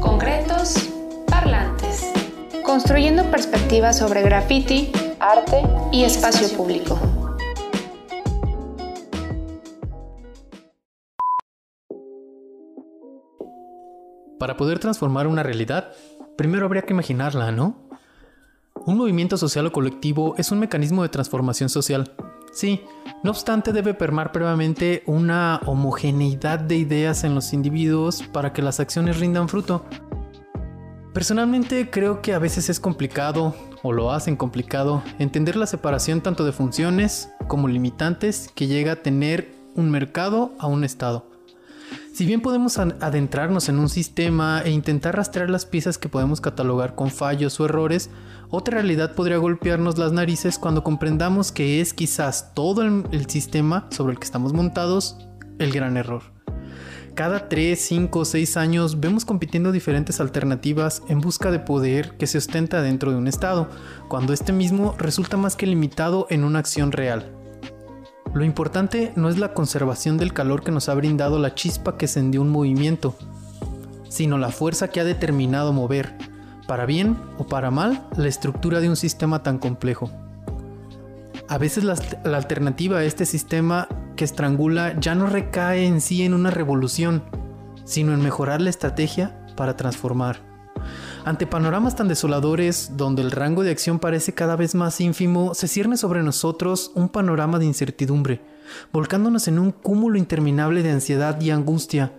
Concretos, parlantes. Construyendo perspectivas sobre graffiti, arte y espacio público. Para poder transformar una realidad, primero habría que imaginarla, ¿no? Un movimiento social o colectivo es un mecanismo de transformación social. Sí, no obstante debe permar previamente una homogeneidad de ideas en los individuos para que las acciones rindan fruto. Personalmente creo que a veces es complicado, o lo hacen complicado, entender la separación tanto de funciones como limitantes que llega a tener un mercado a un Estado. Si bien podemos adentrarnos en un sistema e intentar rastrear las piezas que podemos catalogar con fallos o errores, otra realidad podría golpearnos las narices cuando comprendamos que es quizás todo el, sistema sobre el que estamos montados el gran error. Cada 3, 5 o 6 años vemos compitiendo diferentes alternativas en busca de poder que se ostenta dentro de un Estado, cuando este mismo resulta más que limitado en una acción real. Lo importante no es la conservación del calor que nos ha brindado la chispa que encendió un movimiento, sino la fuerza que ha determinado mover, para bien o para mal, la estructura de un sistema tan complejo. A veces la, la, alternativa a este sistema que estrangula ya no recae en sí en una revolución, sino en mejorar la estrategia para transformar. Ante panoramas tan desoladores, donde el rango de acción parece cada vez más ínfimo, se cierne sobre nosotros un panorama de incertidumbre, volcándonos en un cúmulo interminable de ansiedad y angustia.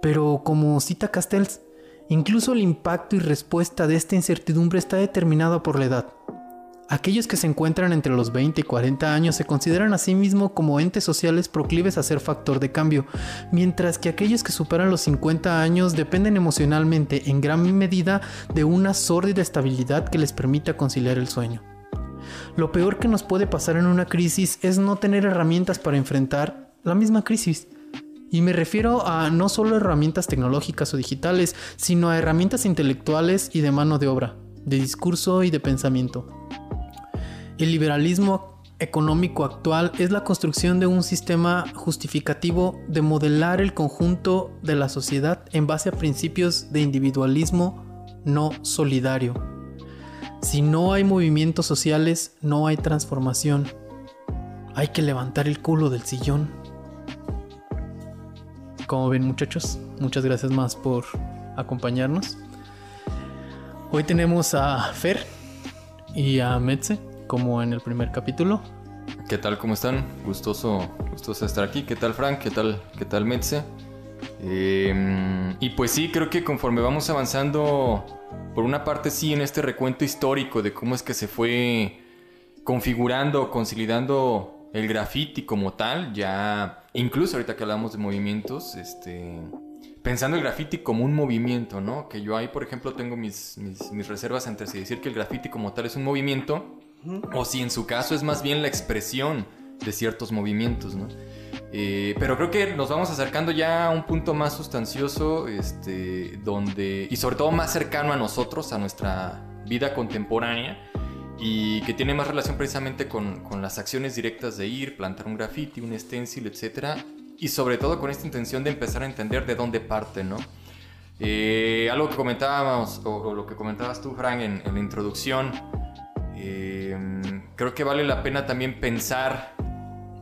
Pero como cita Castells, incluso el impacto y respuesta de esta incertidumbre está determinado por la edad. Aquellos que se encuentran entre los 20 y 40 años se consideran a sí mismos como entes sociales proclives a ser factor de cambio, mientras que aquellos que superan los 50 años dependen emocionalmente en gran medida de una sórdida estabilidad que les permita conciliar el sueño. Lo peor que nos puede pasar en una crisis es no tener herramientas para enfrentar la misma crisis. Y me refiero a no solo herramientas tecnológicas o digitales, sino a herramientas intelectuales y de mano de obra, de discurso y de pensamiento. El liberalismo económico actual es la construcción de un sistema justificativo de modelar el conjunto de la sociedad en base a principios de individualismo no solidario. Si no hay movimientos sociales, no hay transformación. Hay que levantar el culo del sillón. Como ven muchachos, muchas gracias más por acompañarnos. Hoy tenemos a Fer y a Metze como en el primer capítulo. ¿Qué tal? ¿Cómo están? Gustoso, gustoso estar aquí. ¿Qué tal Frank? ¿Qué tal, qué tal Metze? Em, y pues sí, creo que conforme vamos avanzando, por una parte sí, en este recuento histórico de cómo es que se fue configurando, consolidando el graffiti como tal, ya, incluso ahorita que hablamos de movimientos, este, pensando el graffiti como un movimiento, ¿no? Que yo ahí, por ejemplo, tengo mis, mis, mis reservas entre si decir que el graffiti como tal es un movimiento o si en su caso es más bien la expresión de ciertos movimientos, ¿no? Eh, pero creo que nos vamos acercando ya a un punto más sustancioso, este, donde, y sobre todo más cercano a nosotros, a nuestra vida contemporánea, y que tiene más relación precisamente con, con las acciones directas de ir, plantar un graffiti, un stencil, etc. Y sobre todo con esta intención de empezar a entender de dónde parte, ¿no? Eh, algo que comentábamos, o, lo que comentabas tú, Frank, en, en la introducción, Em, creo que vale la pena también pensar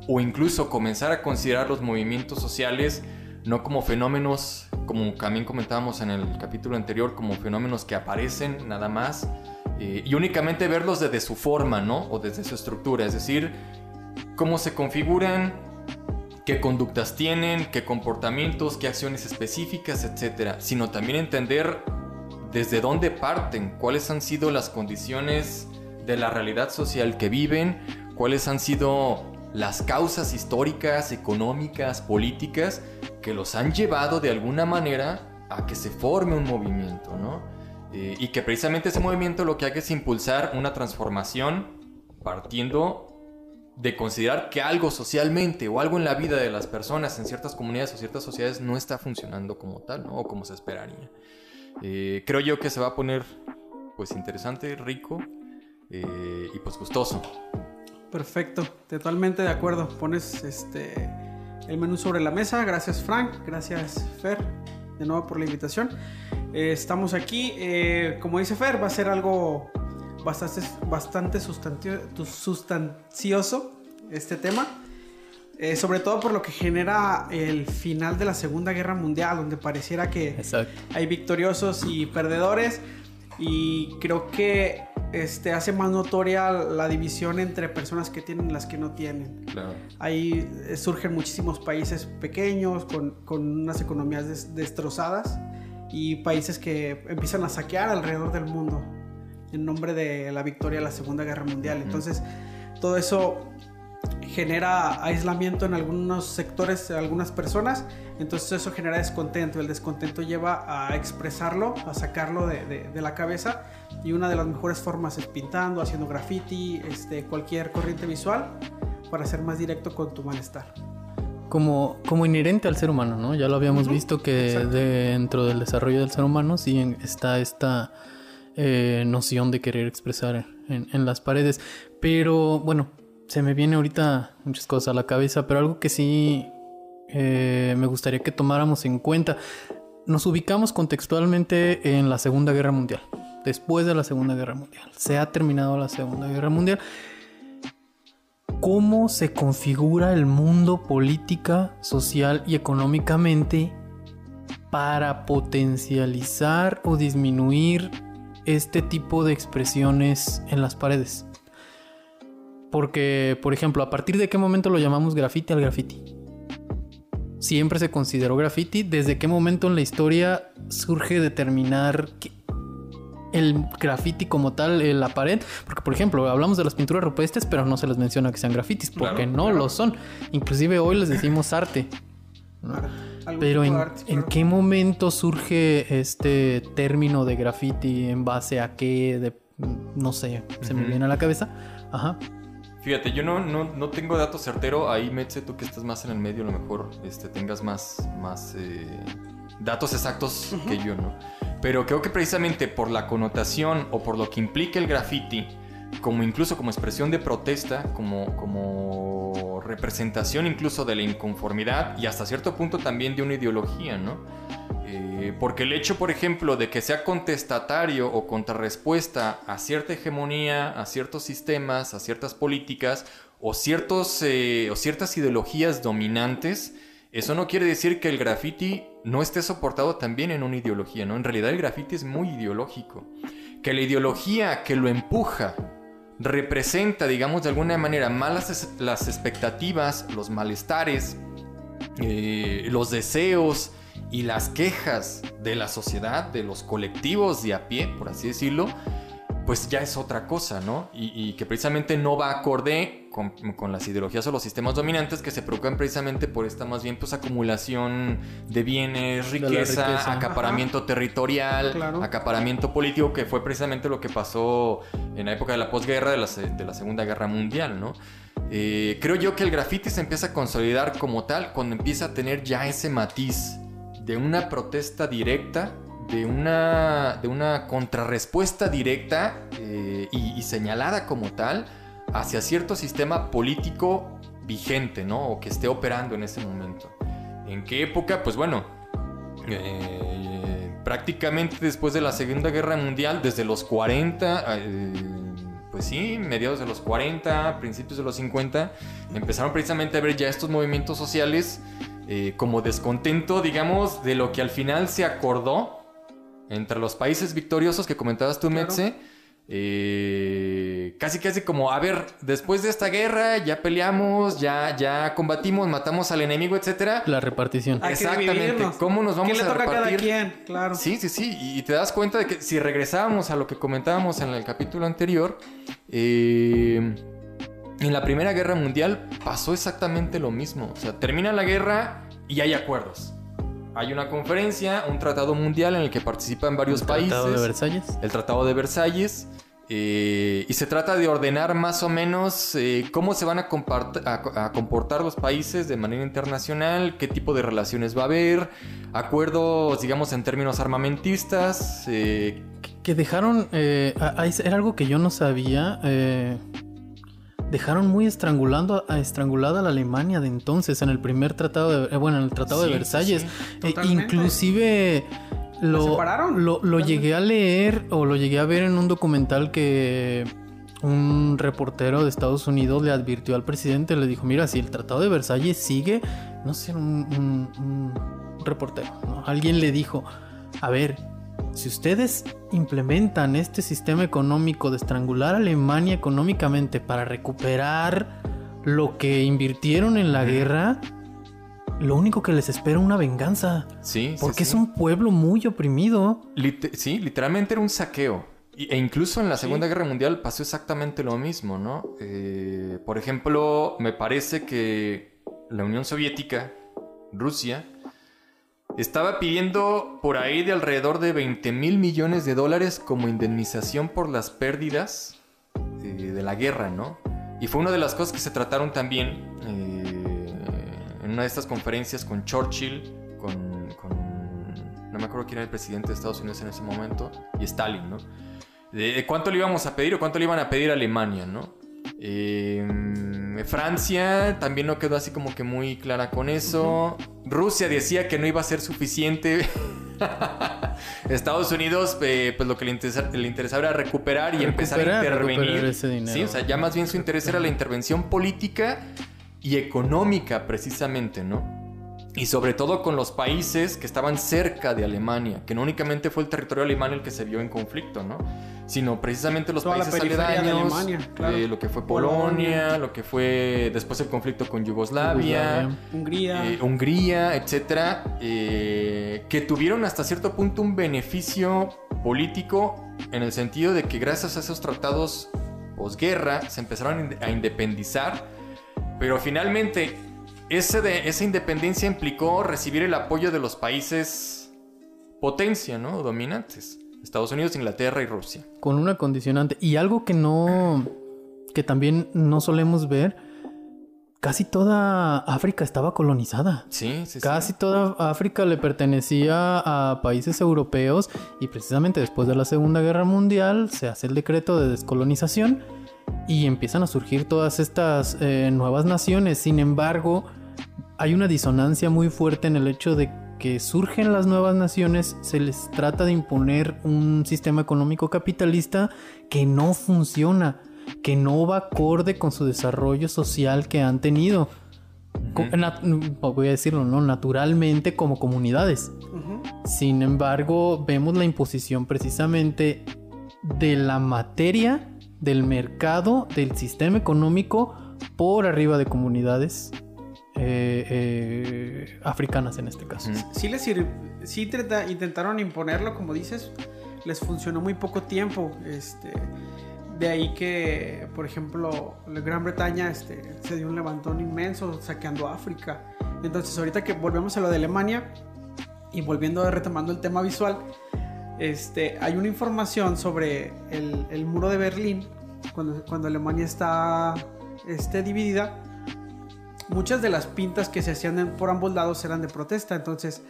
o incluso comenzar a considerar los movimientos sociales no como fenómenos, como también comentábamos en el capítulo anterior, como fenómenos que aparecen nada más eh, y únicamente verlos desde su forma, ¿no? O desde su estructura, es decir, cómo se configuran, qué conductas tienen, qué comportamientos, qué acciones específicas, etcétera, sino también entender desde dónde parten, cuáles han sido las condiciones de la realidad social que viven, cuáles han sido las causas históricas, económicas, políticas que los han llevado de alguna manera a que se forme un movimiento, ¿no? Eh, y que precisamente ese movimiento lo que hace es impulsar una transformación partiendo de considerar que algo socialmente o algo en la vida de las personas en ciertas comunidades o ciertas sociedades no está funcionando como tal, ¿no? O como se esperaría. Eh, creo yo que se va a poner pues interesante, rico eh, y pues gustoso. Perfecto, totalmente de acuerdo. Pones este el menú sobre la mesa. Gracias Frank, gracias Fer, de nuevo por la invitación. Eh, estamos aquí, eh, como dice Fer, va a ser algo bastante, bastante sustancioso este tema. Eh, sobre todo por lo que genera el final de la Segunda Guerra Mundial, donde pareciera que hay victoriosos y perdedores. Y creo que este, hace más notoria la división entre personas que tienen y las que no tienen. Ahí eh, surgen muchísimos países pequeños con, con unas economías destrozadas y países que empiezan a saquear alrededor del mundo en nombre de la victoria de la Segunda Guerra Mundial. Entonces, todo eso genera aislamiento en algunos sectores, de algunas personas, entonces eso genera descontento. El descontento lleva a expresarlo, a sacarlo de, la cabeza y una de las mejores formas es pintando, haciendo graffiti, este, cualquier corriente visual para ser más directo con tu malestar. Como, como inherente al ser humano, ¿no? Ya lo habíamos visto que dentro del desarrollo del ser humano sí está esta eh, noción de querer expresar en, en las paredes. Pero bueno, se me viene ahorita muchas cosas a la cabeza, pero algo que sí eh, me gustaría que tomáramos en cuenta. Nos ubicamos contextualmente en la Segunda Guerra Mundial. Después de la Segunda Guerra Mundial. Se ha terminado la Segunda Guerra Mundial. ¿Cómo se configura el mundo política, social y económicamente para potencializar o disminuir este tipo de expresiones en las paredes? Porque, por ejemplo, ¿a partir de qué momento lo llamamos graffiti al graffiti? Siempre se consideró graffiti. ¿Desde qué momento en la historia surge determinar el graffiti como tal la pared? Porque, por ejemplo, hablamos de las pinturas rupestres, pero no se les menciona que sean grafitis, porque no lo son. Inclusive hoy les decimos arte. Pero en, en, qué momento surge este término de graffiti? ¿En base a qué? no sé, se me viene a la cabeza. Ajá. Fíjate, yo no, no, tengo datos certero. Ahí, Metze, tú que estás más en el medio, a lo mejor este, tengas más, más eh, datos exactos que yo, ¿no? Pero creo que precisamente por la connotación o por lo que implica el graffiti, como incluso como expresión de protesta, como, como representación incluso de la inconformidad y hasta cierto punto también de una ideología, ¿no? Eh, porque el hecho, por ejemplo, de que sea contestatario o contrarrespuesta a cierta hegemonía, a ciertos sistemas, a ciertas políticas o, ciertos, eh, o ciertas ideologías dominantes, eso no quiere decir que el graffiti no esté soportado también en una ideología, ¿no? En realidad el graffiti es muy ideológico. Que la ideología que lo empuja representa, digamos, de alguna manera malas las expectativas, los malestares, eh, los deseos, y las quejas de la sociedad, de los colectivos de a pie, por así decirlo, pues ya es otra cosa, ¿no? Y, que precisamente no va acorde con, con, las ideologías o los sistemas dominantes que se preocupan precisamente por esta más bien pues acumulación de bienes, riqueza, acaparamiento territorial, acaparamiento político, que fue precisamente lo que pasó en la época de la posguerra, de la, de la Segunda Guerra Mundial, ¿no? Eh, creo yo que el graffiti se empieza a consolidar como tal cuando empieza a tener ya ese matiz de una protesta directa, de una, de una contrarrespuesta directa eh, y, señalada como tal hacia cierto sistema político vigente, ¿no? O que esté operando en ese momento. ¿En qué época? Pues bueno, eh, prácticamente después de la Segunda Guerra Mundial, desde los 40, eh, pues sí, mediados de los 40, principios de los 50, empezaron precisamente a ver ya estos movimientos sociales eh, como descontento, digamos, de lo que al final se acordó entre los países victoriosos que comentabas tú, Metze. Eh, casi casi como, a ver, después de esta guerra ya peleamos, ya, ya combatimos, matamos al enemigo, etcétera. La repartición. Exactamente. ¿Cómo nos vamos ¿Qué le a toca repartir? A cada quien? Claro. Sí, sí, sí. Y te das cuenta de que si regresábamos a lo que comentábamos en el capítulo anterior, eh, en la Primera Guerra Mundial pasó exactamente lo mismo. O sea, termina la guerra y hay acuerdos. Hay una conferencia, un tratado mundial en el que participan varios países. ¿El Tratado de Versalles? El Tratado de Versalles. Eh, y se trata de ordenar más o menos eh, cómo se van a, a, comportar los países de manera internacional, qué tipo de relaciones va a haber, acuerdos, digamos, en términos armamentistas. Eh, que dejaron, era algo que yo no sabía dejaron muy estrangulando, estrangulada a la Alemania de entonces en el primer tratado de, eh, bueno, en el tratado de Versalles. Eh, inclusive lo, lo, lo llegué a leer o lo llegué a ver en un documental que un reportero de Estados Unidos le advirtió al presidente, le dijo, mira, si el Tratado de Versalles sigue, no sé, un, reportero, alguien le dijo, a ver, si ustedes implementan este sistema económico de estrangular a Alemania económicamente para recuperar lo que invirtieron en la guerra, lo único que les espera es una venganza. Sí, Porque es un pueblo muy oprimido. sí, literalmente era un saqueo. E incluso en la Segunda Guerra Mundial pasó exactamente lo mismo, ¿no? Eh, por ejemplo, me parece que la Unión Soviética, Rusia, estaba pidiendo por ahí de alrededor de 20 mil millones de dólares como indemnización por las pérdidas eh, de la guerra, ¿no? Y fue una de las cosas que se trataron también eh, en una de estas conferencias con Churchill, con, no me acuerdo quién era el presidente de Estados Unidos en ese momento, y Stalin, ¿no? de cuánto le íbamos a pedir o cuánto le iban a pedir a Alemania, ¿no? Em, Francia también no quedó así como que muy clara con eso. Rusia decía que no iba a ser suficiente. Estados Unidos, eh, pues lo que le, interesaba era recuperar y empezar a intervenir. Sí, o sea, ya más bien su interés era la intervención política y económica, precisamente, ¿no? Y sobre todo con los países que estaban cerca de Alemania, que no únicamente fue el territorio alemán el que se vio en conflicto, ¿no? Sino precisamente los países aledaños, eh, lo que fue Polonia, lo que fue después el conflicto con Yugoslavia, Hungría, eh, Hungría, etcétera, eh, que tuvieron hasta cierto punto un beneficio político en el sentido de que gracias a esos tratados posguerra se empezaron a independizar, pero finalmente ese de, esa independencia implicó recibir el apoyo de los países potencia, ¿no? Dominantes. Estados Unidos, Inglaterra y Rusia. Con una condicionante. Y algo que no. que también no solemos ver. Casi toda África estaba colonizada. Sí, sí, Casi toda África le pertenecía a países europeos y precisamente después de la Segunda Guerra Mundial se hace el decreto de descolonización y empiezan a surgir todas estas eh, nuevas naciones. Sin embargo, hay una disonancia muy fuerte en el hecho de que surgen las nuevas naciones, se les trata de imponer un sistema económico capitalista que no funciona, que no va acorde con su desarrollo social que han tenido. Voy a decirlo, ¿no? Naturalmente como comunidades. Sin embargo, vemos la imposición precisamente de la materia, del mercado, del sistema económico por arriba de comunidades eh, eh, africanas en este caso. Sí, les sí intentaron imponerlo, como dices, les funcionó muy poco tiempo. Este, de ahí que, por ejemplo, la Gran Bretaña este, se dio un levantón inmenso saqueando África. Entonces, ahorita que volvemos a lo de Alemania y volviendo a retomando el tema visual, este, hay una información sobre el, muro de Berlín, cuando, cuando Alemania está este, dividida muchas de las pintas que se hacían por ambos lados eran de protesta. Entonces,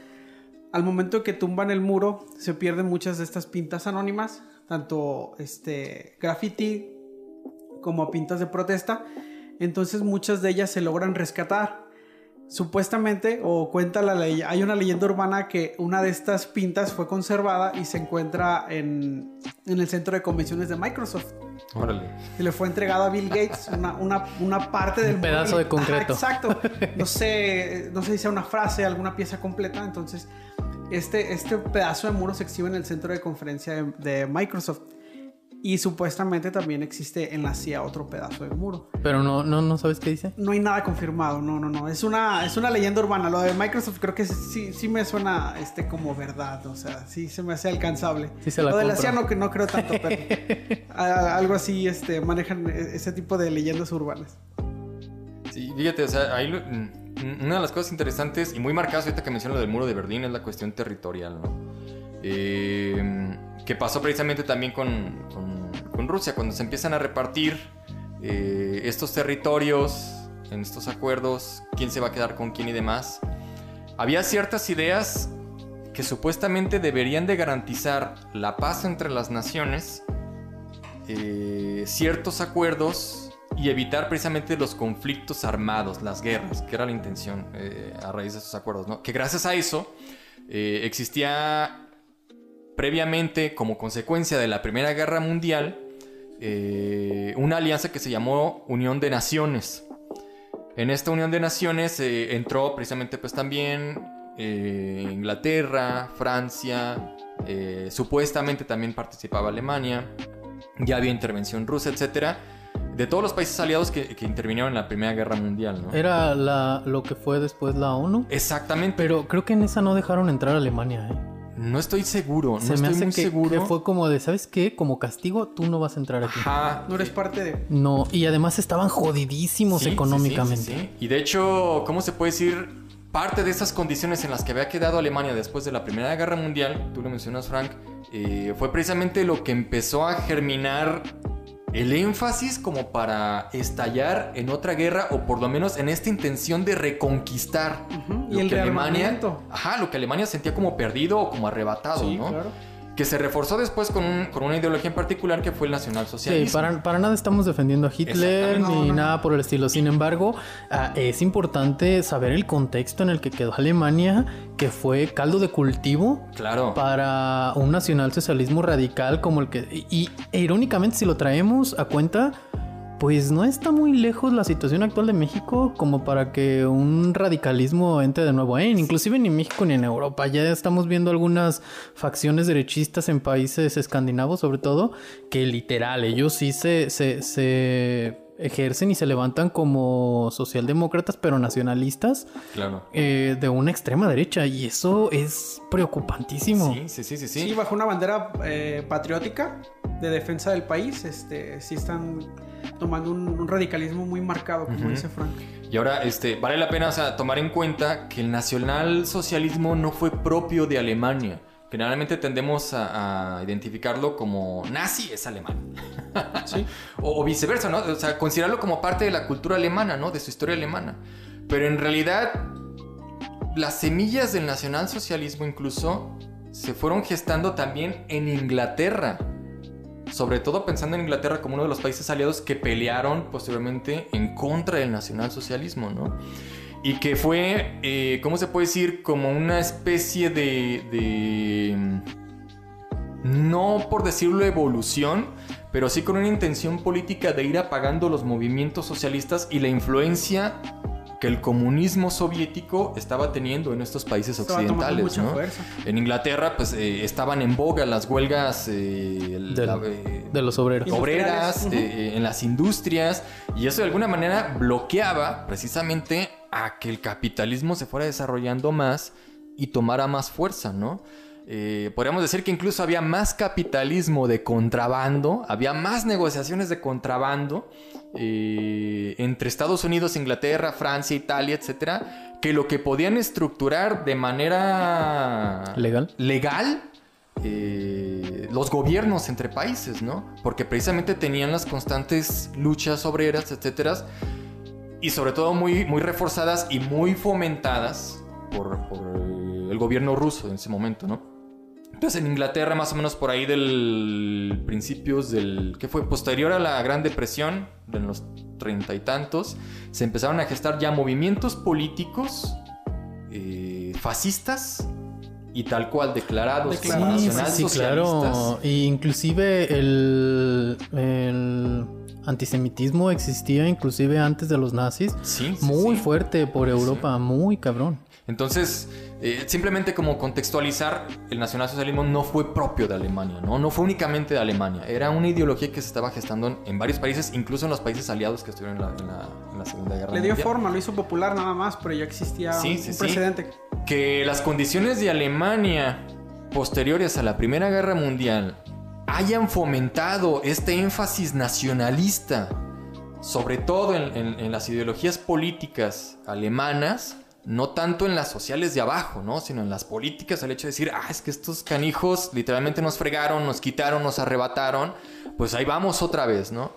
al momento que tumban el muro, se pierden muchas de estas pintas anónimas, tanto este graffiti como pintas de protesta. Entonces, muchas de ellas se logran rescatar supuestamente, o cuenta la ley, hay una leyenda urbana que una de estas pintas fue conservada y se encuentra en, el centro de convenciones de Microsoft. Órale. Y le fue entregado a Bill Gates una, parte del... Un pedazo de concreto. exacto. No sé, no sé si sea una frase, alguna pieza completa. Entonces, este, este pedazo de muro se exhibe en el centro de conferencia de, de Microsoft. Y supuestamente también existe en la CIA otro pedazo de muro. Pero no, no, no sabes qué dice. No hay nada confirmado, no, no, no. Es una, es una leyenda urbana. Lo de Microsoft creo que sí, sí me suena este como verdad. O sea, sí se me hace alcanzable. Sí se la Lo de la CIA no, no creo tanto, pero algo así este, manejan e, ese tipo de leyendas urbanas. Sí, fíjate, o sea, ahí una de las cosas interesantes y muy marcadas ahorita que menciono lo del muro de Berlín es la cuestión territorial, ¿no? Eh, que pasó precisamente también con, con, Rusia, cuando se empiezan a repartir eh, estos territorios en estos acuerdos, quién se va a quedar con quién y demás. Había ciertas ideas que supuestamente deberían de garantizar la paz entre las naciones, eh, ciertos acuerdos y evitar precisamente los conflictos armados, las guerras, que era la intención eh, a raíz de esos acuerdos, ¿no? Que gracias a eso eh, existía previamente, como consecuencia de la Primera Guerra Mundial, eh, una alianza que se llamó Unión de Naciones. En esta Unión de Naciones entró precisamente pues también Inglaterra, Francia, supuestamente también participaba Alemania, ya había intervención rusa, etcétera de todos los países aliados que, intervinieron en la Primera Guerra Mundial, ¿no? Era la, lo que fue después la ONU. Exactamente. Pero creo que en esa no dejaron entrar a Alemania, ¿eh? No estoy seguro, no me estoy hace muy que, seguro. Que fue como de, ¿sabes qué? Como castigo, tú no vas a entrar aquí. Ajá. No eres parte de. No, y además estaban jodidísimos Sí, económicamente. sí, sí, sí. Y de hecho, ¿cómo se puede decir? Parte de esas condiciones en las que había quedado Alemania después de la Primera Guerra Mundial, tú lo mencionas, Frank, eh, fue precisamente lo que empezó a germinar el énfasis como para estallar en otra guerra o por lo menos en esta intención de reconquistar Ujú, y lo el que Alemania, ajá, lo que Alemania sentía como perdido o como arrebatado, Sí, ¿no? claro. Que se reforzó después con, un- con una ideología en particular que fue el Sí, nacionalsocialismo. para, para nada estamos defendiendo a Hitler ni No, no. nada por el estilo. Sin embargo, ah, es importante saber el contexto en el que quedó Alemania, que fue caldo de cultivo Claro. para un nacionalsocialismo radical como el que... Y, irónicamente, si lo traemos a cuenta, pues no está muy lejos la situación actual de México como para que un radicalismo entre de nuevo. ¿eh? Inclusive ni en México ni en Europa. Ya estamos viendo algunas facciones derechistas en países escandinavos sobre todo, que literal, ellos sí se... se, se ejercen y se levantan como socialdemócratas pero nacionalistas Claro. eh, de una extrema derecha y eso es preocupantísimo. Sí, sí, sí, sí, Sí, sí. bajo una bandera eh, patriótica de defensa del país, este, sí están tomando un, un radicalismo muy marcado, como dice Frank. Y ahora, este, vale la pena o sea, tomar en cuenta que el nacionalsocialismo no fue propio de Alemania. Generalmente tendemos a, a identificarlo como nazi es alemán. Sí. o, o viceversa, ¿no? O sea, considerarlo como parte de la cultura alemana, ¿no? De su historia alemana. Pero en realidad, las semillas del nacionalsocialismo incluso se fueron gestando también en Inglaterra. Sobre todo pensando en Inglaterra como uno de los países aliados que pelearon posteriormente en contra del nacionalsocialismo, ¿no? Y que fue, eh, ¿cómo se puede decir? Como una especie de, de... No por decirlo evolución, pero sí con una intención política de ir apagando los movimientos socialistas y la influencia que el comunismo soviético estaba teniendo en estos países occidentales, mucha ¿no? En Inglaterra, pues eh, estaban en boga las huelgas eh, la- eh, De los obreros. obreras eh, en las industrias y eso de alguna manera bloqueaba precisamente a que el capitalismo se fuera desarrollando más y tomara más fuerza, ¿no? Eh, podríamos decir que incluso había más capitalismo de contrabando, había más negociaciones de contrabando eh, entre Estados Unidos, Inglaterra, Francia, Italia, etcétera, que lo que podían estructurar de manera ¿Legal? legal eh, los gobiernos entre países, ¿no? Porque precisamente tenían las constantes luchas obreras, etcétera, y sobre todo muy, muy reforzadas y muy fomentadas por, por, el gobierno ruso en ese momento, ¿no? Entonces en Inglaterra, más o menos por ahí del principios del que fue posterior a la Gran Depresión, de los treinta y tantos, se empezaron a gestar ya movimientos políticos eh, fascistas y tal cual declarados. Sí, sí, claro. Y inclusive el, el antisemitismo existía inclusive antes de los nazis. Sí, sí, Muy sí. fuerte por Europa, muy cabrón. Entonces, eh, simplemente como contextualizar, el nacionalsocialismo no fue propio de Alemania, ¿no? No fue únicamente de Alemania. Era una ideología que se estaba gestando en, en varios países, incluso en los países aliados que estuvieron en la, en la- en la Segunda Guerra Le dio Mundial. forma, lo hizo popular nada más, pero ya existía Sí, un, sí, un sí. precedente. que las condiciones de Alemania posteriores a la Primera Guerra Mundial hayan fomentado este énfasis nacionalista, sobre todo en las ideologías políticas alemanas, no tanto en las sociales de abajo, ¿no? sino en las políticas, el hecho de decir, ah, es que estos canijos literalmente nos fregaron, nos quitaron, nos arrebataron, pues ahí vamos otra vez, ¿no?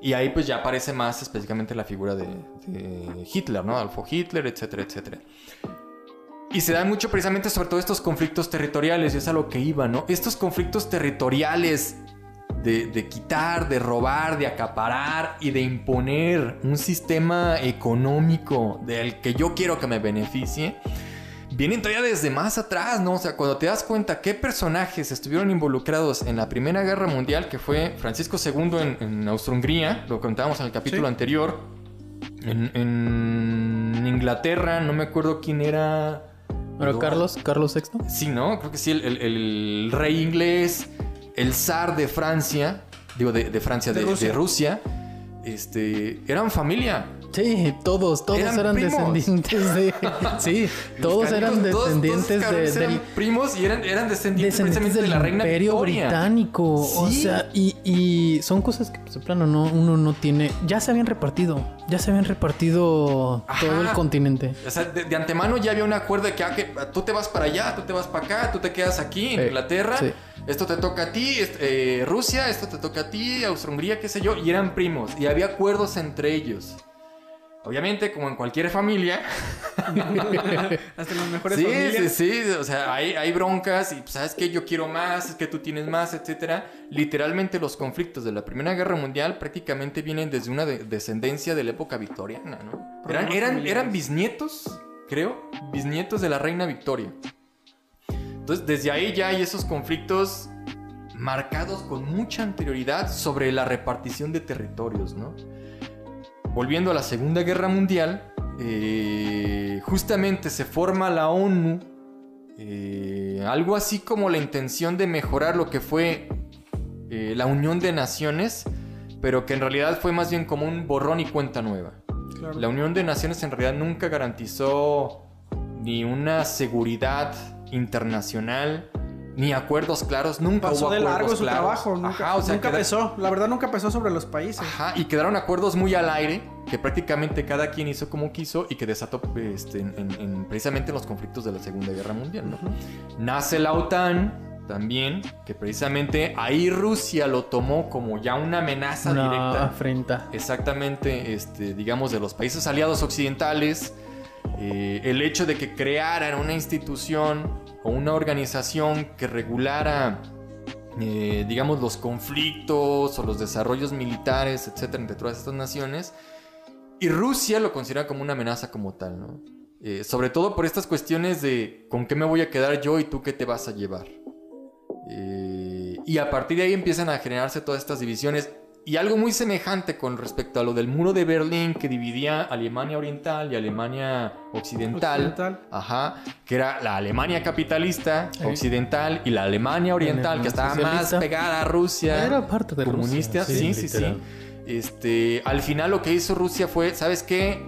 Y ahí pues ya aparece más específicamente la figura de, Hitler, ¿no? Adolfo Hitler, etcétera, etcétera. Y se dan mucho precisamente sobre todo estos conflictos territoriales, y es a lo que iba, ¿no? Estos conflictos territoriales de, quitar, de robar, de acaparar y de imponer un sistema económico del que yo quiero que me beneficie, vienen todavía desde más atrás, ¿no? O sea, cuando te das cuenta qué personajes estuvieron involucrados en la Primera Guerra Mundial, que fue Francisco II en, Austro-Hungría, lo contábamos en el capítulo anterior, en, Inglaterra, no me acuerdo quién era... ¿Pero Carlos? ¿Carlos VI? Sí, ¿no? Creo que sí, el rey inglés el zar de Francia, digo de, Francia, de, Rusia. este, eran familia. Sí, todos, todos eran, descendientes de. Sí, todos eran descendientes de. primos y eran, eran descendientes, precisamente de la reina Imperio Británico. O sea, y, y, son cosas que, pues, de plano, no, uno no tiene. Ya se habían repartido. Ya se habían repartido todo el continente. O sea, de, antemano ya había un acuerdo de que, ah, que, tú te vas para allá, tú te vas para acá, tú te quedas aquí en Inglaterra. Esto te toca a ti, eh, Rusia, esto te toca a ti, Austria-Hungría, qué sé yo. Y eran primos. Y había acuerdos entre ellos. Obviamente, como en cualquier familia. Hasta en las mejores familias. Sí, sí, sí. O sea, hay, hay broncas y, pues, ¿sabes qué? Yo quiero más, es que tú tienes más, etcétera. Literalmente, los conflictos de la Primera Guerra Mundial prácticamente vienen desde una descendencia de la época victoriana, ¿no? Eran, eran, eran bisnietos, creo, bisnietos de la reina Victoria. Entonces, desde ahí ya hay esos conflictos marcados con mucha anterioridad sobre la repartición de territorios, ¿no? Volviendo a la Segunda Guerra Mundial, eh, justamente se forma la ONU, eh, algo así como la intención de mejorar lo que fue eh, la Unión de Naciones, pero que en realidad fue más bien como un borrón y cuenta nueva. La Unión de Naciones en realidad nunca garantizó ni una seguridad internacional, ni acuerdos claros, nunca Pasó de largo su trabajo, nunca, nunca pesó, la verdad nunca pesó sobre los países. Ajá, y quedaron acuerdos muy al aire, que prácticamente cada quien hizo como quiso y que desató este, en, precisamente en los conflictos de la Segunda Guerra Mundial. ¿no? Nace la OTAN también, que precisamente ahí Rusia lo tomó como ya una amenaza una directa. afrenta. Exactamente, este, digamos, de los países aliados occidentales. Eh, el hecho de que crearan una institución o una organización que regulara, eh, digamos, los conflictos o los desarrollos militares, etcétera, entre todas estas naciones. Y Rusia lo considera como una amenaza como tal, ¿no? Eh, sobre todo por estas cuestiones de con qué me voy a quedar yo y tú qué te vas a llevar. Eh, y a partir de ahí empiezan a generarse todas estas divisiones. Y algo muy semejante con respecto a lo del muro de Berlín que dividía Alemania Oriental y Alemania Occidental. Ajá. Que era la Alemania capitalista occidental y la Alemania Oriental que estaba más pegada a Rusia. Era parte de comunista. Sí, sí, sí, Este, al final lo que hizo Rusia fue, ¿sabes qué?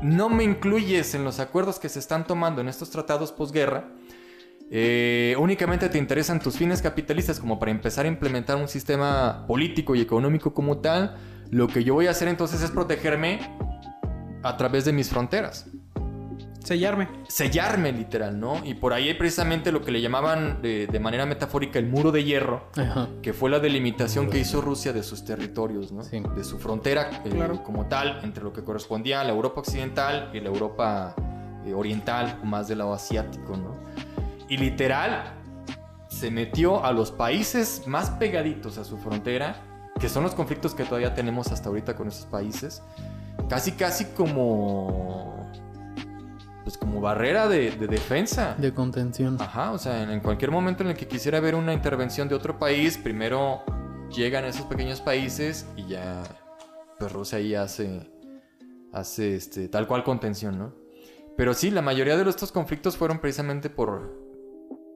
No me incluyes en los acuerdos que se están tomando en estos tratados posguerra eh, únicamente te interesan tus fines capitalistas como para empezar a implementar un sistema político y económico como tal, lo que yo voy a hacer entonces es protegerme a través de mis fronteras. Sellarme. Sellarme, literal, ¿no? Y por ahí hay precisamente lo que le llamaban de, manera metafórica el muro de hierro, que fue la delimitación que hizo Rusia de sus territorios, ¿no? De su frontera eh, como tal, entre lo que correspondía a la Europa occidental y la Europa eh, oriental, más del lado asiático, ¿no? Y literal, se metió a los países más pegaditos a su frontera, que son los conflictos que todavía tenemos hasta ahorita con esos países, casi casi como pues como barrera de, defensa. De contención. Ajá, o sea, en, cualquier momento en el que quisiera ver una intervención de otro país, primero llegan esos pequeños países y ya, pues Rusia ahí hace, hace este, tal cual contención, ¿no? Pero sí, la mayoría de estos conflictos fueron precisamente por,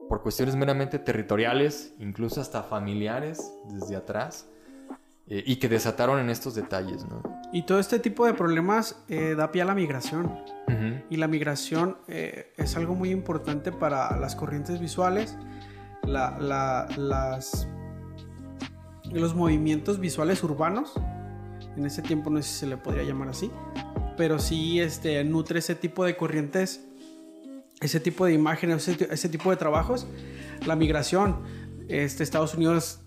por cuestiones meramente territoriales, incluso hasta familiares desde atrás, eh, y que desataron en estos detalles. ¿no? Y todo este tipo de problemas eh, da pie a la migración. Y la migración eh, es algo muy importante para las corrientes visuales, las, los movimientos visuales urbanos. En ese tiempo no sé si se le podría llamar así, pero sí este, nutre ese tipo de corrientes ese tipo de imágenes, ese, tipo de trabajos, la migración. Este, Estados Unidos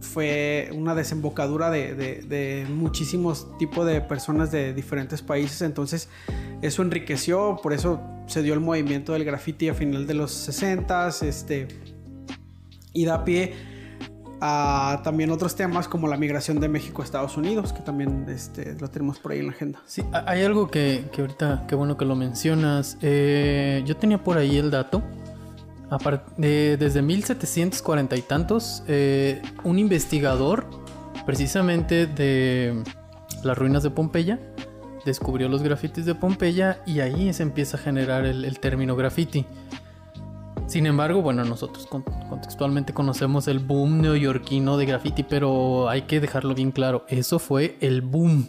fue una desembocadura de, muchísimos tipos de personas de diferentes países, entonces eso enriqueció, por eso se dio el movimiento del graffiti a final de los 60 este, y da pie a también otros temas como la migración de México a Estados Unidos, que también este, lo tenemos por ahí en la agenda. Sí, hay algo que, que ahorita, qué bueno que lo mencionas. Eh, yo tenía por ahí el dato. de desde 1740 y tantos, eh, un investigador, precisamente de las ruinas de Pompeya, descubrió los grafitis de Pompeya y ahí se empieza a generar el, el término graffiti. Sin embargo, bueno, nosotros contextualmente conocemos el boom neoyorquino de graffiti, pero hay que dejarlo bien claro, eso fue el boom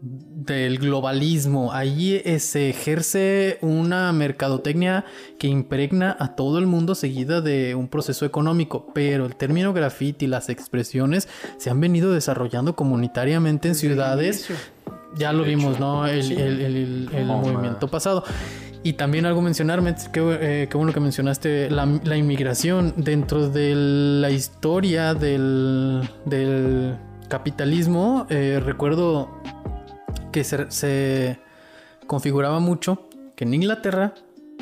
del globalismo. Ahí eh, se ejerce una mercadotecnia que impregna a todo el mundo seguida de un proceso económico, pero el término graffiti, las expresiones se han venido desarrollando comunitariamente en ciudades. Ya lo vimos, ¿no? El, movimiento pasado. Y también algo mencionarme, qué, eh, bueno que mencionaste la, inmigración dentro de la historia del, capitalismo. Eh, recuerdo que se, configuraba mucho que en Inglaterra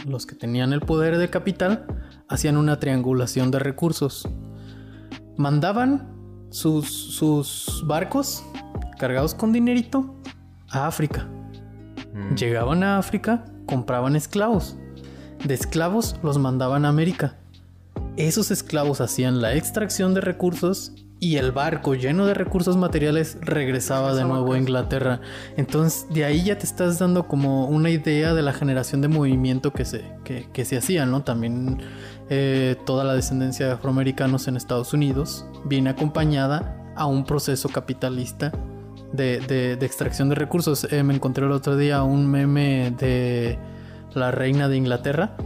los que tenían el poder de capital hacían una triangulación de recursos. Mandaban sus, sus barcos cargados con dinerito a África. Mm. Llegaban a África compraban esclavos. De esclavos los mandaban a América. Esos esclavos hacían la extracción de recursos y el barco lleno de recursos materiales regresaba de nuevo a Inglaterra. Entonces de ahí ya te estás dando como una idea de la generación de movimiento que se, que, se hacía, ¿no? También eh, toda la descendencia de afroamericanos en Estados Unidos viene acompañada a un proceso capitalista de, extracción de recursos. Eh, me encontré el otro día un meme de la reina de Inglaterra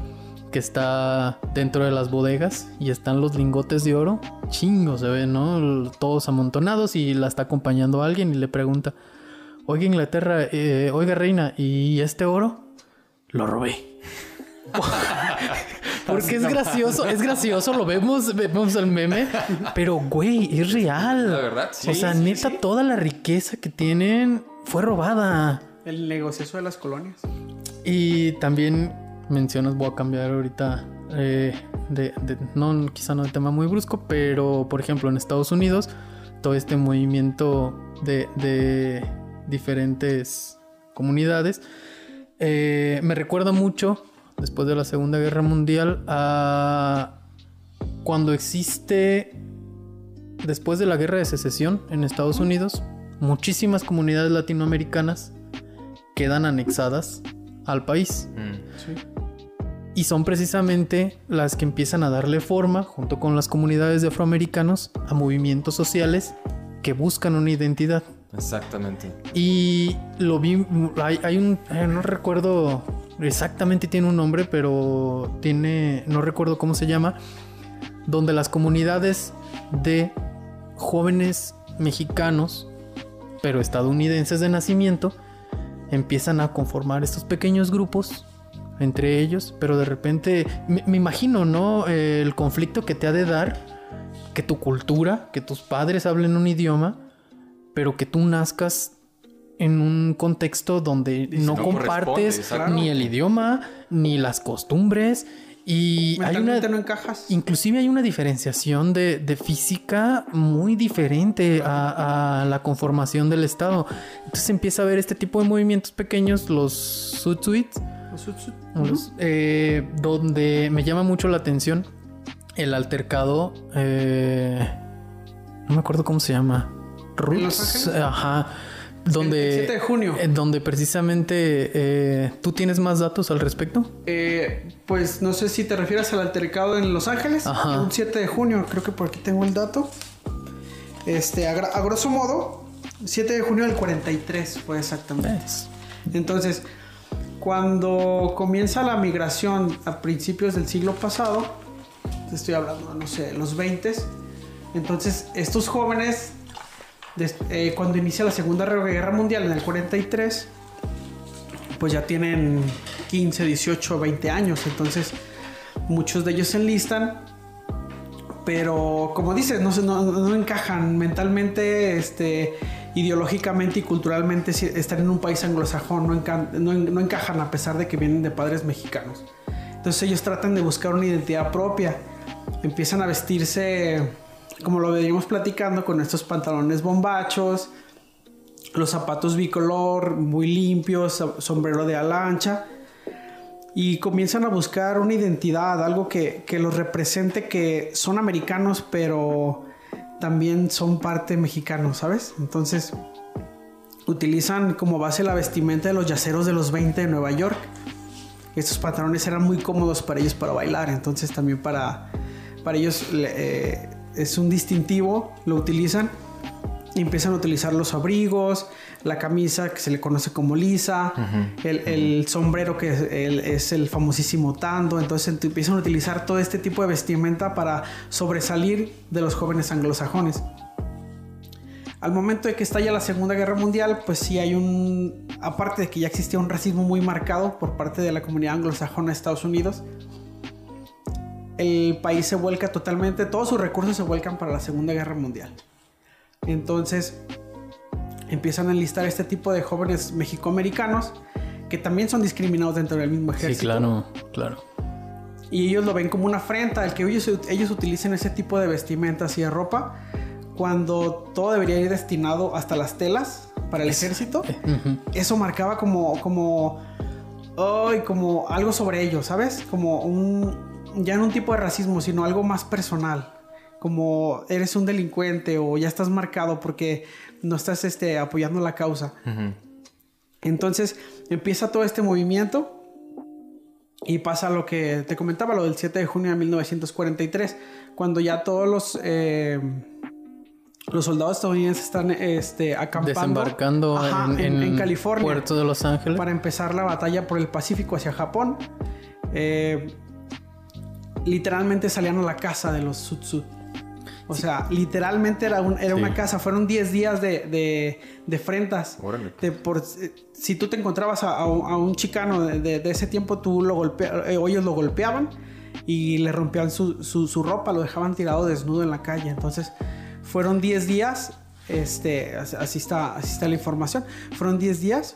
que está dentro de las bodegas y están los lingotes de oro. Chingo se ven, ¿no? Todos amontonados y la está acompañando alguien y le pregunta, oiga Inglaterra, eh, oiga reina, ¿y este oro? Lo robé. Porque es gracioso, es gracioso, lo vemos, vemos el meme, pero güey, es real. La verdad, sí. O sea, neta, toda la riqueza que tienen fue robada. El negocio de las colonias. Y también mencionas, voy a cambiar ahorita eh, de, no, quizá no de tema muy brusco, pero por ejemplo en Estados Unidos, todo este movimiento de, de diferentes comunidades eh, me recuerda mucho después de la Segunda Guerra Mundial a cuando existe, después de la Guerra de Secesión en Estados Unidos, muchísimas comunidades latinoamericanas quedan anexadas al país. Mm. Y son precisamente las que empiezan a darle forma, junto con las comunidades de afroamericanos, a movimientos sociales que buscan una identidad. Exactamente. Y lo vi, hay, un, eh, no recuerdo exactamente tiene un nombre, pero tiene, no recuerdo cómo se llama, donde las comunidades de jóvenes mexicanos, pero estadounidenses de nacimiento, empiezan a conformar estos pequeños grupos entre ellos, pero de repente me, imagino, ¿no? el conflicto que te ha de dar que tu cultura, que tus padres hablen un idioma, pero que tú nazcas en un contexto donde no, compartes ni el idioma ni las costumbres. Y hay una no encajas. inclusive hay una diferenciación de, física muy diferente a, la conformación del estado. Entonces empieza a ver este tipo de movimientos pequeños los sutsuits los, eh, donde me llama mucho la atención el altercado eh, no me acuerdo cómo se llama. Roots ajá donde, el 7 de junio. En donde precisamente eh, tú tienes más datos al respecto. Eh, pues no sé si te refieres al altercado en Los Ángeles. Ajá. Un 7 de junio, creo que por aquí tengo el dato. Este, a, grosso modo, 7 de junio del 43 fue exactamente. Entonces, cuando comienza la migración a principios del siglo pasado, te estoy hablando, no sé, los 20, entonces estos jóvenes eh, cuando inicia la Segunda Guerra Mundial en el 43, pues ya tienen 15, 18, 20 años. Entonces, muchos de ellos se enlistan. Pero, como dices, no, no, encajan mentalmente, este, ideológicamente y culturalmente. Están en un país anglosajón, no, no encajan a pesar de que vienen de padres mexicanos. Entonces, ellos tratan de buscar una identidad propia. Empiezan a vestirse como lo veníamos platicando, con estos pantalones bombachos, los zapatos bicolor muy limpios, sombrero de ala ancha. Y comienzan a buscar una identidad, algo que, que los represente, que son americanos, pero también son parte mexicanos, ¿sabes? Entonces utilizan como base la vestimenta de los yaceros de los 20 de Nueva York. Estos pantalones eran muy cómodos para ellos para bailar, entonces también para, para ellos eh, es un distintivo, lo utilizan y empiezan a utilizar los abrigos, la camisa que se le conoce como lisa, el, sombrero que es el, famosísimo tando, entonces empiezan a utilizar todo este tipo de vestimenta para sobresalir de los jóvenes anglosajones. Al momento de que estalla la Segunda Guerra Mundial, pues sí hay un, aparte de que ya existía un racismo muy marcado por parte de la comunidad anglosajona de Estados Unidos, el país se vuelca totalmente, todos sus recursos se vuelcan para la Segunda Guerra Mundial. Entonces empiezan a enlistar este tipo de jóvenes mexicoamericanos que también son discriminados dentro del mismo ejército. Sí, claro, claro. Y ellos lo ven como una afrenta, el que ellos, ellos utilicen ese tipo de vestimentas y de ropa, cuando todo debería ir destinado hasta las telas para el ejército. Eso marcaba como, como, como algo sobre ellos, ¿sabes? Como un, ya no un tipo de racismo, sino algo más personal como eres un delincuente o ya estás marcado porque no estás este, apoyando la causa. Entonces empieza todo este movimiento y pasa lo que te comentaba, lo del 7 de junio de 1943, cuando ya todos los... Eh, los soldados estadounidenses están este, acampando. Desembarcando en, en, California. Puerto de Los Ángeles. Para empezar la batalla por el Pacífico hacia Japón. Eh, literalmente salían a la casa de los Sud o sea, literalmente era, era una casa. Fueron 10 días de, de, de frentas. por, si tú te encontrabas a, un chicano de, ese tiempo, tú lo golpea, eh, ellos lo golpeaban y le rompían su, su, ropa, lo dejaban tirado desnudo en la calle. Entonces, fueron 10 días. Este, así está, así está la información. Fueron 10 días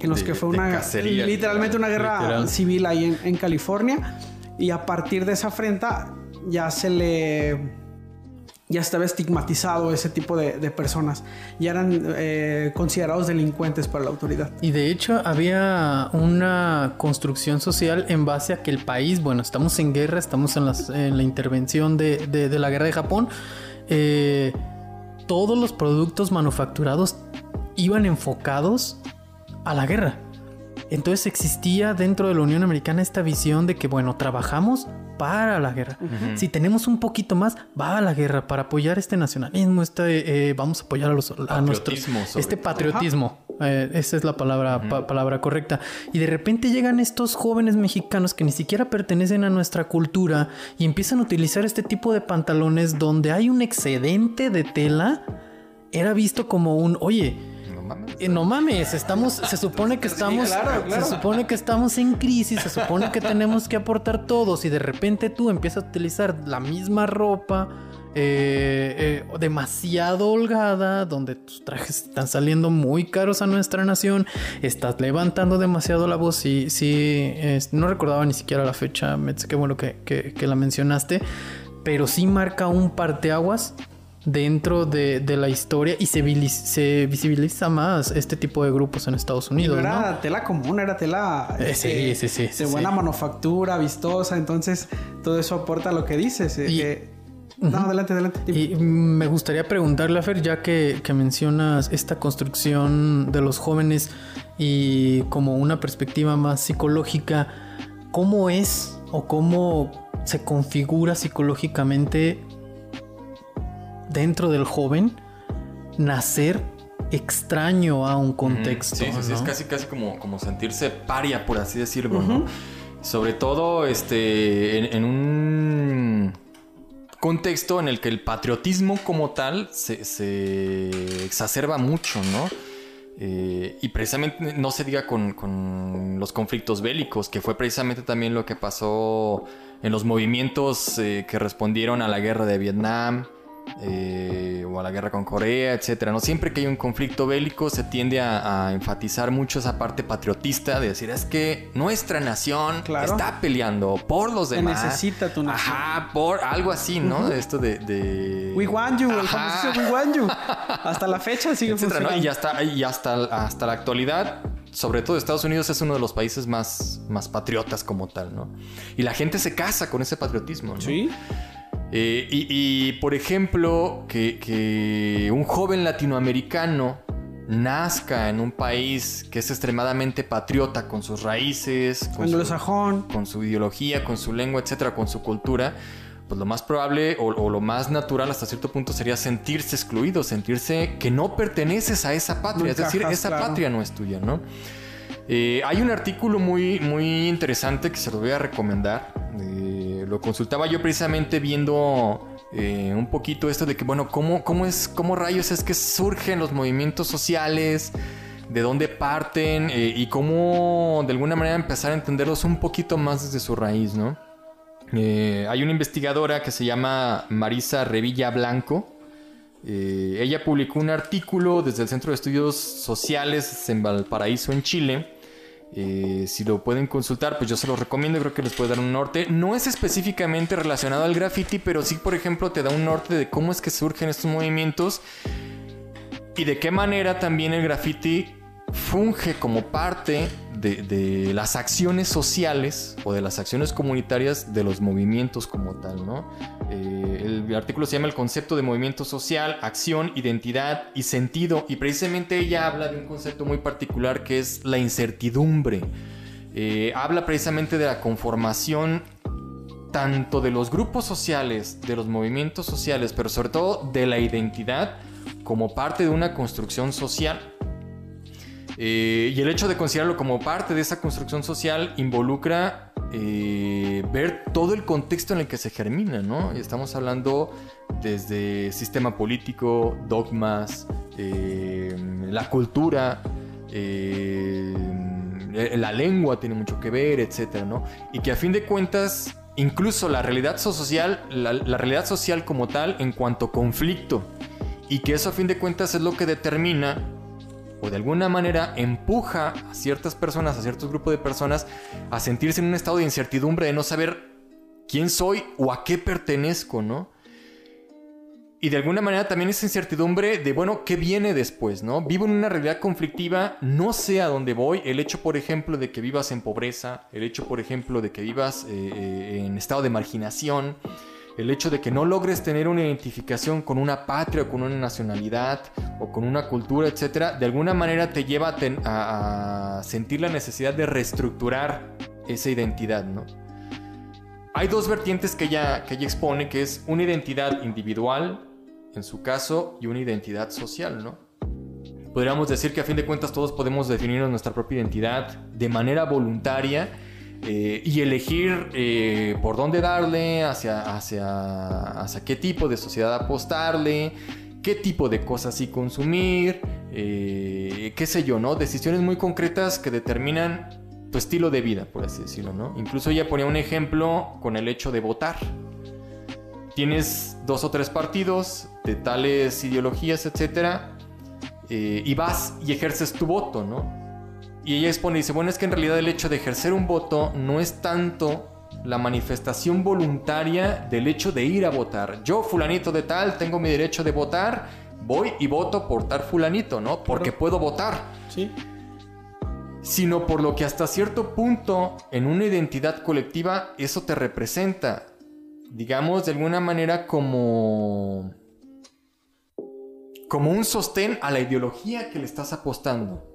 en los que fue una literalmente una guerra civil ahí en, en California. Y a partir de esa afrenta ya se le ya estaba estigmatizado ese tipo de, personas. Ya eran eh, considerados delincuentes para la autoridad. Y de hecho había una construcción social en base a que el país, bueno, estamos en guerra, estamos en, la intervención de, la guerra de Japón. Eh, todos los productos manufacturados iban enfocados a la guerra. Entonces existía dentro de la Unión Americana esta visión de que, bueno, trabajamos para la guerra. Si tenemos un poquito más, va a la guerra para apoyar este nacionalismo, este, eh, vamos a apoyar a los a este patriotismo. Eh, esa es la palabra, palabra correcta. Y de repente llegan estos jóvenes mexicanos que ni siquiera pertenecen a nuestra cultura y empiezan a utilizar este tipo de pantalones donde hay un excedente de tela. Era visto como un, oye, no mames, estamos, se supone que estamos, se supone que estamos en crisis, se supone que tenemos que aportar todos y de repente tú empiezas a utilizar la misma ropa. Eh, eh, demasiado holgada, donde tus trajes están saliendo muy caros a nuestra nación, estás levantando demasiado la voz y sí, no recordaba ni siquiera la fecha, qué bueno que, que, la mencionaste, pero sí marca un parteaguas dentro de, la historia y se, visibiliza más este tipo de grupos en Estados Unidos. no era tela común, era tela eh, sí, sí, sí, de buena manufactura, vistosa, entonces todo eso aporta lo que dices. Eh, no, adelante, adelante. Y me gustaría preguntarle a Fer, ya que, que mencionas esta construcción de los jóvenes y como una perspectiva más psicológica, ¿cómo es o cómo se configura psicológicamente dentro del joven nacer extraño a un contexto. Sí, sí, es casi, casi como, como sentirse paria, por así decirlo, ¿no? Sobre todo este, en, un contexto en el que el patriotismo como tal se, exacerba mucho, ¿no? Eh, y precisamente no se diga con, con, los conflictos bélicos, que fue precisamente también lo que pasó en los movimientos eh, que respondieron a la guerra de Vietnam, eh, o a la guerra con Corea, etcétera. ¿no? Siempre que hay un conflicto bélico se tiende a, enfatizar mucho esa parte patriotista de decir es que nuestra nación está peleando por los demás. Necesita tu nación. Ajá, por algo así, ¿no? Esto de, de... We want you, el famoso We want you. Hasta la fecha sigue funcionando. Y, hasta, y hasta, hasta la actualidad sobre todo Estados Unidos es uno de los países más, más patriotas como tal, ¿no? Y la gente se casa con ese patriotismo, ¿no? Sí. Eh, y, por ejemplo, que, un joven latinoamericano nazca en un país que es extremadamente patriota con sus raíces, con, su, con su ideología, con su lengua, etcétera, con su cultura, pues lo más probable o, lo más natural hasta cierto punto sería sentirse excluido, sentirse que no perteneces a esa patria, es decir, esa patria no es tuya, ¿no? Eh, hay un artículo muy, muy interesante que se lo voy a recomendar. Eh, lo consultaba yo precisamente viendo eh, un poquito esto de que, bueno, ¿cómo, cómo, es, ¿cómo rayos es que surgen los movimientos sociales? ¿De dónde parten? y cómo de alguna manera empezar a entenderlos un poquito más desde su raíz, ¿no? Hay una investigadora que se llama Marisa Revilla Blanco. Eh, ella publicó un artículo desde el Centro de Estudios Sociales en Valparaíso, en Chile. Eh, si lo pueden consultar, pues yo se lo recomiendo, creo que les puede dar un norte. No es específicamente relacionado al graffiti, pero sí, por ejemplo, te da un norte de cómo es que surgen estos movimientos y de qué manera también el graffiti funge como parte de, las acciones sociales o de las acciones comunitarias de los movimientos como tal, ¿no? Eh, el artículo se llama El concepto de movimiento social, acción, identidad y sentido, y precisamente ella habla de un concepto muy particular que es la incertidumbre. Eh, habla precisamente de la conformación tanto de los grupos sociales, de los movimientos sociales, pero sobre todo de la identidad como parte de una construcción social. Eh, y el hecho de considerarlo como parte de esa construcción social involucra eh, ver todo el contexto en el que se germina, ¿no? Estamos hablando desde sistema político, dogmas, eh, la cultura, la lengua tiene mucho que ver, etcétera, ¿no? Y que a fin de cuentas, incluso la realidad social, la realidad social como tal, en cuanto conflicto, y que eso a fin de cuentas es lo que determina o de alguna manera empuja a ciertas personas, a ciertos grupos de personas, a sentirse en un estado de incertidumbre de no saber quién soy o a qué pertenezco, ¿no? Y de alguna manera también esa incertidumbre de, bueno, ¿qué viene después, no? Vivo en una realidad conflictiva, no sé a dónde voy. El hecho, por ejemplo, de que vivas en pobreza, el hecho, por ejemplo, de que vivas eh, eh, en estado de marginación, el hecho de que no logres tener una identificación con una patria con una nacionalidad o con una cultura, etcétera, de alguna manera te lleva a, sentir la necesidad de reestructurar esa identidad, ¿no? Hay dos vertientes que ella, que ella expone, que es una identidad individual, en su caso, y una identidad social, ¿no? Podríamos decir que a fin de cuentas todos podemos definirnos nuestra propia identidad de manera voluntaria eh, y elegir eh, por dónde darle, hacia, hacia, hacia qué tipo de sociedad apostarle, qué tipo de cosas sí consumir, eh, qué sé yo, ¿no? Decisiones muy concretas que determinan tu estilo de vida, por así decirlo, ¿no? Incluso ella ponía un ejemplo con el hecho de votar. Tienes dos o tres partidos de tales ideologías, etcétera, y vas y ejerces tu voto, ¿no? Y ella expone y dice, bueno, es que en realidad el hecho de ejercer un voto no es tanto la manifestación voluntaria del hecho de ir a votar. Yo, fulanito de tal, tengo mi derecho de votar, voy y voto por tal fulanito, ¿no? Porque puedo votar. Sí. Sino por lo que hasta cierto punto en una identidad colectiva eso te representa. Digamos de alguna manera como como un sostén a la ideología que le estás apostando.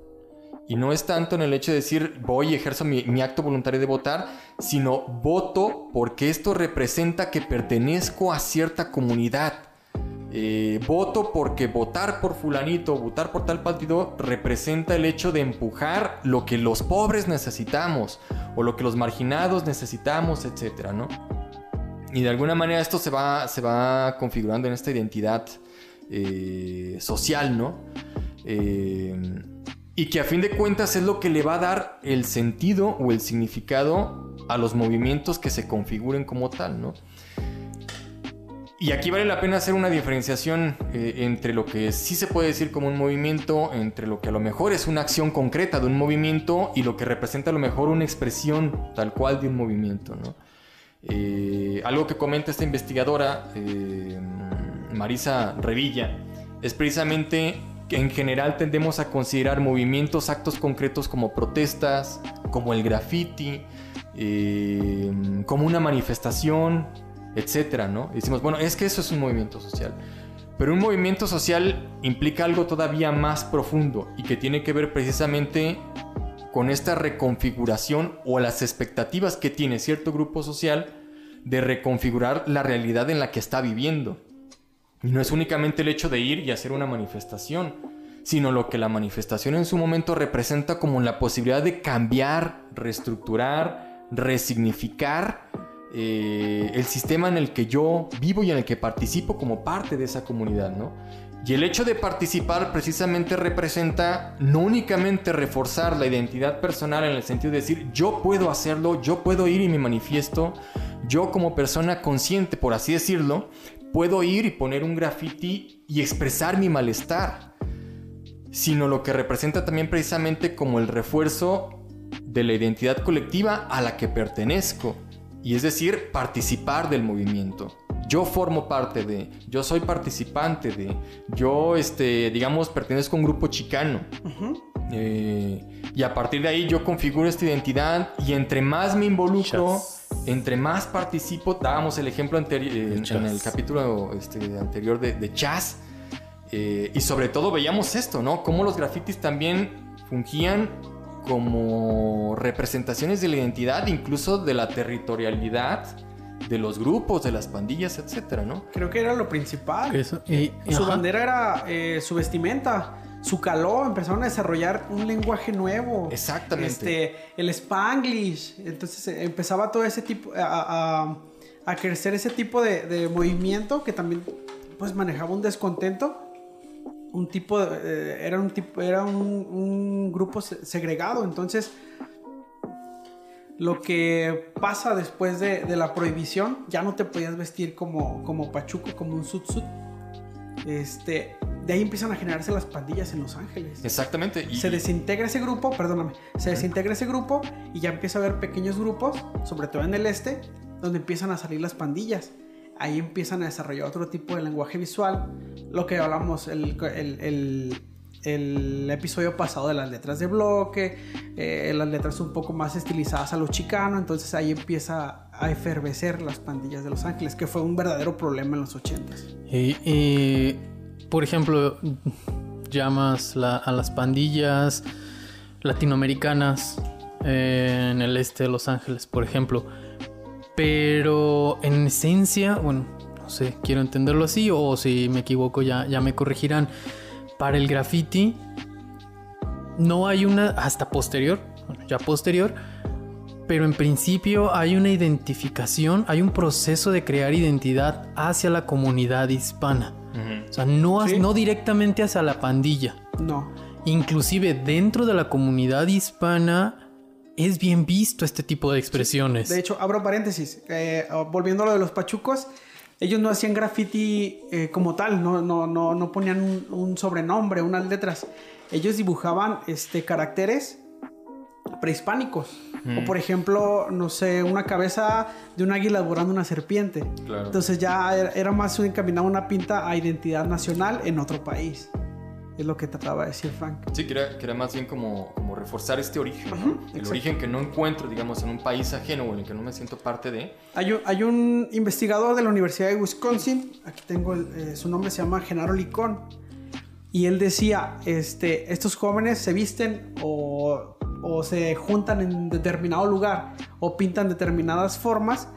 Y no es tanto en el hecho de decir voy y ejerzo mi, acto voluntario de votar, sino voto porque esto representa que pertenezco a cierta comunidad. Eh, voto porque votar por fulanito, votar por tal partido representa el hecho de empujar lo que los pobres necesitamos o lo que los marginados necesitamos, etcétera, ¿no? Y de alguna manera esto se va, se va configurando en esta identidad eh, social, ¿no? Eh, y que a fin de cuentas es lo que le va a dar el sentido o el significado a los movimientos que se configuren como tal, ¿no? y aquí vale la pena hacer una diferenciación eh, entre lo que sí se puede decir como un movimiento, entre lo que a lo mejor es una acción concreta de un movimiento y lo que representa a lo mejor una expresión tal cual de un movimiento. ¿no? Eh, algo que comenta esta investigadora, eh, Marisa Revilla, es precisamente que en general tendemos a considerar movimientos, actos concretos como protestas, como el graffiti, como una manifestación, etcétera, ¿no? decimos, bueno, es que eso es un movimiento social. Pero un movimiento social implica algo todavía más profundo y que tiene que ver precisamente con esta reconfiguración o las expectativas que tiene cierto grupo social de reconfigurar la realidad en la que está viviendo. Y no es únicamente el hecho de ir y hacer una manifestación, sino lo que la manifestación en su momento representa como la posibilidad de cambiar, reestructurar, resignificar eh, el sistema en el que yo vivo y en el que participo como parte de esa comunidad, ¿no? Y el hecho de participar precisamente representa no únicamente reforzar la identidad personal en el sentido de decir yo puedo hacerlo, yo puedo ir y me manifiesto, yo como persona consciente, por así decirlo, puedo ir y poner un graffiti y expresar mi malestar, sino lo que representa también precisamente como el refuerzo de la identidad colectiva a la que pertenezco y es decir, participar del movimiento. Yo formo parte de, yo soy participante de, yo, este, digamos, pertenezco a un grupo chicano. Eh, y a partir de ahí yo configuro esta identidad y entre más me involucro, entre más participo, dábamos el ejemplo anterior, eh, en el capítulo este, anterior de, de Chas, eh, y sobre todo veíamos esto, ¿no? Cómo los grafitis también fungían como representaciones de la identidad, incluso de la territorialidad de los grupos, de las pandillas, etcétera, ¿no? Creo que era lo principal. su bandera era eh, su vestimenta, su calor, empezaron a desarrollar un lenguaje nuevo. Exactamente. Este, el Spanglish. Entonces eh, empezaba todo ese tipo, a, crecer ese tipo de, de, movimiento que también pues manejaba un descontento un tipo de, eh, era un tipo era un, grupo segregado entonces lo que pasa después de, la prohibición ya no te podías vestir como, como pachuco como un sud este de ahí empiezan a generarse las pandillas en Los Ángeles. Exactamente. Se desintegra ese grupo, perdóname, se desintegra ese grupo y ya empieza a haber pequeños grupos, sobre todo en el este, donde empiezan a salir las pandillas ahí empiezan a desarrollar otro tipo de lenguaje visual, lo que hablamos el, el, el, episodio pasado de las letras de bloque, eh, las letras un poco más estilizadas a lo chicano, entonces ahí empieza a efervecer las pandillas de Los Ángeles, que fue un verdadero problema en los 80s. Y, por ejemplo, llamas a las pandillas latinoamericanas eh, en el este de Los Ángeles, por ejemplo, pero en esencia, bueno, no sé, quiero entenderlo así o si me equivoco ya, ya me corregirán. Para el graffiti no hay una, hasta posterior, bueno, ya posterior, pero en principio hay una identificación, hay un proceso de crear identidad hacia la comunidad hispana. O sea, no, no directamente hacia la pandilla. No. Inclusive dentro de la comunidad hispana es bien visto este tipo de expresiones. De hecho, abro paréntesis, eh, volviendo a lo de los pachucos, ellos no hacían graffiti eh, como tal, no, no, no, no ponían un, sobrenombre, unas letras. Ellos dibujaban este, caracteres prehispánicos. O por ejemplo, no sé, una cabeza de un águila devorando una serpiente. Entonces ya era, más encaminado una pinta a identidad nacional en otro país. Es lo que trataba de decir Frank. Sí, que era, que era más bien como, como reforzar este origen, el origen que no encuentro, digamos, en un país ajeno o en el que no me siento parte de. Hay un, hay un investigador de la Universidad de Wisconsin, aquí tengo eh, su nombre, se llama Genaro Licón, y él decía, este, estos jóvenes se visten o, o se juntan en determinado lugar o pintan determinadas formas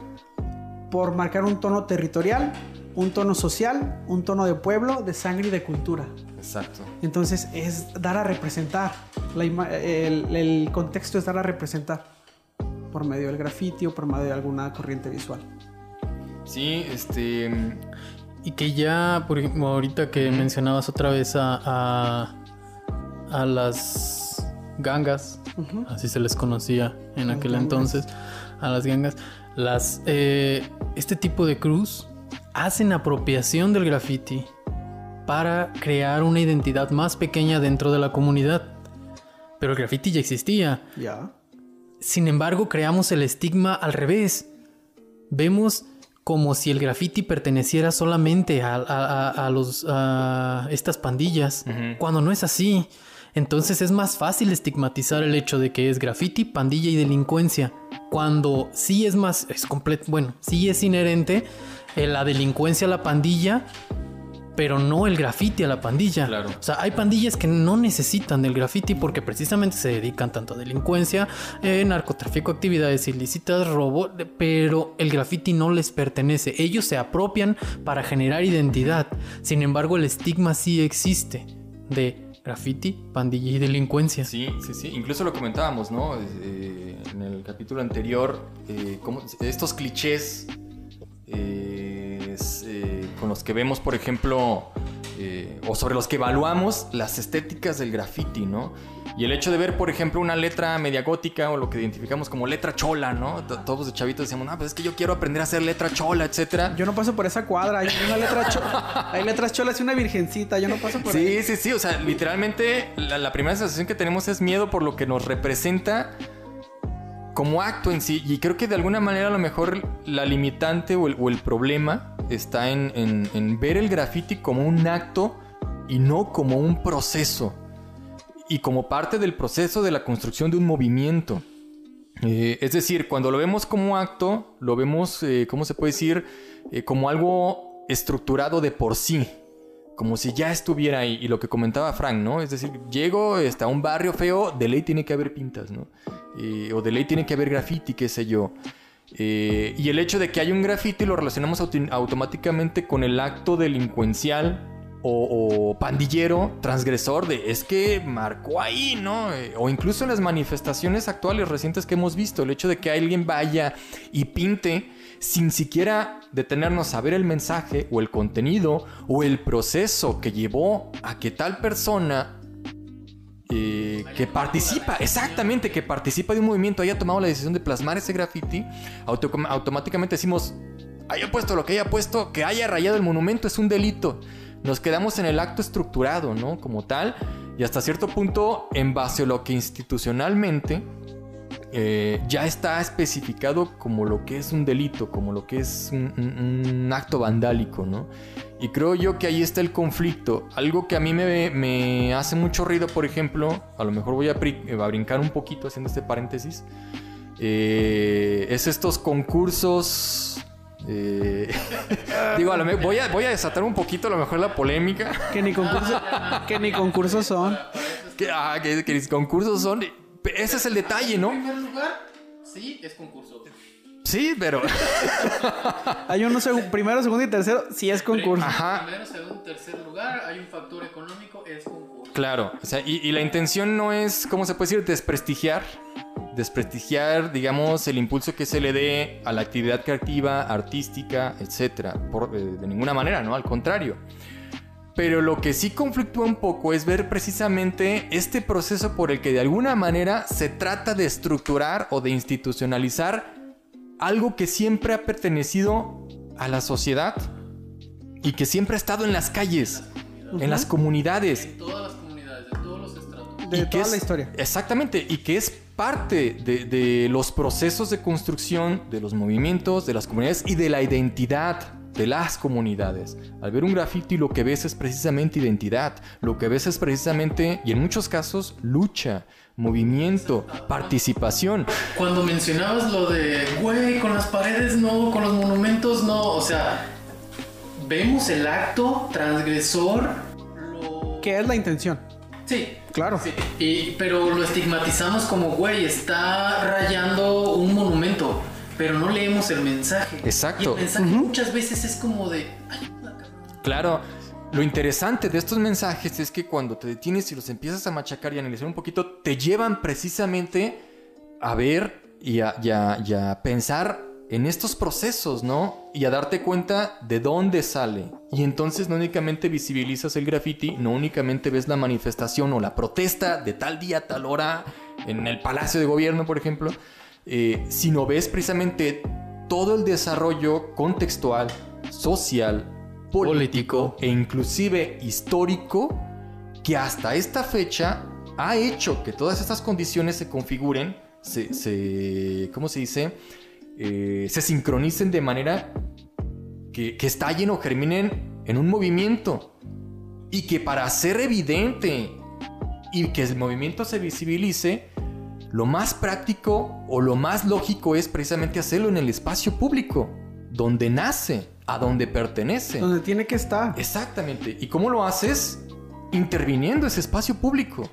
por marcar un tono territorial, un tono social, un tono de pueblo, de sangre y de cultura. Exacto. Entonces es dar a representar. el, contexto es dar a representar por medio del graffiti o por medio de alguna corriente visual. Sí, este. Y que ya, por ejemplo, ahorita que mencionabas otra vez a, a, las gangas, así se les conocía en aquel entonces, a las gangas, las, eh, este tipo de cruz hacen apropiación del graffiti para crear una identidad más pequeña dentro de la comunidad. Pero el graffiti ya existía. Ya. Sin embargo, creamos el estigma al revés. Vemos como si el graffiti perteneciera solamente a, los, estas pandillas, cuando no es así. Entonces es más fácil estigmatizar el hecho de que es graffiti, pandilla y delincuencia, cuando sí es más, es completo, bueno, sí es inherente eh, la delincuencia a la pandilla, pero no el graffiti a la pandilla. Claro. O sea, hay pandillas que no necesitan del graffiti porque precisamente se dedican tanto a delincuencia, eh, narcotráfico, actividades ilícitas, robo, pero el graffiti no les pertenece. Ellos se apropian para generar identidad. Sin embargo, el estigma sí existe de graffiti, pandilla y delincuencia. Sí, sí, sí. Incluso lo comentábamos, ¿no? Eh, en el capítulo anterior, eh, estos clichés eh, con los que vemos, por ejemplo, o sobre los que evaluamos las estéticas del graffiti, ¿no? Y el hecho de ver, por ejemplo, una letra media gótica o lo que identificamos como letra chola, ¿no? Todos de chavitos decíamos, no, pues es que yo quiero aprender a hacer letra chola, etcétera. Yo no paso por esa cuadra, hay una letra chola, hay letras cholas y una virgencita, yo no paso por sí, Sí, sí, sí, o sea, literalmente la, primera sensación que tenemos es miedo por lo que nos representa como acto en sí. Y creo que de alguna manera a lo mejor la limitante o el, problema está en, en ver el graffiti como un acto y no como un proceso y como parte del proceso de la construcción de un movimiento. Eh, es decir, cuando lo vemos como acto, lo vemos, eh, ¿cómo se puede decir? Eh, como algo estructurado de por sí, como si ya estuviera ahí. Y lo que comentaba Frank, ¿no? Es decir, llego a un barrio feo, de ley tiene que haber pintas, ¿no? o de ley tiene que haber graffiti, qué sé yo. Y el hecho de que hay un graffiti lo relacionamos automáticamente con el acto delincuencial o, pandillero, transgresor de es que marcó ahí, ¿no? Eh, o incluso en las manifestaciones actuales recientes que hemos visto, el hecho de que alguien vaya y pinte sin siquiera detenernos a ver el mensaje o el contenido o el proceso que llevó a que tal persona eh, que participa, exactamente, que participa de un movimiento haya tomado la decisión de plasmar ese graffiti, automáticamente decimos, haya puesto lo que haya puesto, que haya rayado el monumento es un delito nos quedamos en el acto estructurado, ¿no? Como tal, y hasta cierto punto, en base a lo que institucionalmente eh, ya está especificado como lo que es un delito, como lo que es un, acto vandálico, ¿no? Y creo yo que ahí está el conflicto. Algo que a mí me, hace mucho ruido, por ejemplo, a lo mejor voy a, brincar un poquito haciendo este paréntesis, eh, es estos concursos eh, digo, voy, a, voy a desatar un poquito a lo mejor la polémica. Que ni concursos, que ni concursos son. Que, ah, que, ni concursos son. Ese es el detalle, ¿no? En primer lugar, sí, es concurso. Sí, pero. hay uno primero, segundo y tercero, sí es concurso. Ajá. Primero, segundo, tercer lugar, hay un factor económico, es concurso. Claro, o sea, y, y la intención no es, ¿cómo se puede decir? Desprestigiar desprestigiar, digamos, el impulso que se le dé a la actividad creativa, artística, etcétera, por, eh, de ninguna manera, ¿no? Al contrario. Pero lo que sí conflictúa un poco es ver precisamente este proceso por el que de alguna manera se trata de estructurar o de institucionalizar algo que siempre ha pertenecido a la sociedad y que siempre ha estado en las calles, en las comunidades. En todas las comunidades, de todos los estratos. De toda la historia. Exactamente, y que es parte de, los procesos de construcción de los movimientos, de las comunidades y de la identidad de las comunidades. Al ver un graffiti lo que ves es precisamente identidad, lo que ves es precisamente, y en muchos casos, lucha, movimiento, participación. Cuando mencionabas lo de, güey, con las paredes no, con los monumentos no, o sea, vemos el acto transgresor. ¿Qué es la intención? Sí. Claro. y, pero lo estigmatizamos como, güey, está rayando un monumento, pero no leemos el mensaje. Exacto. Y el mensaje muchas veces es como de... claro. Lo interesante de estos mensajes es que cuando te detienes y los empiezas a machacar y analizar un poquito, te llevan precisamente a ver y a, y a pensar en estos procesos, ¿no? Y a darte cuenta de dónde sale. Y entonces no únicamente visibilizas el graffiti, no únicamente ves la manifestación o la protesta de tal día, tal hora, en el Palacio de Gobierno, por ejemplo, eh, sino ves precisamente todo el desarrollo contextual, social, político, e inclusive histórico que hasta esta fecha ha hecho que todas estas condiciones se configuren, se, ¿cómo se dice? Eh, se sincronicen de manera que, que estallen o germinen en un movimiento. Y que para ser evidente y que el movimiento se visibilice, lo más práctico o lo más lógico es precisamente hacerlo en el espacio público, donde nace, a donde pertenece. Donde tiene que estar. Exactamente. ¿Y cómo lo haces? Interviniendo ese espacio público.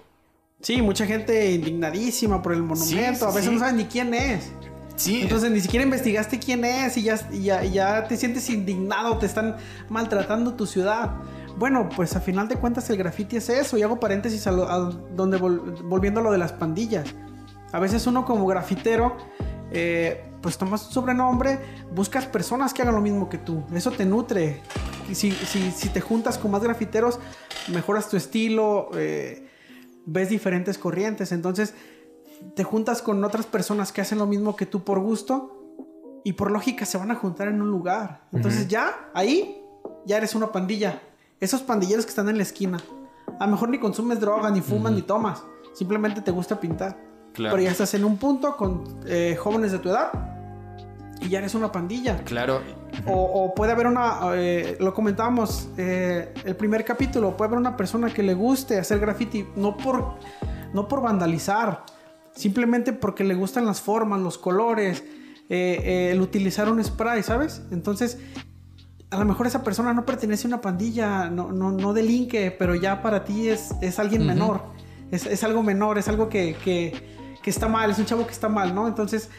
Sí, mucha gente indignadísima por el monumento. a veces no saben ni quién es. Sí. Entonces ni siquiera investigaste quién es y ya, ya, ya te sientes indignado, te están maltratando tu ciudad. Bueno, pues a final de cuentas el graffiti es eso. Y hago paréntesis a, donde volviendo a lo de las pandillas. A veces uno como grafitero, eh, pues tomas un sobrenombre, buscas personas que hagan lo mismo que tú. Eso te nutre. Y si, si, te juntas con más grafiteros, mejoras tu estilo, eh, ves diferentes corrientes. Entonces, te juntas con otras personas que hacen lo mismo que tú por gusto. Y por lógica se van a juntar en un lugar. Entonces ya, ahí, ya eres una pandilla esos pandilleros que están en la esquina. A lo mejor ni consumes droga, ni fumas, ni tomas. Simplemente te gusta pintar. Pero ya estás en un punto con eh, jóvenes de tu edad y ya eres una pandilla. Claro. O, puede haber una, eh, lo comentábamos eh, el primer capítulo, puede haber una persona que le guste hacer graffiti, no por, no por vandalizar, simplemente porque le gustan las formas, los colores, el utilizar un spray, ¿sabes? Entonces a lo mejor esa persona no pertenece a una pandilla, no, no, no delinque, pero ya para ti es, es alguien menor. Es, es, algo menor, es algo que, que, que, está mal, es un chavo que está mal, ¿no? Entonces,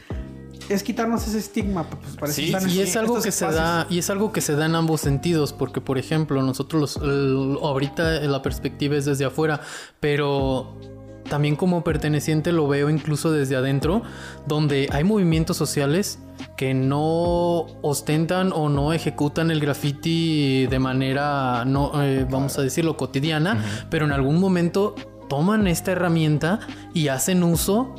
es quitarnos ese estigma. Pues, sí, y es algo que se da, y es algo que se da en ambos sentidos, porque por ejemplo, nosotros los, ahorita la perspectiva es desde afuera, pero también como perteneciente lo veo incluso desde adentro, donde hay movimientos sociales que no ostentan o no ejecutan el graffiti de manera, no, eh, vamos a decirlo, cotidiana, pero en algún momento toman esta herramienta y hacen uso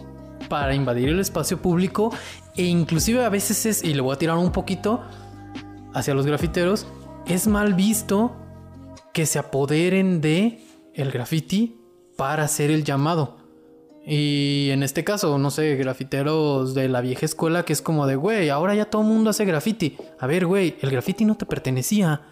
para invadir el espacio público e inclusive a veces es, y le voy a tirar un poquito hacia los grafiteros, es mal visto que se apoderen de el graffiti para hacer el llamado. Y en este caso, no sé, grafiteros de la vieja escuela que es como de, güey, ahora ya todo el mundo hace graffiti. A ver, güey, el graffiti no te pertenecía.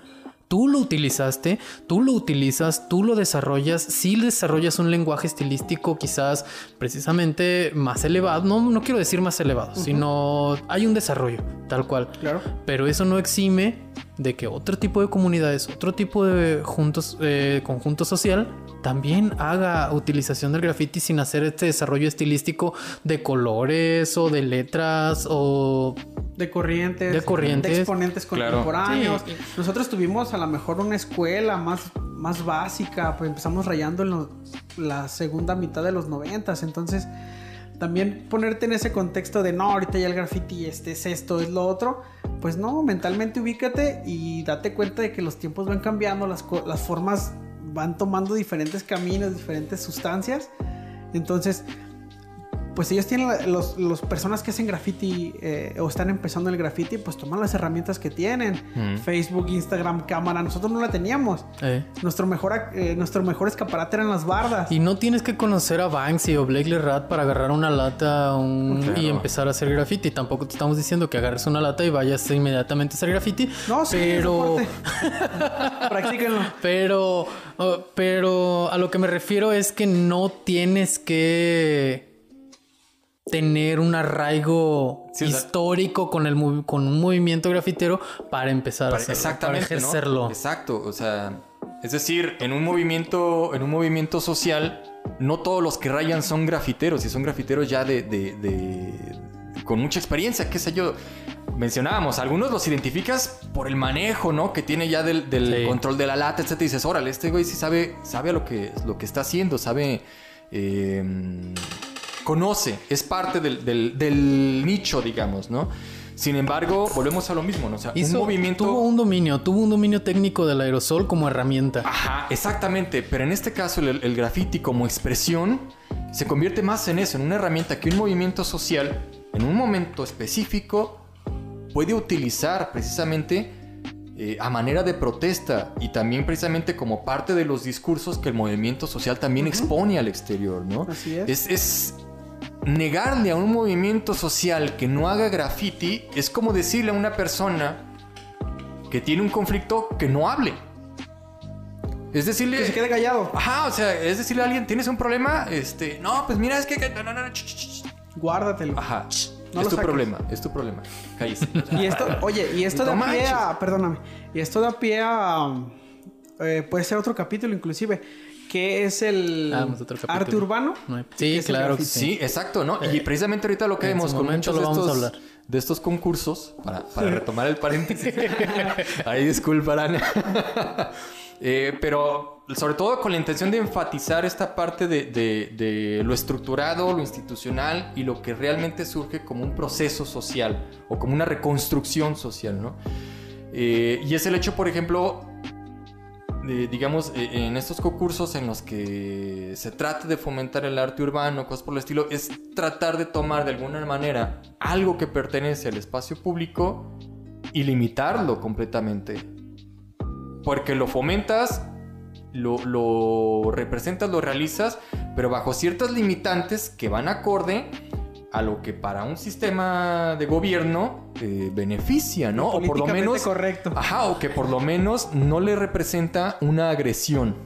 Tú lo utilizaste, tú lo utilizas, tú lo desarrollas, sí desarrollas un lenguaje estilístico quizás precisamente más elevado, no, no quiero decir más elevado, sino hay un desarrollo, tal cual. Claro. Pero eso no exime de que otro tipo de comunidades, otro tipo de juntos, eh, conjunto social también haga utilización del graffiti sin hacer este desarrollo estilístico de colores o de letras o de corrientes, de, corrientes. de exponentes contemporáneos. Nosotros tuvimos a lo mejor una escuela más, más básica, pues empezamos rayando en la segunda mitad de los noventas, entonces también ponerte en ese contexto de no, ahorita ya el graffiti este es esto, es lo otro, pues no, mentalmente ubícate y date cuenta de que los tiempos van cambiando, las, las formas van tomando diferentes caminos, diferentes sustancias. Entonces, pues ellos tienen los, los personas que hacen graffiti eh, o están empezando el graffiti, pues toman las herramientas que tienen. Mm. Facebook, Instagram, cámara. Nosotros no la teníamos. Eh. Nuestro, mejor, eh, nuestro mejor escaparate eran las bardas. Y no tienes que conocer a Banksy o Blake Rat para agarrar una lata y empezar a hacer graffiti. Tampoco te estamos diciendo que agarres una lata y vayas inmediatamente a hacer graffiti. No, sí, pero... Practíquenlo. Pero, oh, pero a lo que me refiero es que no tienes que tener un arraigo histórico con, el, con un movimiento grafitero para empezar a hacerlo, exactamente, ejercerlo. Exacto, o sea, es decir, en un movimiento, en un movimiento social, no todos los que rayan son grafiteros y son grafiteros ya de, de, con mucha experiencia, qué sé yo. Mencionábamos, algunos los identificas por el manejo, ¿no? Que tiene ya del, control de la lata, etc. Y dices, órale, este güey sí sabe, sabe a lo que, lo que está haciendo, sabe eh, conoce, es parte del, nicho, digamos, ¿no? Sin embargo, volvemos a lo mismo, ¿no? O sea, un movimiento... Tuvo un dominio, tuvo un dominio técnico del aerosol como herramienta. Ajá, exactamente. Pero en este caso, el, el graffiti como expresión se convierte más en eso, en una herramienta que un movimiento social, en un momento específico, puede utilizar precisamente eh, a manera de protesta y también precisamente como parte de los discursos que el movimiento social también expone al exterior, ¿no? Así es. Es, negarle a un movimiento social que no haga graffiti es como decirle a una persona que tiene un conflicto que no hable. Es decirle. Que se quede callado. Ajá, o sea, es decirle a alguien, ¿tienes un problema? Este, no, pues mira, es que. Guárdatelo. Ajá. es tu problema, es tu problema. Cállese. y esto, oye, y esto da pie a. Perdóname. Y esto da pie a. Eh, puede ser otro capítulo, inclusive. Que es el Ah, arte urbano. Sí, claro que Sí, exacto, ¿no? y precisamente ahorita lo que vemos con muchos de estos, de estos concursos, para, para retomar el paréntesis. Ahí disculparán. Eh, pero sobre todo con la intención de enfatizar esta parte de, de, lo estructurado, lo institucional y lo que realmente surge como un proceso social o como una reconstrucción social, ¿no? Eh, y es el hecho, por ejemplo, digamos, eh, en estos concursos en los que se trata de fomentar el arte urbano, cosas por el estilo, es tratar de tomar de alguna manera algo que pertenece al espacio público y limitarlo completamente. Porque lo fomentas, lo, representas, lo realizas, pero bajo ciertas limitantes que van acorde a lo que para un sistema de gobierno eh, beneficia, ¿no? O por lo menos. Correcto. Ajá, o que por lo menos no le representa una agresión.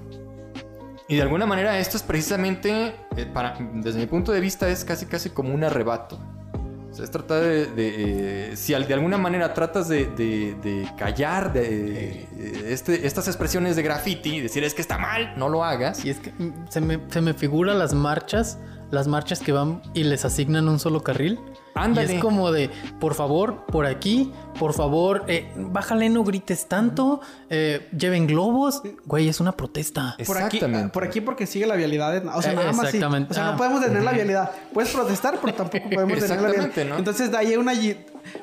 Y de alguna manera esto es precisamente, eh, para, desde mi punto de vista, es casi casi como un arrebato. O sea, es tratar de... Eh, si de alguna manera tratas de, callar de, este, estas expresiones de graffiti, decir es que está mal, no lo hagas. Y es que mm, se me, se me figura las marchas las marchas que van y les asignan un solo carril. Ándale. Y es como de, por favor, por aquí, por favor, eh, bájale, no grites tanto, eh, lleven globos. Güey, es una protesta. Por aquí, por aquí porque sigue la vialidad. O sea, eh, nada más. Sí. O sea, no ah. podemos tener la vialidad. Puedes protestar, pero tampoco podemos tener la vialidad. ¿no? Entonces, de ahí una.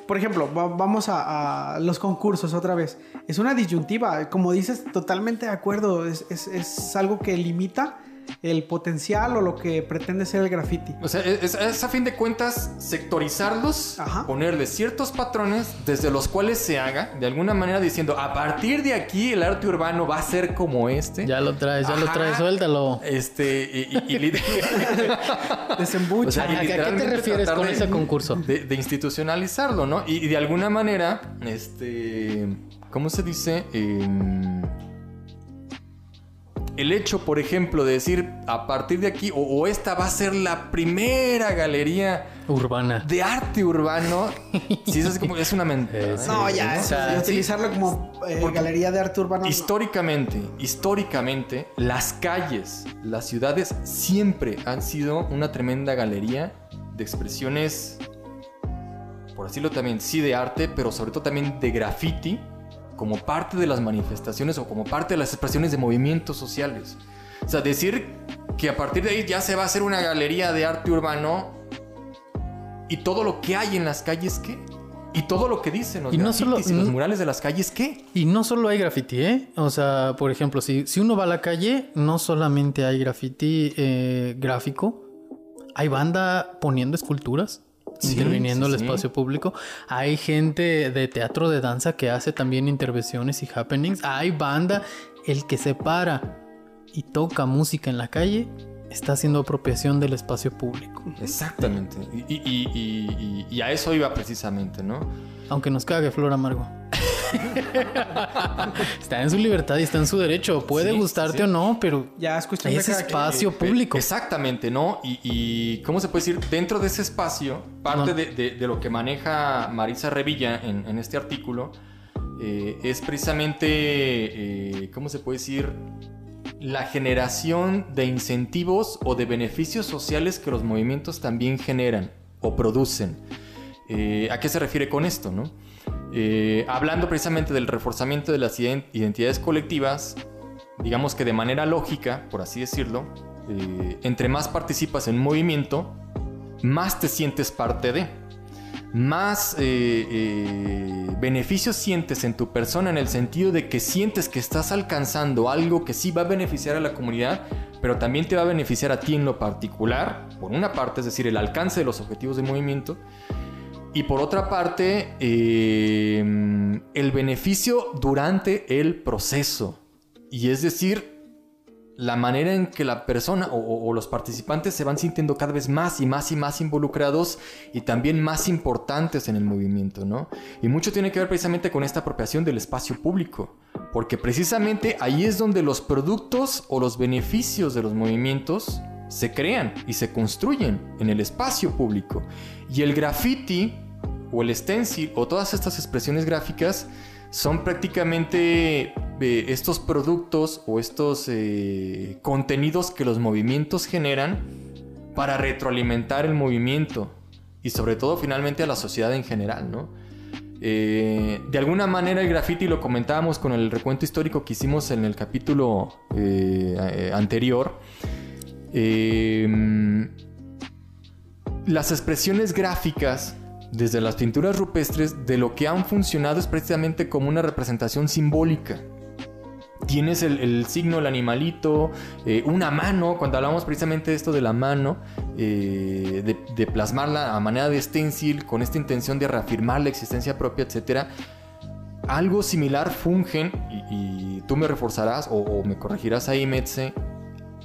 Por ejemplo, vamos a, los concursos otra vez. Es una disyuntiva. Como dices, totalmente de acuerdo. Es, es, es algo que limita el potencial o lo que pretende ser el graffiti. O sea, es, a fin de cuentas sectorizarlos, ponerle ciertos patrones desde los cuales se haga, de alguna manera diciendo, a partir de aquí el arte urbano va a ser como este. Ya lo traes, ya lo traes, suéltalo. Este, y, y, Desembucha. ¿A, qué te refieres con ese concurso? De, institucionalizarlo, ¿no? Y, de alguna manera, este, ¿cómo se dice? Eh, el hecho, por ejemplo, de decir a partir de aquí, o, esta va a ser la primera galería urbana de arte urbano, si es como es una mentira. no, ya, utilizarlo como eh, galería de arte urbano. Históricamente, históricamente, las calles, las ciudades siempre han sido una tremenda galería de expresiones, por decirlo también, sí de arte, pero sobre todo también de graffiti como parte de las manifestaciones o como parte de las expresiones de movimientos sociales. O sea, decir que a partir de ahí ya se va a hacer una galería de arte urbano y todo lo que hay en las calles, ¿qué? Y todo lo que dicen los, y no solo, y los murales de las calles, ¿qué? Y no solo hay graffiti, ¿eh? O sea, por ejemplo, si, si uno va a la calle, no solamente hay graffiti eh, gráfico, hay banda poniendo esculturas interviniendo el espacio público. Hay gente de teatro de danza que hace también intervenciones y happenings. Hay banda, el que se para y toca música en la calle está haciendo apropiación del espacio público. Exactamente. Y, a eso iba precisamente, ¿no? Aunque nos cague Flor Amargo. está en su libertad y está en su derecho. Puede gustarte o no, pero ya es cuestión de espacio público. Exactamente, ¿no? Y, cómo se puede decir, dentro de ese espacio, parte de, lo que maneja Marisa Revilla en, este artículo eh, es precisamente, eh, ¿cómo se puede decir? La generación de incentivos o de beneficios sociales que los movimientos también generan o producen. Eh, ¿A qué se refiere con esto, no? Eh, hablando precisamente del reforzamiento de las identidades colectivas, digamos que de manera lógica, por así decirlo, eh, entre más participas en un movimiento, más te sientes parte de, más eh, beneficios sientes en tu persona en el sentido de que sientes que estás alcanzando algo que sí va a beneficiar a la comunidad, pero también te va a beneficiar a ti en lo particular, por una parte, es decir, el alcance de los objetivos de movimiento, y por otra parte, em, el beneficio durante el proceso. Y es decir, la manera en que la persona o, los participantes se van sintiendo cada vez más y más y más involucrados y también más importantes en el movimiento, ¿no? Y mucho tiene que ver precisamente con esta apropiación del espacio público, porque precisamente ahí es donde los productos o los beneficios de los movimientos se crean y se construyen en el espacio público. Y el graffiti o el stencil o todas estas expresiones gráficas son prácticamente eh, estos productos o estos eh, contenidos que los movimientos generan para retroalimentar el movimiento y sobre todo finalmente a la sociedad en general, ¿no? Eh, de alguna manera el graffiti lo comentábamos con el recuento histórico que hicimos en el capítulo anterior. las expresiones gráficas desde las pinturas rupestres de lo que han funcionado es precisamente como una representación simbólica. Tienes el, signo, el animalito, eh, una mano, cuando hablamos precisamente de esto de la mano, eh, de, plasmarla a manera de stencil, con esta intención de reafirmar la existencia propia, etc. Algo similar fungen, y, tú me reforzarás o, me corregirás ahí, Metze,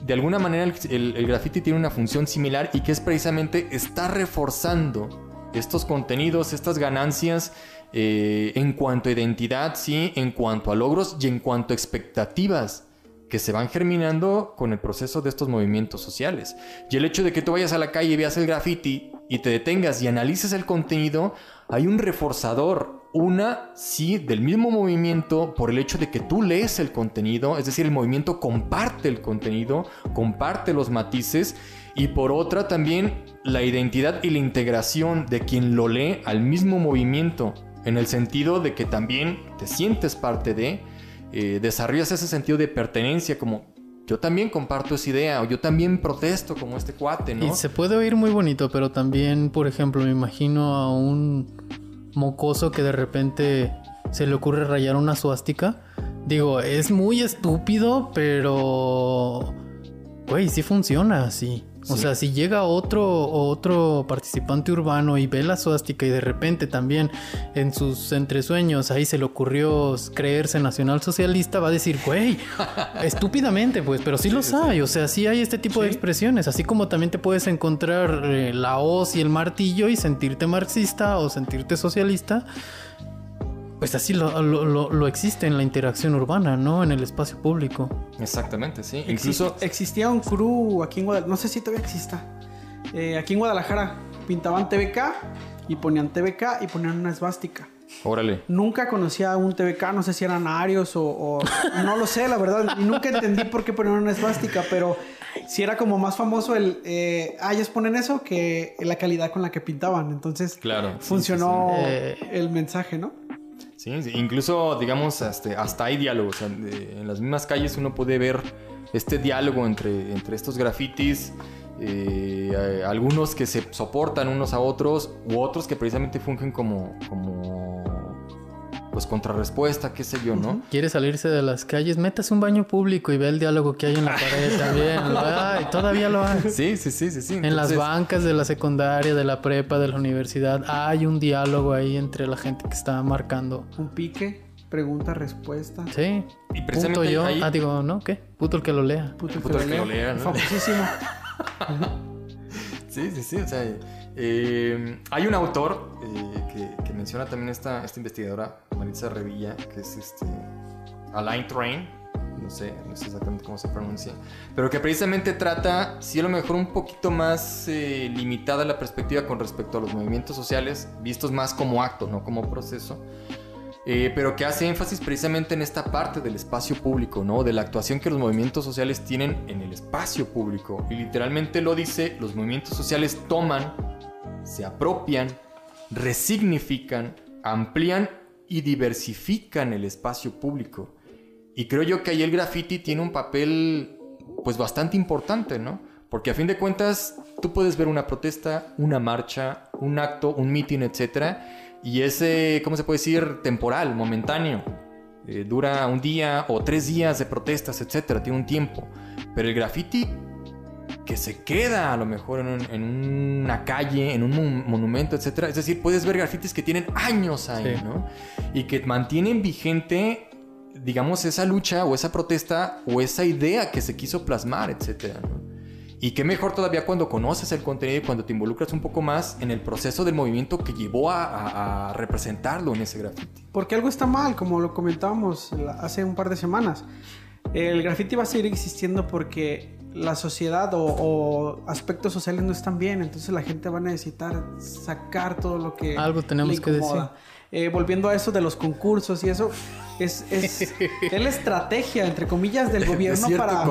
de alguna manera el, el, graffiti tiene una función similar y que es precisamente estar reforzando estos contenidos, estas ganancias eh, en cuanto a identidad, sí, en cuanto a logros y en cuanto a expectativas que se van germinando con el proceso de estos movimientos sociales. Y el hecho de que tú vayas a la calle y veas el graffiti y te detengas y analices el contenido, hay un reforzador, una, sí, del mismo movimiento por el hecho de que tú lees el contenido, es decir, el movimiento comparte el contenido, comparte los matices, y por otra también la identidad y la integración de quien lo lee al mismo movimiento, en el sentido de que también te sientes parte de, eh, desarrollas ese sentido de pertenencia como yo también comparto esa idea o yo también protesto como este cuate, ¿no? Y se puede oír muy bonito, pero también, por ejemplo, me imagino a un mocoso que de repente se le ocurre rayar una suástica. Digo, es muy estúpido, pero... Güey, sí funciona así. O sea, si llega otro, otro participante urbano y ve la suástica y de repente también en sus entresueños ahí se le ocurrió creerse nacional socialista, va a decir, güey, estúpidamente, pues, pero sí, los hay. O sea, sí hay este tipo de expresiones. Así como también te puedes encontrar eh, la hoz y el martillo y sentirte marxista o sentirte socialista pues así lo, existe en la interacción urbana, ¿no? En el espacio público. Exactamente, sí. Incluso... Existía un crew aquí en Guadalajara, no sé si todavía exista. Eh, aquí en Guadalajara pintaban TVK y ponían TVK y ponían una esvástica. Órale. Nunca conocía a un TVK, no sé si eran arios o, no lo sé, la verdad. Y nunca entendí por qué ponían una esvástica, pero si era como más famoso el, eh, ah, ellos ponen eso que la calidad con la que pintaban. Entonces, claro, funcionó el mensaje, ¿no? Sí, incluso, digamos, hasta, hay diálogos. en las mismas calles uno puede ver este diálogo entre, entre estos grafitis. Eh, algunos que se soportan unos a otros u otros que precisamente fungen como, como pues contrarrespuesta, qué sé yo, ¿no? Quiere salirse de las calles, métase un baño público y ve el diálogo que hay en la pared también. Todavía lo hay. Sí, sí, sí, sí. sí. En las bancas de la secundaria, de la prepa, de la universidad, hay un diálogo ahí entre la gente que está marcando. Un pique, pregunta, respuesta. Sí. Y precisamente Puto yo. Ah, digo, ¿no? ¿Qué? Puto el que lo lea. Puto el, que, lo lea, ¿no? Famosísimo. sí, sí, sí. O sea, eh, hay un autor eh, que, menciona también esta, esta investigadora, Maritza Revilla, que es este, Alain Train, no sé, no sé exactamente cómo se pronuncia, pero que precisamente trata, si a lo mejor un poquito más eh, limitada la perspectiva con respecto a los movimientos sociales, vistos más como acto, no como proceso. Pero que hace énfasis precisamente en esta parte del espacio público, ¿no? De la actuación que los movimientos sociales tienen en el espacio público. Y literalmente lo dice, los movimientos sociales toman se apropian, resignifican, amplían y diversifican el espacio público. Y creo yo que ahí el graffiti tiene un papel pues bastante importante, ¿no? Porque a fin de cuentas tú puedes ver una protesta, una marcha, un acto, un meeting, etc. Y ese, ¿cómo se puede decir? Temporal, momentáneo. Eh, dura un día o tres días de protestas, etc. Tiene un tiempo. Pero el graffiti que se queda a lo mejor en, una calle, en un monumento, etc. Es decir, puedes ver grafitis que tienen años ahí, ¿no? Y que mantienen vigente, digamos, esa lucha o esa protesta o esa idea que se quiso plasmar, etc. Y qué mejor todavía cuando conoces el contenido y cuando te involucras un poco más en el proceso del movimiento que llevó a, a representarlo en ese graffiti. Porque algo está mal, como lo comentábamos hace un par de semanas. El graffiti va a seguir existiendo porque la sociedad o, aspectos sociales no están bien, entonces la gente va a necesitar sacar todo lo que... Algo tenemos que decir. Eh, volviendo a eso de los concursos y eso, es, es, la estrategia, entre comillas, del gobierno para...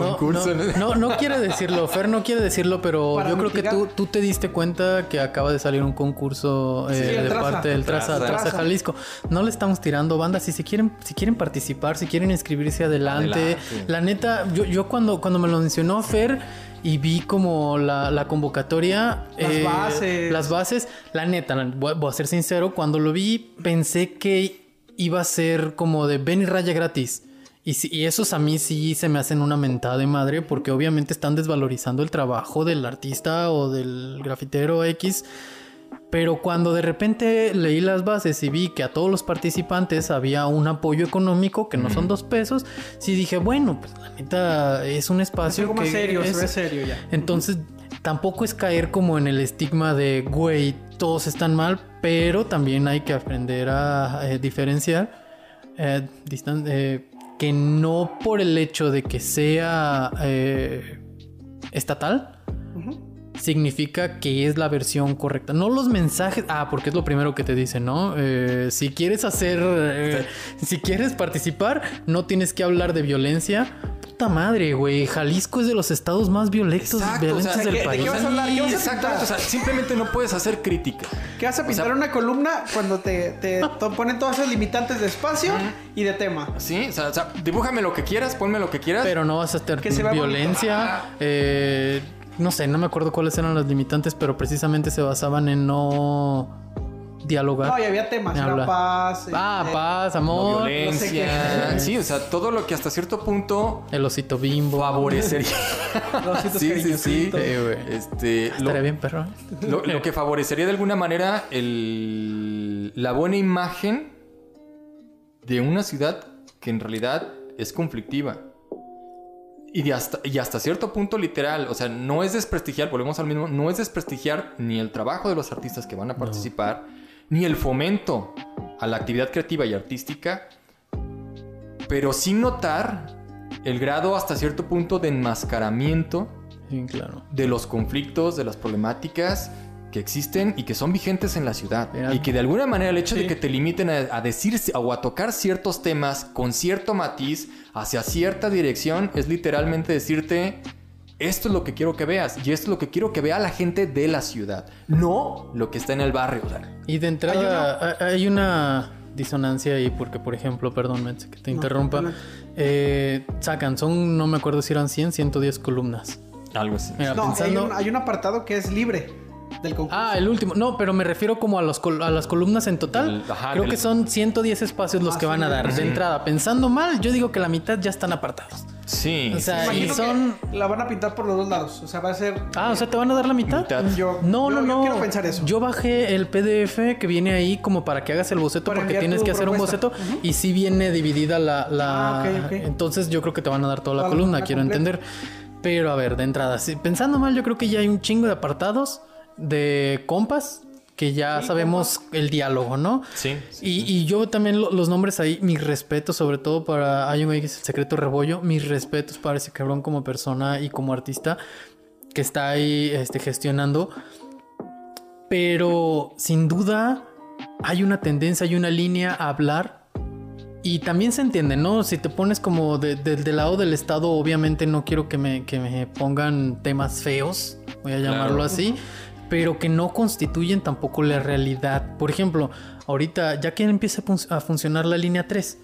No, no, quiere decirlo, Fer no quiere decirlo, pero yo creo que tú, tú te diste cuenta que acaba de salir un concurso eh, de parte del Traza, Traza, Jalisco. No le estamos tirando bandas, si se quieren, si quieren participar, si quieren inscribirse adelante. La neta, yo, yo cuando, cuando me lo mencionó Fer y vi como la, convocatoria. Las eh, bases. Las bases. La neta, voy, a ser sincero, cuando lo vi pensé que iba a ser como de ven y raya gratis. Y, y, esos a mí sí se me hacen una mentada de madre porque obviamente están desvalorizando el trabajo del artista o del grafitero X pero cuando de repente leí las bases y vi que a todos los participantes había un apoyo económico, que no son dos pesos, sí dije, bueno, pues la neta es un espacio. Es algo más serio, se ve serio ya. Entonces, tampoco es caer como en el estigma de, güey, todos están mal, pero también hay que aprender a eh, diferenciar. Eh, eh, que no por el hecho de que sea estatal, significa que es la versión correcta. No los mensajes. Ah, porque es lo primero que te dicen, ¿no? Si quieres hacer. Si quieres participar, no tienes que hablar de violencia. Puta madre, güey. Jalisco es de los estados más violentos, violentos del país. Exacto. O sea, simplemente no puedes hacer crítica. ¿Qué vas a pintar una columna cuando te, te ponen todas esas limitantes de espacio y de tema? Sí, o sea, o sea, dibújame lo que quieras, ponme lo que quieras. Pero no vas a hacer violencia. Eh no sé, no me acuerdo cuáles eran las limitantes, pero precisamente se basaban en no dialogar. No, y había temas, la paz. Ah, este, paz, amor. violencia. sí, o sea, todo lo que hasta cierto punto. El osito bimbo. Favorecería. sí, sí, sí. este, Estaría bien, perro. Lo, lo, que favorecería de alguna manera el, la buena imagen de una ciudad que en realidad es conflictiva. Y hasta, y hasta cierto punto literal, o sea, no es desprestigiar, volvemos al mismo, no es desprestigiar ni el trabajo de los artistas que van a participar, ni el fomento a la actividad creativa y artística, pero sin notar el grado hasta cierto punto de enmascaramiento claro. de los conflictos, de las problemáticas que existen y que son vigentes en la ciudad. Y que de alguna manera el hecho de que te limiten a, decir o a tocar ciertos temas con cierto matiz hacia cierta dirección es literalmente decirte esto es lo que quiero que veas y esto es lo que quiero que vea la gente de la ciudad, no lo que está en el barrio. Y de entrada hay una, disonancia ahí porque, por ejemplo, perdón, que te interrumpa, eh, sacan, son, no me acuerdo si eran 100, 110 columnas. Algo así. no, hay un apartado que es libre. Ah, el último. No, pero me refiero como a, los a las columnas en total. Creo que son 110 espacios los ah, que van a dar de entrada. Pensando mal, yo digo que la mitad ya están apartados. Sí. O sea, y son. La van a pintar por los dos lados. O sea, va a ser. Ah, o sea, te van a dar la mitad. Yo, no, no, no. Yo quiero pensar eso. Yo bajé el PDF que viene ahí como para que hagas el boceto porque tienes que hacer un boceto y sí viene dividida la. la... Ah, Entonces yo creo que te van a dar toda la, columna, quiero entender. Pero a ver, de entrada, pensando mal, yo creo que ya hay un chingo de apartados de compas que ya sabemos el diálogo, ¿no? Sí. y, yo también los nombres ahí, mis respetos, sobre todo para hay un el secreto rebollo, mis respetos para ese cabrón como persona y como artista que está ahí este, gestionando. Pero sin duda hay una tendencia, hay una línea a hablar. Y también se entiende, ¿no? Si te pones como del lado del Estado, obviamente no quiero que me, que me pongan temas feos, voy a llamarlo así pero que no constituyen tampoco la realidad. Por ejemplo, ahorita ya que empieza a funcionar la línea 3,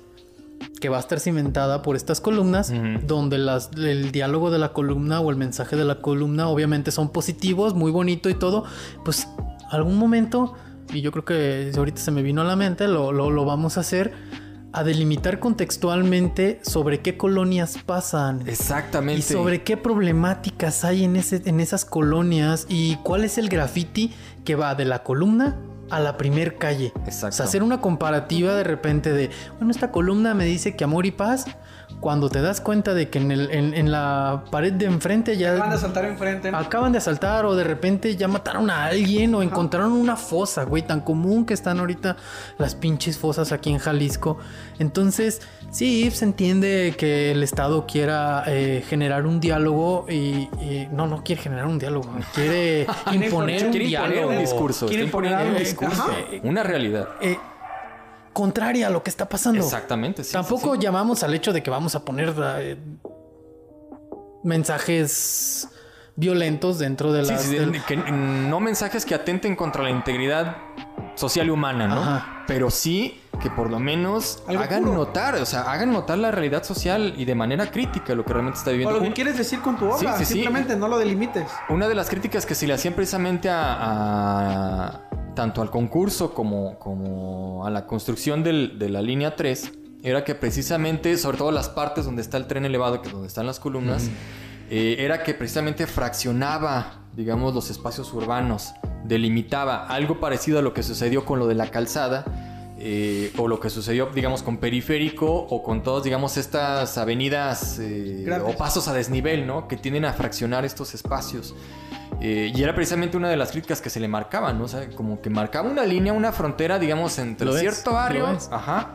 que va a estar cimentada por estas columnas, donde las, el diálogo de la columna o el mensaje de la columna obviamente son positivos, muy bonito y todo, pues algún momento, y yo creo que ahorita se me vino a la mente, lo, lo, lo vamos a hacer, a delimitar contextualmente sobre qué colonias pasan. Exactamente. Y sobre qué problemáticas hay en, ese, en esas colonias y cuál es el graffiti que va de la columna a la primer calle. Exacto. O sea, hacer una comparativa de repente de, bueno, esta columna me dice que amor y paz, cuando te das cuenta de que en, el, en, la pared de enfrente ya... Acaban de asaltar enfrente. Acaban de asaltar o de repente ya mataron a alguien o encontraron una fosa, güey, tan común que están ahorita las pinches fosas aquí en Jalisco. Entonces, sí, se entiende que el Estado quiera eh, generar un diálogo y, No, no quiere generar un diálogo, quiere imponer un diálogo. un discurso. Quiere imponer un discurso. Una realidad. Eh, contraria a lo que está pasando. Exactamente. Tampoco llamamos al hecho de que vamos a poner eh, mensajes violentos dentro de las... no mensajes que atenten contra la integridad social y humana, ¿no? Pero sí que por lo menos hagan notar, o sea, hagan notar la realidad social y de manera crítica lo que realmente está viviendo. O lo que quieres decir con tu obra, simplemente no lo delimites. Una de las críticas que se le hacían precisamente a tanto al concurso como, como a la construcción de la línea 3 era que precisamente, sobre todo las partes donde está el tren elevado, que es donde están las columnas, eh, era que precisamente fraccionaba, digamos, los espacios urbanos, delimitaba algo parecido a lo que sucedió con lo de la calzada, eh, o lo que sucedió, digamos, con periférico o con todas, digamos, estas avenidas eh, o pasos a desnivel, ¿no? Que tienden a fraccionar estos espacios. Eh, y era precisamente una de las críticas que se le marcaban, ¿no? O sea, como que marcaba una línea, una frontera, digamos, entre cierto barrio, ajá,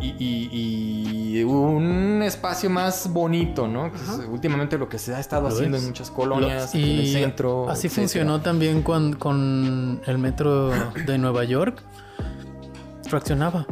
y, un espacio más bonito, ¿no? Que es últimamente lo que se ha estado haciendo en muchas colonias, en el centro. Así funcionó también con, con el metro de Nueva York. Fraccionaba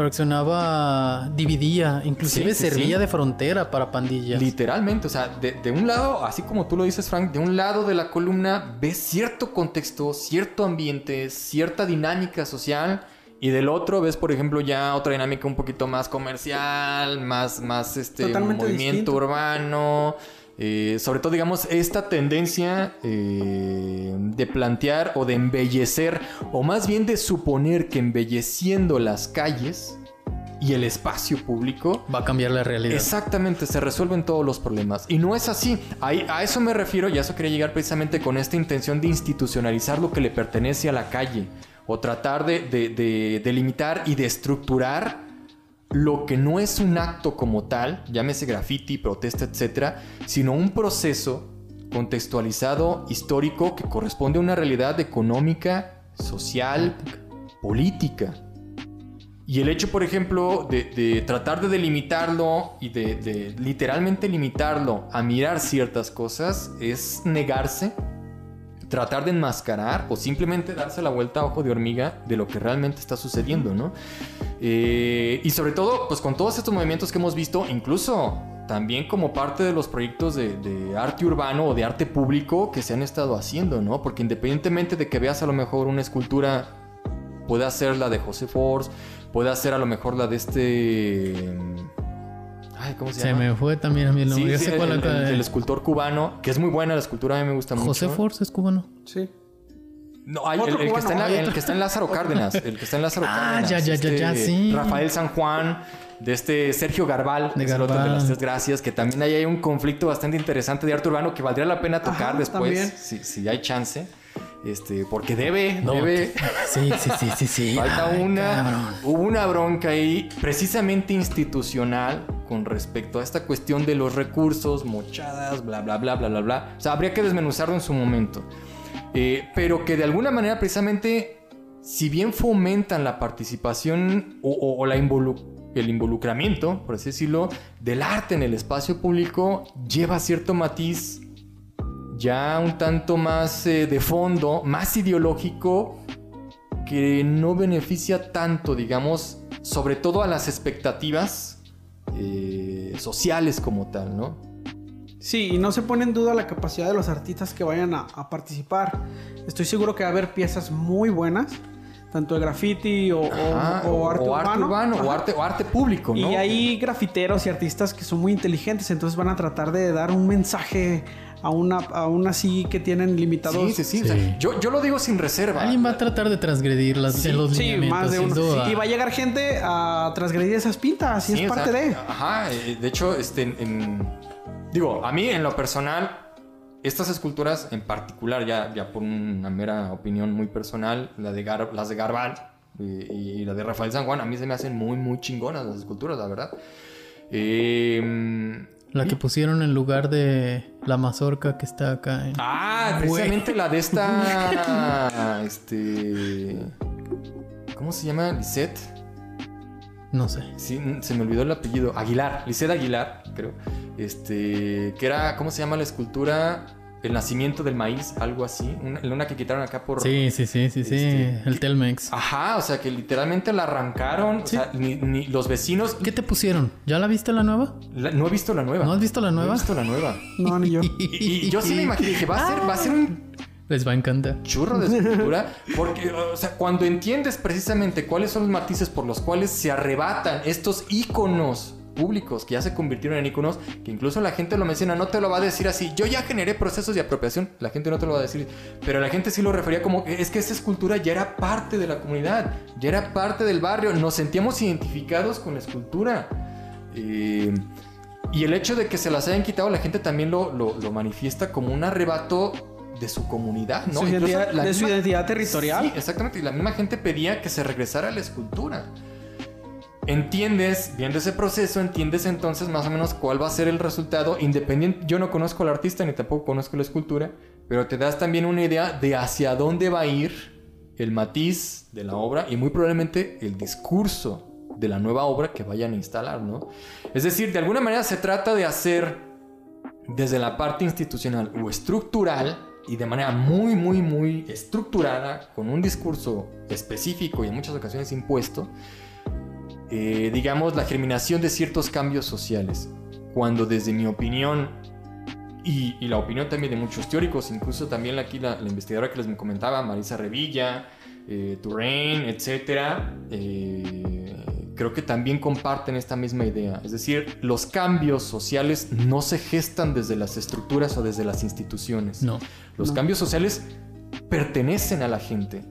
fraccionaba, dividía, inclusive servía de frontera para pandillas. Literalmente, o sea, de, un lado, así como tú lo dices, Frank, de un lado de la columna ves cierto contexto, cierto ambiente, cierta dinámica social. Y del otro ves, por ejemplo, ya otra dinámica un poquito más comercial, más, más este movimiento urbano. Eh, sobre todo, digamos, esta tendencia eh, de plantear o de embellecer, o más bien de suponer que embelleciendo las calles y el espacio público va a cambiar la realidad. Exactamente, se resuelven todos los problemas. Y no es así. a eso me refiero y a eso quería llegar precisamente con esta intención de institucionalizar lo que le pertenece a la calle, o tratar de, de delimitar y de estructurar lo que no es un acto como tal, llámese graffiti, protesta, etcétera, sino un proceso contextualizado, histórico, que corresponde a una realidad económica, social, política. Y el hecho, por ejemplo, de, tratar de delimitarlo y de, literalmente limitarlo a mirar ciertas cosas es negarse, tratar de enmascarar o simplemente darse la vuelta a ojo de hormiga de lo que realmente está sucediendo, ¿no? Eh, y sobre todo, pues con todos estos movimientos que hemos visto, incluso también como parte de los proyectos de, arte urbano o de arte público que se han estado haciendo, ¿no? Porque independientemente de que veas a lo mejor una escultura, puede ser la de José Force, puede ser a lo mejor la de este... Ay, ¿cómo se, llama? Se me fue también a mí el nombre. Sí, el, escultor cubano, que es muy buena la escultura, a mí me gusta mucho. ¿José Force es cubano? Sí. No, hay, el, que está en el, que está en Lázaro Cárdenas. El que está en Lázaro ah, ya, ya, ya, ya, este, sí. Rafael San Juan, de este Sergio Garbal, de, Garbal. de las tres gracias, que también ahí hay un conflicto bastante interesante de arte urbano que valdría la pena tocar después, si, si, hay chance. Este, porque debe, debe. Sí, sí, sí, sí, sí. Falta una. Hubo una bronca ahí, precisamente institucional, con respecto a esta cuestión de los recursos, mochadas, bla, bla, bla, bla, bla, bla. O sea, habría que desmenuzarlo en su momento. Eh, pero que de alguna manera precisamente, si bien fomentan la participación o, la el involucramiento, por así decirlo, del arte en el espacio público, lleva cierto matiz ya un tanto más eh, de fondo, más ideológico, que no beneficia tanto, digamos, sobre todo a las expectativas eh, sociales como tal, ¿no? Sí, y no se pone en duda la capacidad de los artistas que vayan a, participar. Estoy seguro que va a haber piezas muy buenas, tanto de graffiti o, arte, urbano, o, arte, o arte público. ¿no? Y hay grafiteros y artistas que son muy inteligentes, entonces van a tratar de dar un mensaje aún, aún así que tienen limitados. Sí, sí, sí. yo, yo lo digo sin reserva. Alguien va a tratar de transgredir las, sí, los sí, más de uno. Y va a llegar gente a transgredir esas pintas y es parte de. Ajá, eh, de hecho, este, en, digo, a mí en lo personal, estas esculturas en particular, ya, ya por una mera opinión muy personal, la de las de Garbal y, la de Rafael San Juan, a mí se me hacen muy, muy chingonas las esculturas, la verdad. Eh, la que pusieron en lugar de la mazorca que está acá. En... Ah, precisamente la de esta. este. ¿Cómo se llama? Lisette. No sé. Sí, se me olvidó el apellido. Aguilar. Lisette Aguilar, creo. Este. Que era. ¿Cómo se llama la escultura? El nacimiento del maíz, algo así. Una, una que quitaron acá por. Sí, sí, sí, sí, sí. Este, el Telmex. Ajá, o sea que literalmente la arrancaron. O sea, ni, los vecinos. ¿Qué te pusieron? ¿Ya la viste la nueva? no he visto la nueva. ¿No has visto la nueva? No he visto la nueva. no, ni yo. Y, yo sí me imaginé que va a ser, va a ser un. Les va a encantar. Churro de escultura. Porque, o sea, cuando entiendes precisamente cuáles son los matices por los cuales se arrebatan estos íconos públicos que ya se convirtieron en iconos, que incluso la gente lo menciona, no te lo va a decir así, yo ya generé procesos de apropiación, la gente no te lo va a decir, pero la gente sí lo refería como, es que esa escultura ya era parte de la comunidad, ya era parte del barrio, nos sentíamos identificados con la escultura. Eh, y el hecho de que se las hayan quitado, la gente también lo, lo, manifiesta como un arrebato de su comunidad, ¿no? de su identidad territorial. Sí, exactamente. Y la misma gente pedía que se regresara a la escultura entiendes, viendo ese proceso, entiendes entonces más o menos cuál va a ser el resultado. Independiente, yo no conozco al artista ni tampoco conozco la escultura, pero te das también una idea de hacia dónde va a ir el matiz de la obra y muy probablemente el discurso de la nueva obra que vayan a instalar, ¿no? Es decir, de alguna manera se trata de hacer desde la parte institucional o estructural y de manera muy, muy, muy estructurada, con un discurso específico y en muchas ocasiones impuesto, eh, digamos, la germinación de ciertos cambios sociales. Cuando desde mi opinión y, la opinión también de muchos teóricos, incluso también aquí la, investigadora que les comentaba, Marisa Revilla, eh, Turain, etc., eh, creo que también comparten esta misma idea. Es decir, los cambios sociales no se gestan desde las estructuras o desde las instituciones. No. Los cambios sociales pertenecen a la gente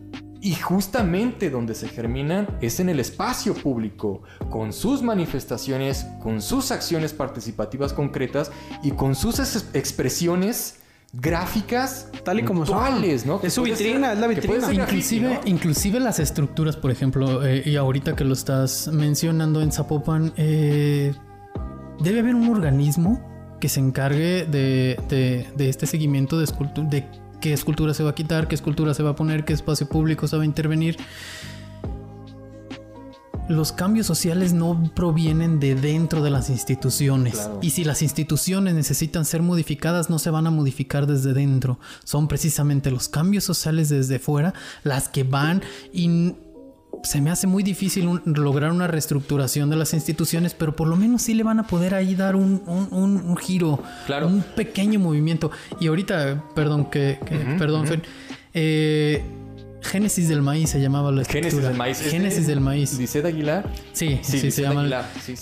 y justamente donde se germinan es en el espacio público, con sus manifestaciones, con sus acciones participativas concretas y con sus expresiones gráficas tal y como son ¿no? Es su vitrina, es la vitrina. Inclusive, inclusive las estructuras, por ejemplo, eh, y ahorita que lo estás mencionando en Zapopan, eh, debe haber un organismo que se encargue de, de este seguimiento de, de qué escultura se va a quitar, qué escultura se va a poner, qué espacio público se va a intervenir. Los cambios sociales no provienen de dentro de las instituciones. Y si las instituciones necesitan ser modificadas, no se van a modificar desde dentro. Son precisamente los cambios sociales desde fuera las que van y se me hace muy difícil lograr una reestructuración de las instituciones, pero por lo menos sí le van a poder ahí dar un, un, giro, un pequeño movimiento. Y ahorita, perdón, que, perdón, eh, Génesis del maíz se llamaba la escritura. Génesis del maíz. Génesis del maíz. ¿Licet Aguilar? Sí, sí, se llama.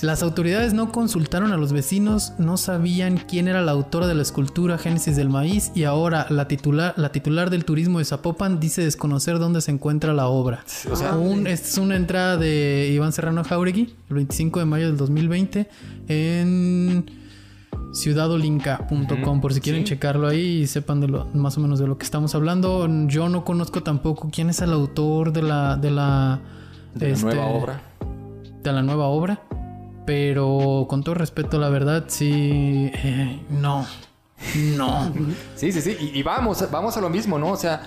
Las autoridades no consultaron a los vecinos, no sabían quién era la autora de la escultura Génesis del maíz y ahora la titular, la titular del turismo de Zapopan dice desconocer dónde se encuentra la obra. O sea, es una entrada de Iván Serrano Jauregui, el 25 de mayo del 2020 en ciudadolinca.com por si quieren checarlo ahí y sepan de lo, más o menos de lo que estamos hablando. Yo no conozco tampoco quién es el autor de la de la, de la nueva este, obra. De la nueva obra. Pero con todo respeto, la verdad, sí. Eh, no. No. sí, sí, sí. Y, vamos, vamos a lo mismo, ¿no? O sea,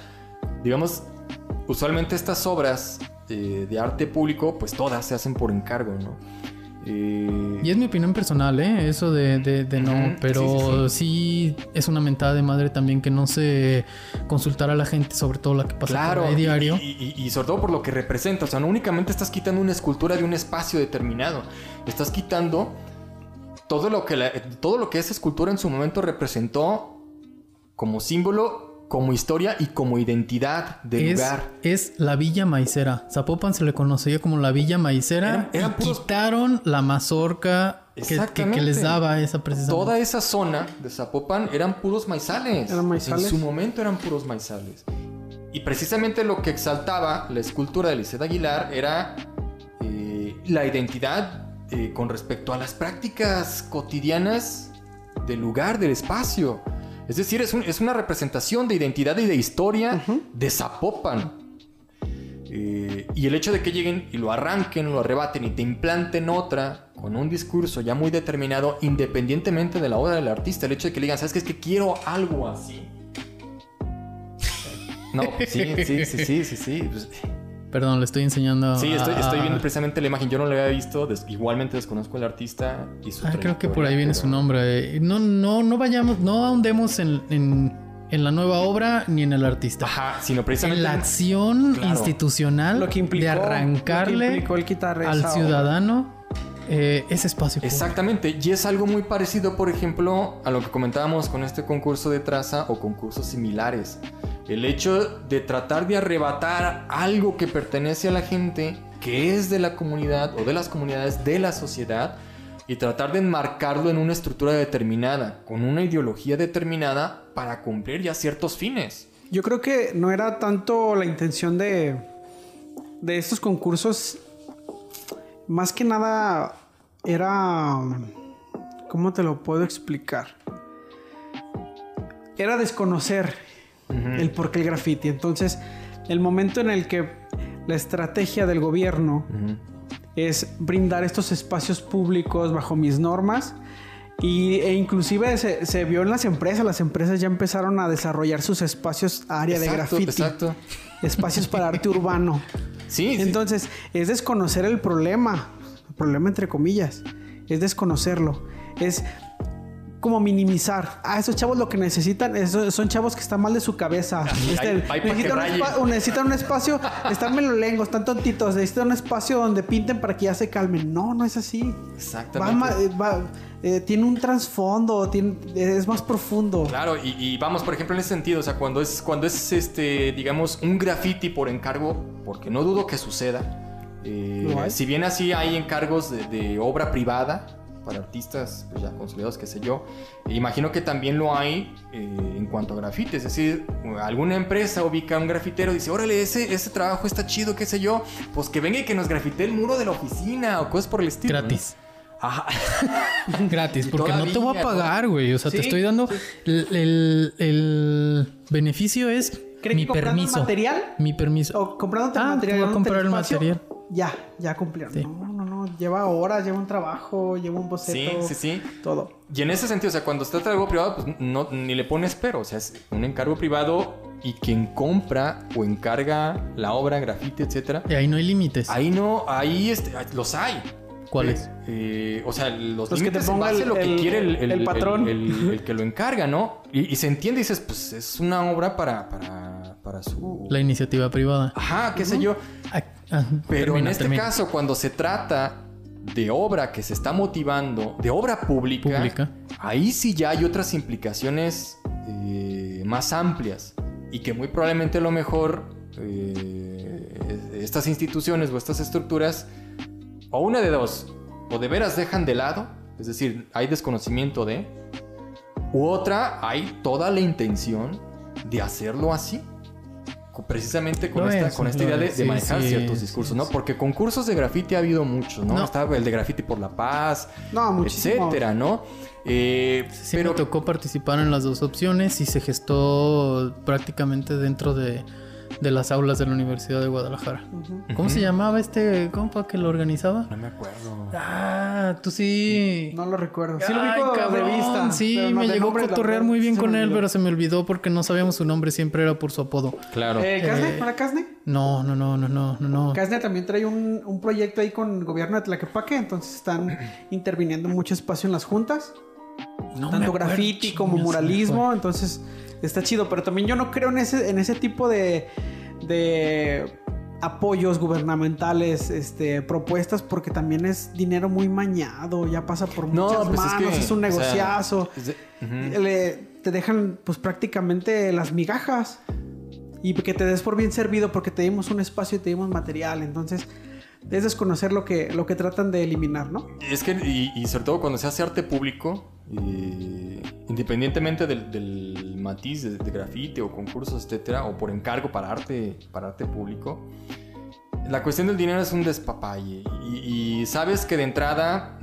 digamos, usualmente estas obras eh, de arte público, pues todas se hacen por encargo, ¿no? Y es mi opinión personal, ¿eh? Eso de, de, no, pero sí, es una mentada de madre también que no se consultara a la gente sobre todo la que pasa claro, por diario. Y, y, sobre todo por lo que representa, o sea, no únicamente estás quitando una escultura de un espacio determinado, estás quitando todo lo que, todo lo que esa escultura en su momento representó como símbolo como historia y como identidad del lugar. Es la Villa Maicera. Zapopan se le conocía como la Villa Maicera y quitaron la mazorca que, les daba esa precisión. Toda esa zona de Zapopan eran puros maizales. Eran maizales. En su momento eran puros maizales. Y precisamente lo que exaltaba la escultura de Liceda Aguilar era eh, la identidad eh, con respecto a las prácticas cotidianas del lugar, del espacio. Es decir, es, una representación de identidad y de historia de Zapopan. Eh, y el hecho de que lleguen y lo arranquen, lo arrebaten y te implanten otra con un discurso ya muy determinado, independientemente de la obra del artista, el hecho de que le digan, ¿sabes qué? Es que quiero algo así. No, sí, sí, sí, sí, sí, sí. Pues, Perdón, le estoy enseñando. Sí, estoy, viendo precisamente la imagen. Yo no la había visto. igualmente desconozco al artista y su Ah, creo que por ahí viene su nombre. No, no, no vayamos, no ahondemos en, en, la nueva obra ni en el artista. Ajá, sino precisamente en la acción institucional lo que implicó, de arrancarle al ciudadano eh, ese espacio. Exactamente, y es algo muy parecido, por ejemplo, a lo que comentábamos con este concurso de traza o concursos similares. El hecho de tratar de arrebatar algo que pertenece a la gente, que es de la comunidad o de las comunidades de la sociedad, y tratar de enmarcarlo en una estructura determinada, con una ideología determinada para cumplir ya ciertos fines. Yo creo que no era tanto la intención de, de estos concursos, más que nada era... ¿Cómo te lo puedo explicar? Era desconocer el por qué el graffiti. Entonces, el momento en el que la estrategia del gobierno es brindar estos espacios públicos bajo mis normas, y, e inclusive se, vio en las empresas, las empresas ya empezaron a desarrollar sus espacios área de graffiti. Exacto. Espacios para arte urbano. Sí. Entonces, es desconocer el problema. El problema entre comillas. Es desconocerlo. Es como minimizar. Ah, esos chavos lo que necesitan son chavos que están mal de su cabeza. Este, necesitan, un espacio, están melolengos, están tontitos, necesitan un espacio donde pinten para que ya se calmen. No, no es así. Exactamente. Eh, tiene un trasfondo, es más profundo. Claro, y, vamos, por ejemplo, en ese sentido, o sea, cuando es, cuando es este, digamos, un graffiti por encargo, porque no dudo que suceda. Eh, si bien así hay encargos de obra privada, para artistas pues ya consolidados, qué sé yo. imagino que también lo hay eh, en cuanto a grafite, es decir, alguna empresa ubica a un grafitero y dice, órale, ese, ese trabajo está chido, qué sé yo, pues que venga y que nos grafite el muro de la oficina o cosas por el estilo. Gratis. Ajá. Gratis, porque no te voy a pagar, güey. O sea, te estoy dando. El, el, beneficio es mi permiso. material? Mi permiso. O comprándote ah, material. Voy a comprar el material. Ya, ya cumplieron. No, no, no. Lleva horas, lleva un trabajo, lleva un boceto. Sí, sí, sí. Todo. Y en ese sentido, o sea, cuando está algo privado, pues no, ni le pones pero. O sea, es un encargo privado y quien compra o encarga la obra, grafite, etcétera. Y ahí no hay límites. Ahí no, ahí este, los hay. ¿Cuáles? Eh, eh, o sea, los, límites que te ponga lo que quiere el, patrón. El, que lo encarga, ¿no? Y, se entiende y dices, pues es una obra para, para, para su... La iniciativa privada. Ajá, qué sé yo. Ah, ah, Pero en este caso, cuando se trata de obra que se está motivando, de obra pública, ahí sí ya hay otras implicaciones eh, más amplias y que muy probablemente a lo mejor estas instituciones o estas estructuras o una de dos, o de veras dejan de lado, es decir, hay desconocimiento de, u otra, hay toda la intención de hacerlo así. Precisamente con, esta, con esta idea de, manejar ciertos discursos, ¿no? Porque concursos de grafiti ha habido muchos, ¿no? Estaba el de grafiti por la paz, no, etcétera, ¿no? Eh, pero me tocó participar en las dos opciones y se gestó prácticamente dentro de de las aulas de la Universidad de Guadalajara. ¿Cómo se llamaba este compa que lo organizaba? No me acuerdo. Ah, tú sí. No lo recuerdo. Sí lo vi de vista. Sí, me llegó a cotorrear muy bien con él, pero se me olvidó porque no sabíamos su nombre, siempre era por su apodo. Claro. Eh, ¿Casne? ¿Para Casne? No, no, no, no, no, no. Casne también trae un, un proyecto ahí con el gobierno de Tlaquepaque, entonces están interviniendo mucho espacio en las juntas. tanto graffiti como muralismo, entonces está chido, pero también yo no creo en ese, en ese tipo de, de apoyos gubernamentales, este, propuestas, porque también es dinero muy mañado, ya pasa por muchas pues manos, es, un negociazo. te dejan pues prácticamente las migajas y que te des por bien servido porque te dimos un espacio y te dimos material. Entonces, es desconocer lo que, lo que tratan de eliminar, ¿no? Es que, y, sobre todo cuando se hace arte público, independientemente del, matiz de, de, grafite o concursos, etcétera, o por encargo para arte, para arte público, la cuestión del dinero es un despapalle. Y, sabes que de entrada,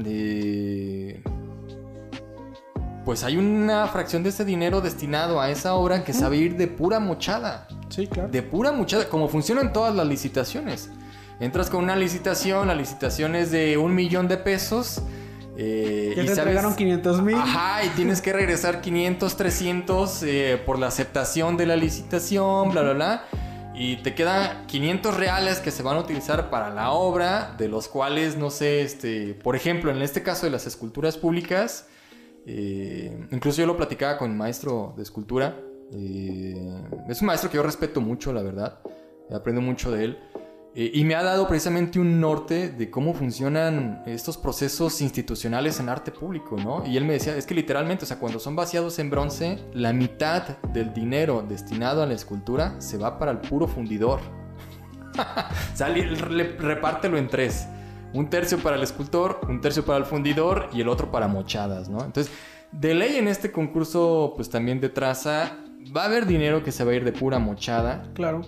pues hay una fracción de ese dinero destinado a esa obra que sabe ir de pura mochada. Sí, claro. De pura mochada, como funcionan todas las licitaciones. Entras con una licitación, la licitación es de un millón de pesos. Eh, y te entregaron 500 mil. Ajá, y tienes que regresar 500, 300 eh, por la aceptación de la licitación, bla, bla, bla. Y te quedan 500 reales que se van a utilizar para la obra, de los cuales, no sé, este, por ejemplo, en este caso de las esculturas públicas, eh, incluso yo lo platicaba con mi maestro de escultura. Es un maestro que yo respeto mucho, la verdad. Aprendo mucho de él. Eh, y me ha dado precisamente un norte de cómo funcionan estos procesos institucionales en arte público, ¿no? Y él me decía, es que literalmente, o sea, cuando son vaciados en bronce, la mitad del dinero destinado a la escultura se va para el puro fundidor. sea, repártelo en tres. Un tercio para el escultor, un tercio para el fundidor y el otro para mochadas, ¿no? Entonces, de ley en este concurso, pues también de traza, va a haber dinero que se va a ir de pura mochada. Claro.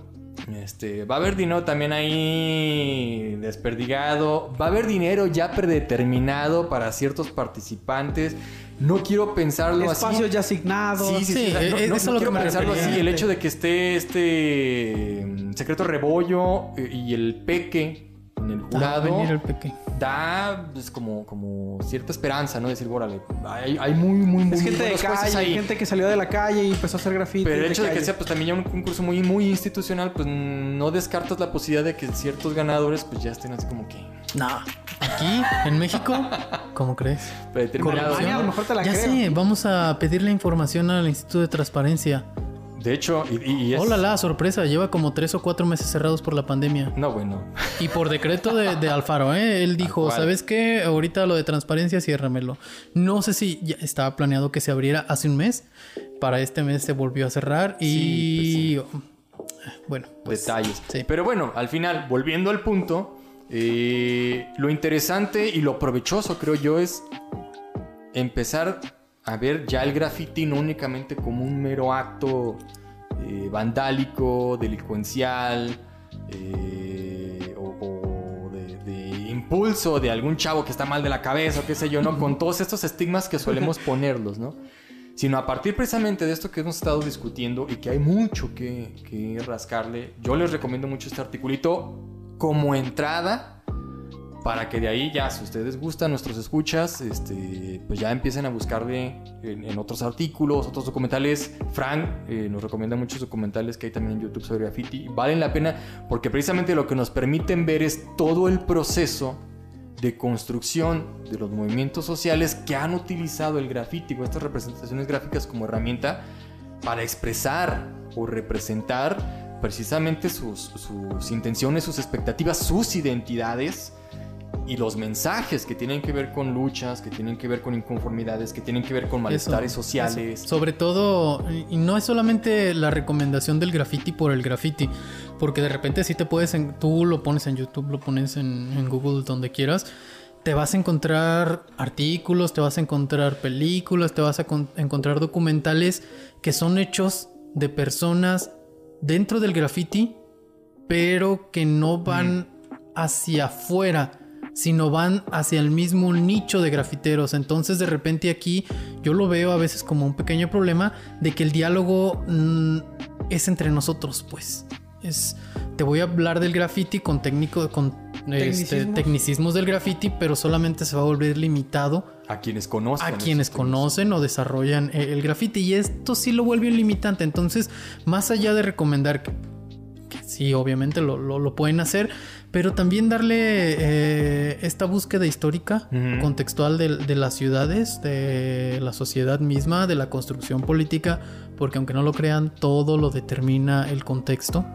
Este, va a haber dinero también ahí desperdigado. Va a haber dinero ya predeterminado para ciertos participantes. No quiero pensarlo así. Espacios ya asignados. Sí, sí, sí. No, no, quiero pensarlo así. El hecho de que esté este mm, secreto rebollo eh, y el peque en el jurado da pues, como, como cierta esperanza, ¿no? Decir, órale, hay, hay muy, muy, muy Es gente de calle, hay gente que salió de la calle y empezó a hacer grafiti. Pero el hecho de, que sea pues también ya un concurso muy, muy institucional, pues no descartas la posibilidad de que ciertos ganadores pues ya estén así como que... No, aquí, en México, ¿cómo crees? Predeterminado. A lo mejor te la ya sé, vamos a pedirle información al Instituto de Transparencia. De hecho, y, Hola, la sorpresa, lleva como tres o cuatro meses cerrados por la pandemia. No, bueno. Y por decreto de, Alfaro, ¿eh? Él dijo, ¿sabes qué? Ahorita lo de transparencia, ciérramelo. No sé si ya estaba planeado que se abriera hace un mes. Para este mes se volvió a cerrar y... Pues bueno. Pues, Detalles. Sí. Pero bueno, al final, volviendo al punto, eh, lo interesante y lo provechoso, creo yo, es empezar a ver ya el graffiti no únicamente como un mero acto eh, vandálico, delincuencial eh, o, de, impulso de algún chavo que está mal de la cabeza o qué sé yo, ¿no? Con todos estos estigmas que solemos ponerlos, ¿no? Sino a partir precisamente de esto que hemos estado discutiendo y que hay mucho que, que rascarle, yo les recomiendo mucho este articulito como entrada para que de ahí ya, si ustedes gustan, nuestros escuchas, este, pues ya empiecen a buscarle en, otros artículos, otros documentales. Frank eh, nos recomienda muchos documentales que hay también en YouTube sobre graffiti. Valen la pena porque precisamente lo que nos permiten ver es todo el proceso de construcción de los movimientos sociales que han utilizado el graffiti o estas representaciones gráficas como herramienta para expresar o representar precisamente sus intenciones, sus expectativas, sus identidades y los mensajes que tienen que ver con luchas, que tienen que ver con inconformidades, que tienen que ver con malestares sociales. Sobre todo, y no es solamente la recomendación del graffiti por el graffiti, porque de repente si te puedes, en, tú lo pones en YouTube, lo pones en, Google, donde quieras, te vas a encontrar artículos, te vas a encontrar películas, te vas a encontrar documentales que son hechos de personas dentro del graffiti, pero que no van hacia afuera sino van hacia el mismo nicho de grafiteros. Entonces de repente aquí yo lo veo a veces como un pequeño problema de que el diálogo mm, es entre nosotros, pues. Es, te voy a hablar del graffiti con técnico, con este, tecnicismos del graffiti, pero solamente se va a volver limitado a quienes conocen. A quienes conocen o desarrollan el graffiti. Y esto sí lo vuelve un limitante. Entonces, más allá de recomendar que, sí, obviamente lo, lo pueden hacer, pero también darle eh, esta búsqueda histórica, contextual de, las ciudades, de la sociedad misma, de la construcción política, porque aunque no lo crean, todo lo determina el contexto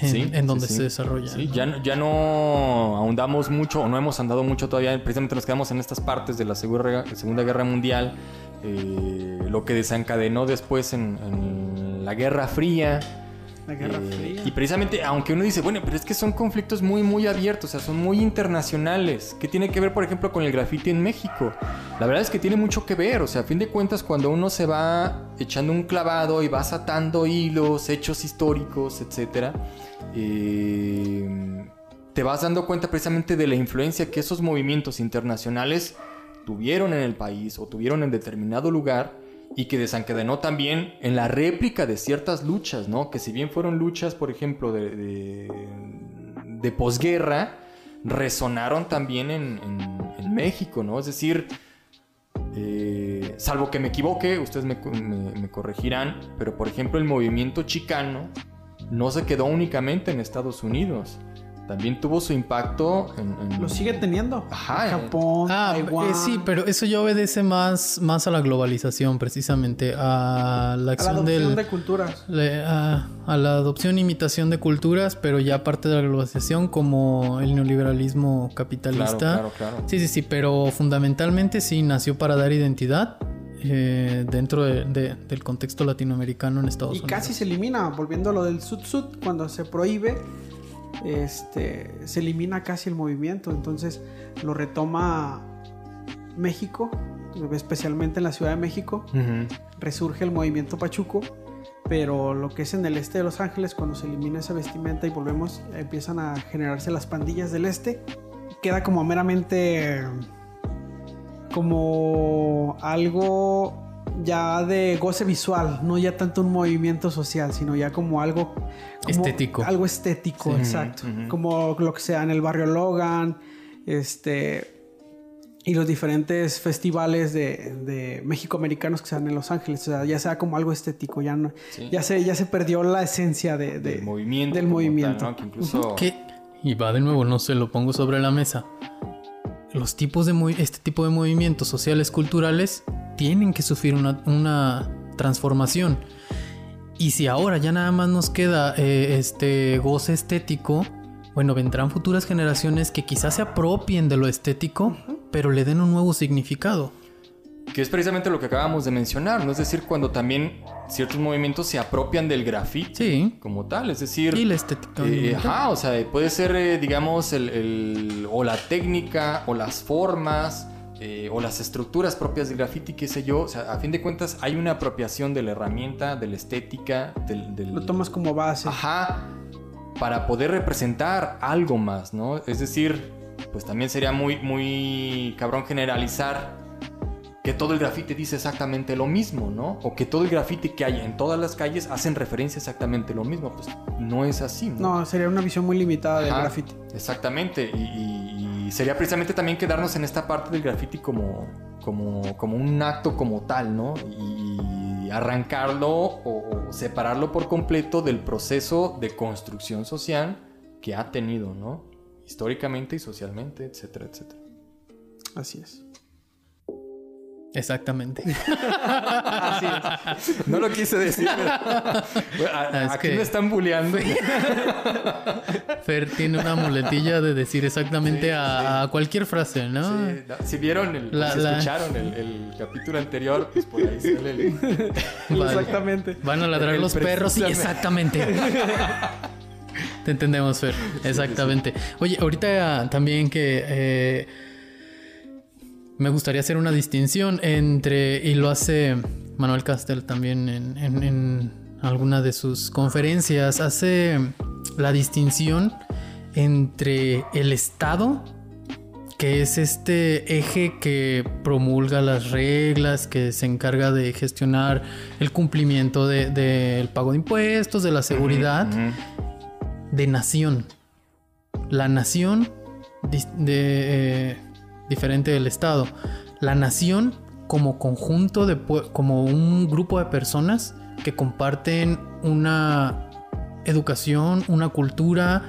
en, donde se desarrolla. Sí, Ya, ya no ahondamos mucho o no hemos andado mucho todavía, precisamente nos quedamos en estas partes de la Segunda, segunda Guerra Mundial, eh, lo que desencadenó después en, en la Guerra Fría La Guerra Eh, Fría. Y precisamente, aunque uno dice, bueno, pero es que son conflictos muy, muy abiertos, o sea, son muy internacionales. ¿Qué tiene que ver, por ejemplo, con el graffiti en México? La verdad es que tiene mucho que ver, o sea, a fin de cuentas, cuando uno se va echando un clavado y vas atando hilos, hechos históricos, etcétera, eh, te vas dando cuenta precisamente de la influencia que esos movimientos internacionales tuvieron en el país o tuvieron en determinado lugar y que desencadenó también en la réplica de ciertas luchas, ¿no? Que si bien fueron luchas, por ejemplo, de, de, de posguerra, resonaron también en, México, ¿no? Es decir, eh, salvo que me equivoque, ustedes me corregirán, pero por ejemplo el movimiento chicano no se quedó únicamente en Estados Unidos, también tuvo su impacto en... en- Lo sigue teniendo. Ajá, eh. Japón, Ah, Taiwán. eh, sí, pero eso ya obedece más, más a la globalización, precisamente, a la A la acción adopción del... de culturas. le- a, a la adopción e imitación de culturas, pero ya parte de la globalización como el neoliberalismo capitalista. Claro, claro, claro. Sí, sí, sí, pero fundamentalmente sí nació para dar identidad eh, dentro de- de- del contexto latinoamericano en Estados Y Unidos. casi se elimina, volviendo a lo del sud sud, cuando se prohíbe, este, se elimina casi el movimiento. Entonces lo retoma México, especialmente en la Ciudad de México. Resurge el movimiento Pachuco, pero lo que es en el este de Los Ángeles, cuando se elimina esa vestimenta y volvemos, empiezan a generarse las pandillas del este. Queda como meramente como algo ya de goce visual, no ya tanto un movimiento social, sino ya como algo como Estético. Algo estético, Sí. exacto. Como lo que sea en el barrio Logan, este y los diferentes festivales de, de México-americanos que se dan en Los Ángeles, o sea, ya sea como algo estético, ya no, Sí. ya se, ya se perdió la esencia de, de- del movimiento. del movimiento. tal, ¿no? Que incluso... Y va de nuevo, no sé, lo pongo sobre la mesa. Los tipos de este tipo de movimientos sociales culturales tienen que sufrir una, una transformación. Y si ahora ya nada más nos queda eh, este goce estético, bueno, vendrán futuras generaciones que quizás se apropien de lo estético, pero le den un nuevo significado. Que es precisamente lo que acabamos de mencionar, ¿no? Es decir, cuando también ciertos movimientos se apropian del graffiti Sí. como tal, es decir... Y la estética. eh, ajá, o sea, puede ser, eh, digamos, el, el- o la técnica, o las formas, eh, o las estructuras propias del graffiti, qué sé yo. O sea, a fin de cuentas hay una apropiación de la herramienta, de la estética, del... del- Lo tomas como base. Ajá, para poder representar algo más, ¿no? Es decir, pues también sería muy, muy cabrón generalizar que todo el grafiti dice exactamente lo mismo, ¿no? O que todo el grafiti que hay en todas las calles hacen referencia exactamente lo mismo. Pues no es así, ¿no? No, sería una visión muy limitada del Ajá, graffiti. Exactamente. Y, sería precisamente también quedarnos en esta parte del graffiti como, como, como un acto como tal, ¿no? Y arrancarlo o, o separarlo por completo del proceso de construcción social que ha tenido, ¿no? Históricamente y socialmente, etcétera, etcétera. Así es. Exactamente. Así es. No lo quise decir. pero- Bueno, a- Ah, es aquí que- me están bulleando. Fer tiene una muletilla de decir exactamente Sí, a, a cualquier frase, ¿no? Sí, no, si vieron, el, La- si la- escucharon el, el capítulo anterior, pues por ahí sale el... Vale. Exactamente. Van a ladrar El los perros y exactamente. Te entendemos, Fer. Exactamente. Oye, ahorita también que eh, me gustaría hacer una distinción entre, y lo hace Manuel Castel también en, en- en alguna de sus conferencias, hace la distinción entre el Estado que es este eje que promulga las reglas, que se encarga de gestionar el cumplimiento de- del pago de impuestos, de la seguridad, de nación. La nación de, eh, diferente del Estado. La nación como conjunto de como un grupo de personas que comparten una educación, una cultura.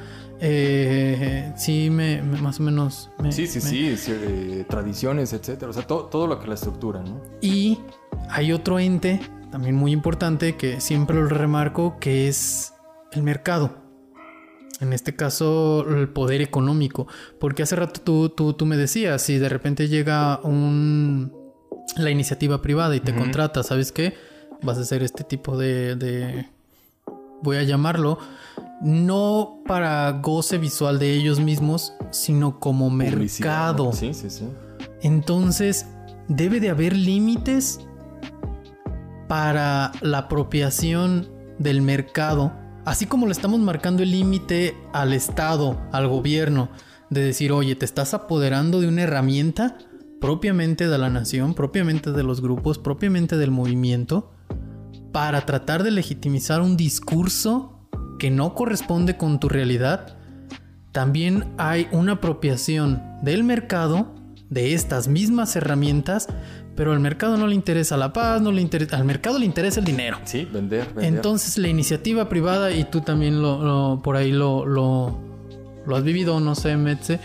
eh, sí, me, me- más o menos. me- Sí, sí, sí, eh, tradiciones, etcétera. O sea, to- todo lo que la estructura, ¿no? Y hay otro ente también muy importante que siempre lo remarco, que es el mercado. En este caso, el poder económico. Porque hace rato tú, tú, tú me decías, si de repente llega un, la iniciativa privada y te Ujú. contrata, ¿sabes qué? Vas a hacer este tipo de, de, voy a llamarlo, no para goce visual de ellos mismos, sino como mercado. Sí, sí, sí. Entonces, debe de haber límites para la apropiación del mercado, así como le estamos marcando el límite al Estado, al gobierno, de decir, oye, te estás apoderando de una herramienta propiamente de la nación, propiamente de los grupos, propiamente del movimiento, para tratar de legitimizar un discurso que no corresponde con tu realidad, también hay una apropiación del mercado de estas mismas herramientas, pero al mercado no le interesa la paz, no le interesa, al mercado le interesa el dinero. Sí, vender, vender. Entonces la iniciativa privada, y tú también lo, por ahí lo, lo, lo, has vivido, no sé, Metze,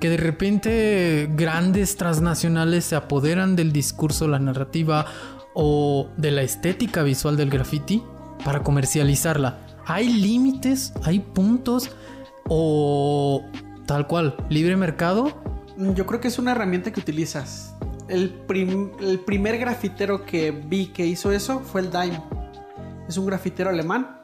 que de repente grandes transnacionales se apoderan del discurso, la narrativa o de la estética visual del graffiti para comercializarla. ¿Hay límites? ¿Hay puntos? ¿O tal cual, libre mercado? Yo creo que es una herramienta que utilizas. El, el primer grafitero que vi que hizo eso fue el Dime. Es un grafitero alemán.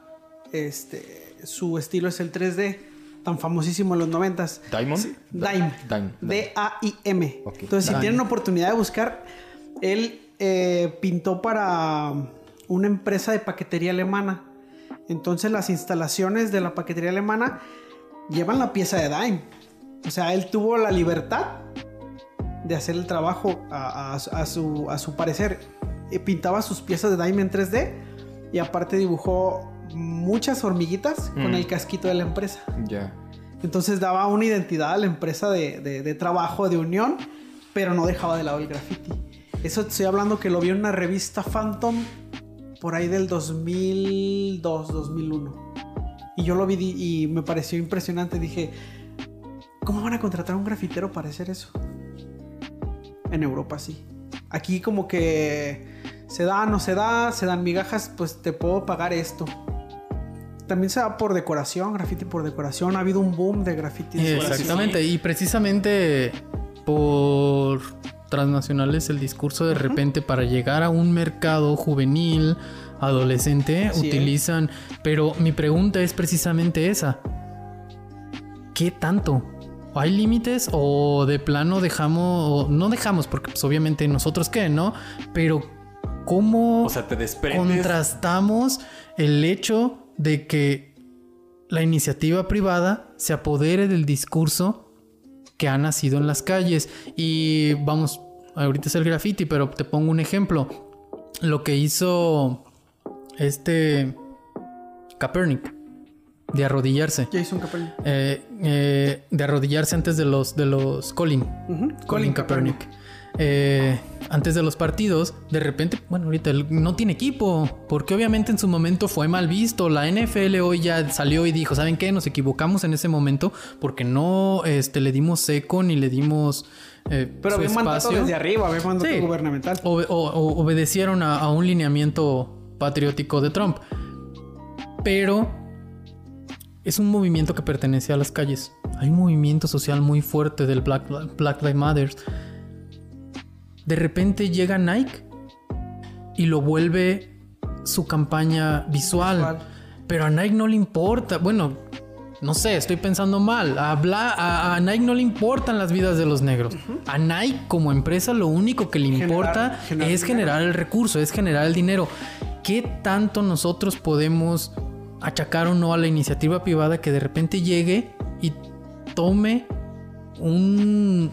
Este, su estilo es el 3D, tan famosísimo en los 90s. ¿Diamond? Dime. D-A-I-M. Entonces, si tienen oportunidad de buscar, él eh, pintó para una empresa de paquetería alemana. Entonces, las instalaciones de la paquetería alemana llevan la pieza de Dime. O sea, él tuvo la libertad de hacer el trabajo a, su, a su parecer. pintaba sus piezas de Dime en 3D y aparte dibujó muchas hormiguitas con mm. el casquito de la empresa. Ya. Entonces daba una identidad a la empresa de, de, trabajo, de unión, pero no dejaba de lado el graffiti. Eso estoy hablando que lo vi en una revista Phantom por ahí del 2002, 2001. Y yo lo vi y me pareció impresionante. Dije, ¿cómo van a contratar a un grafitero para hacer eso? En Europa sí. Aquí como que se da, no se da, se dan migajas, pues te puedo pagar esto. También se da por decoración, graffiti por decoración. Ha habido un boom de graffiti. Exactamente, y precisamente por transnacionales el discurso de repente para llegar a un mercado juvenil, adolescente, utilizan... Pero mi pregunta es precisamente esa. ¿Qué tanto? ¿Hay límites o de plano dejamos, no dejamos, porque pues, obviamente nosotros qué, ¿no? Pero ¿cómo o sea, te contrastamos el hecho de que la iniciativa privada se apodere del discurso que ha nacido en las calles. Y vamos, ahorita es el graffiti, pero te pongo un ejemplo. Lo que hizo este Kaepernick de arrodillarse. Jason Kaepernick. Eh, eh, de arrodillarse antes de los de los Colin. Colin, Kaepernick. Eh, antes de los partidos, de repente, bueno, ahorita él no tiene equipo, porque obviamente en su momento fue mal visto. La NFL hoy ya salió y dijo, ¿saben qué? Nos equivocamos en ese momento porque no este, le dimos seco ni le dimos... Eh, Pero había mandato desde arriba, había mandato gubernamental. o, obedecieron a, un lineamiento patriótico de Trump. Pero es un movimiento que pertenece a las calles. Hay un movimiento social muy fuerte del Black, Black Lives Matter de repente llega Nike y lo vuelve su campaña visual. Pero a Nike no le importa. Bueno, no sé, estoy pensando mal. A, a, Nike no le importan las vidas de los negros. A Nike como empresa lo único que le importa es generar el recurso, es generar el dinero. ¿Qué tanto nosotros podemos achacar o no a la iniciativa privada que de repente llegue y tome un,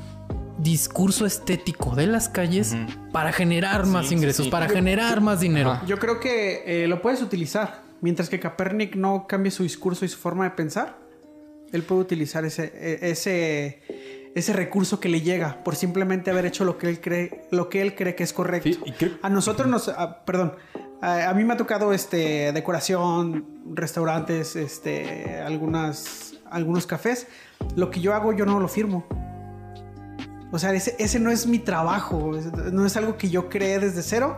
discurso estético de las calles para generar más ingresos, para generar más dinero. Yo creo que eh, lo puedes utilizar. Mientras que Kaepernick no cambie su discurso y su forma de pensar, él puede utilizar ese, e, ese, ese recurso que le llega por simplemente haber hecho lo que él cree, lo que él cree que es correcto. A nosotros nos, perdón, a, mí me ha tocado este decoración, restaurantes, este, algunas, algunos cafés. Lo que yo hago yo no lo firmo. O sea, ese, no es mi trabajo, no es algo que yo creé desde cero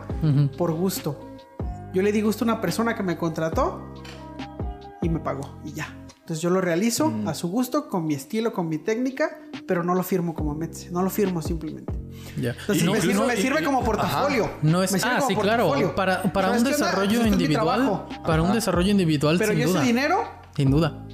por gusto. Yo le di gusto a una persona que me contrató y me pagó y ya. Entonces yo lo realizo mm. a su gusto, con mi estilo, con mi técnica, pero no lo firmo como Metze, no lo firmo simplemente. Entonces, me, sirve, como portafolio. No es, ah, sí, claro. Para, para un desarrollo individual. Para un desarrollo individual, Pero yo ese dinero. Sin duda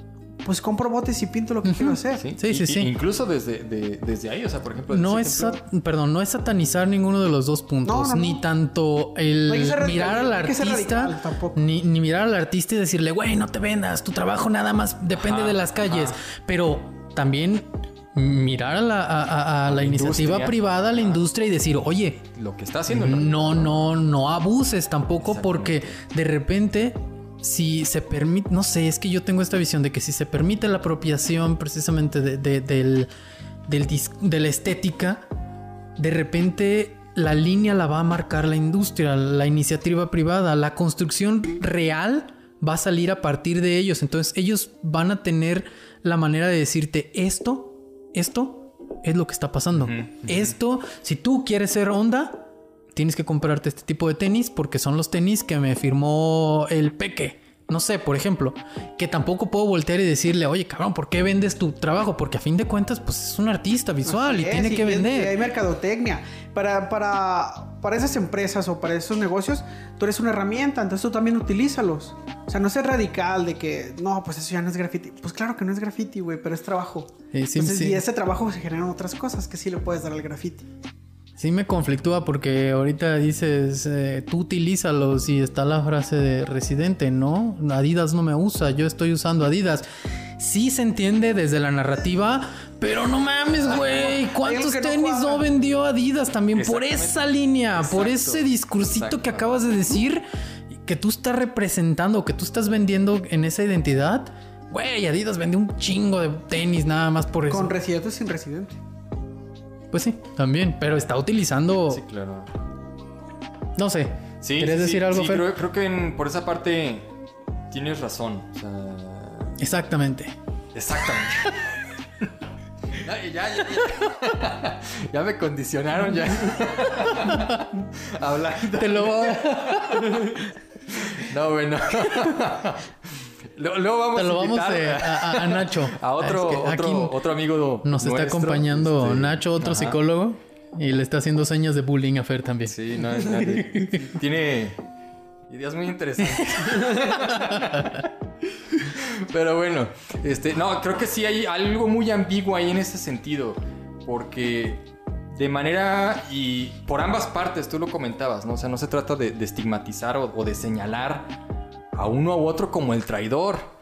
pues compro botes y pinto lo que quiero hacer. Sí, sí, sí. Incluso desde, desde ahí, o sea, por ejemplo... No es, perdón, no es satanizar ninguno de los dos puntos, ni tanto el mirar al artista, ni, ni, mirar al artista y decirle, güey, no te vendas, tu trabajo nada más depende de las calles, pero también mirar a la, a, la iniciativa privada, a la industria y decir, oye, lo que está haciendo. No, no, no abuses tampoco porque de repente si se permite, no sé, es que yo tengo esta visión de que si se permite la apropiación precisamente de, del, de la estética, de repente la línea la va a marcar la industria, la iniciativa privada, la construcción real va a salir a partir de ellos. Entonces ellos van a tener la manera de decirte esto, esto es lo que está pasando. Esto, si tú quieres ser onda, tienes que comprarte este tipo de tenis porque son los tenis que me firmó el peque. No sé, por ejemplo, que tampoco puedo voltear y decirle, oye, cabrón, ¿por qué vendes tu trabajo? Porque a fin de cuentas, pues es un artista visual y tiene que vender. hay mercadotecnia. Para, para, para esas empresas o para esos negocios, tú eres una herramienta, entonces tú también utilízalos. O sea, no seas radical de que, no, pues eso ya no es graffiti. Pues claro que no es graffiti, güey, pero es trabajo. entonces, y ese trabajo se generan otras cosas que sí le puedes dar al graffiti. Sí me conflictúa porque ahorita dices, eh, tú utilízalos y está la frase de residente, ¿no? Adidas no me usa, yo estoy usando Adidas. Sí se entiende desde la narrativa, pero no mames, güey. ¿Cuántos tenis no, vendió Adidas también por esa línea, por ese discursito que acabas de decir que tú estás representando, que tú estás vendiendo en esa identidad? Güey, Adidas vendió un chingo de tenis nada más por eso. Con residente o sin residente. Pues sí, también, pero está utilizando. Sí, claro. No sé. Sí, ¿Quieres decir algo, sí, Creo, creo que por esa parte tienes razón. O sea... Exactamente. Exactamente. ya, ya, ya, ya, me condicionaron ya. Hablando. Te lo voy No, bueno. Luego vamos Te lo vamos a, Nacho. A otro, otro, otro, amigo. Nos está acompañando este, Nacho, otro psicólogo. Y le está haciendo señas de bullying a Fer también. Sí, no, es tiene ideas muy interesantes. Pero bueno, este, no, creo que sí hay algo muy ambiguo ahí en ese sentido. Porque de manera y por ambas partes, tú lo comentabas, ¿no? O sea, no se trata de, estigmatizar o, de señalar a uno u otro como el traidor.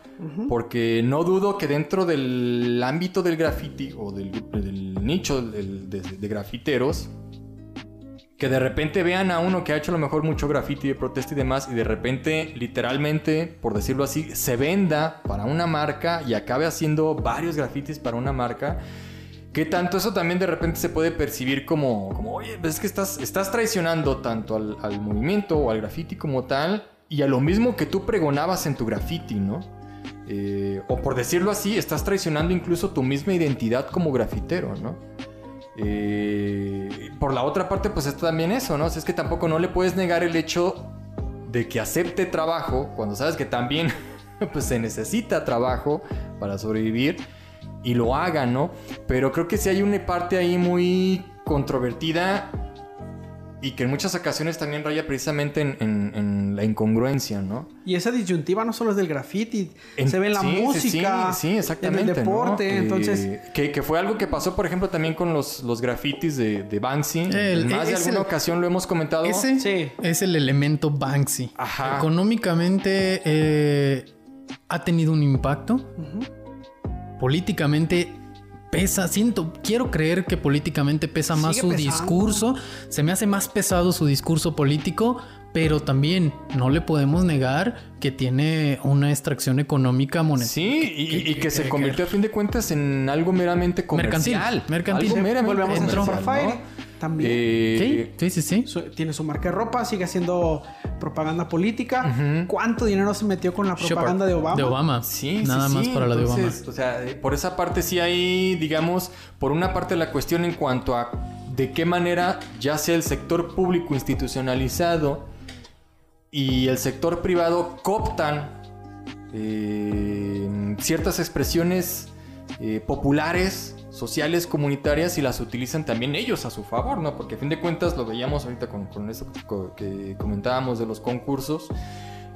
Porque no dudo que dentro del ámbito del graffiti o del, nicho de, grafiteros, que de repente vean a uno que ha hecho a lo mejor mucho graffiti de protesta y demás, y de repente, literalmente, por decirlo así, se venda para una marca y acabe haciendo varios grafitis para una marca. Que tanto eso también de repente se puede percibir como, como oye, es que estás, estás traicionando tanto al, al movimiento o al graffiti como tal, y a lo mismo que tú pregonabas en tu graffiti, ¿no? Eh, o por decirlo así, estás traicionando incluso tu misma identidad como grafitero, ¿no? Eh, por la otra parte, pues está también eso, ¿no? es que tampoco no le puedes negar el hecho de que acepte trabajo cuando sabes que también pues, se necesita trabajo para sobrevivir y lo haga, ¿no? Pero creo que sí hay una parte ahí muy controvertida y que en muchas ocasiones también raya precisamente en, la incongruencia, ¿no? Y esa disyuntiva no solo es del graffiti, se ve en la música, sí, exactamente, en el deporte, entonces... Eh, que, fue algo que pasó, por ejemplo, también con los, los grafitis de, Banksy. en más de alguna ocasión lo hemos comentado. Ese sí. es el elemento Banksy. Ajá. Económicamente eh, ha tenido un impacto. Políticamente pesa, siento, quiero creer que políticamente pesa más su discurso, se me hace más pesado su discurso político, pero también no le podemos negar que tiene una extracción económica monetaria. Sí, y, que, se convirtió a fin de cuentas en algo meramente comercial. Mercantil, mercantil. Algo meramente también. Eh, sí, sí, sí. tiene su marca de ropa, sigue haciendo propaganda política. ¿Cuánto dinero se metió con la propaganda de Obama? De Obama. Sí, Nada más para la de Obama. O sea, eh, por esa parte sí hay, digamos, por una parte la cuestión en cuanto a de qué manera ya sea el sector público institucionalizado y el sector privado cooptan eh, ciertas expresiones populares sociales, comunitarias y las utilizan también ellos a su favor, ¿no? Porque a fin de cuentas lo veíamos ahorita con, eso que comentábamos de los concursos.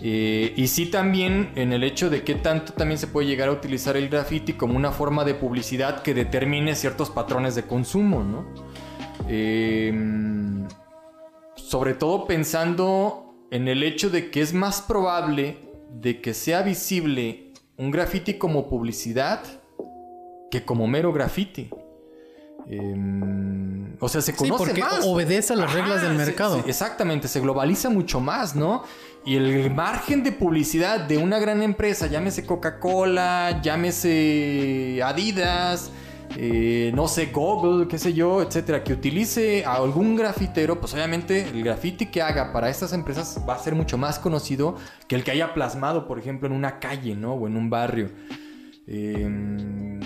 Eh, y sí también en el hecho de que tanto también se puede llegar a utilizar el graffiti como una forma de publicidad que determine ciertos patrones de consumo, ¿no? Em, sobre todo pensando en el hecho de que es más probable de que sea visible un graffiti como publicidad que como mero graffiti. Em, o sea, se conoce sí, porque obedece a las reglas del mercado. exactamente, se globaliza mucho más, ¿no? Y el margen de publicidad de una gran empresa, llámese Coca-Cola, llámese Adidas, eh, no sé, Google, qué sé yo, etcétera, que utilice a algún grafitero, pues obviamente el grafiti que haga para estas empresas va a ser mucho más conocido que el que haya plasmado, por ejemplo, en una calle, ¿no? O en un barrio. Em,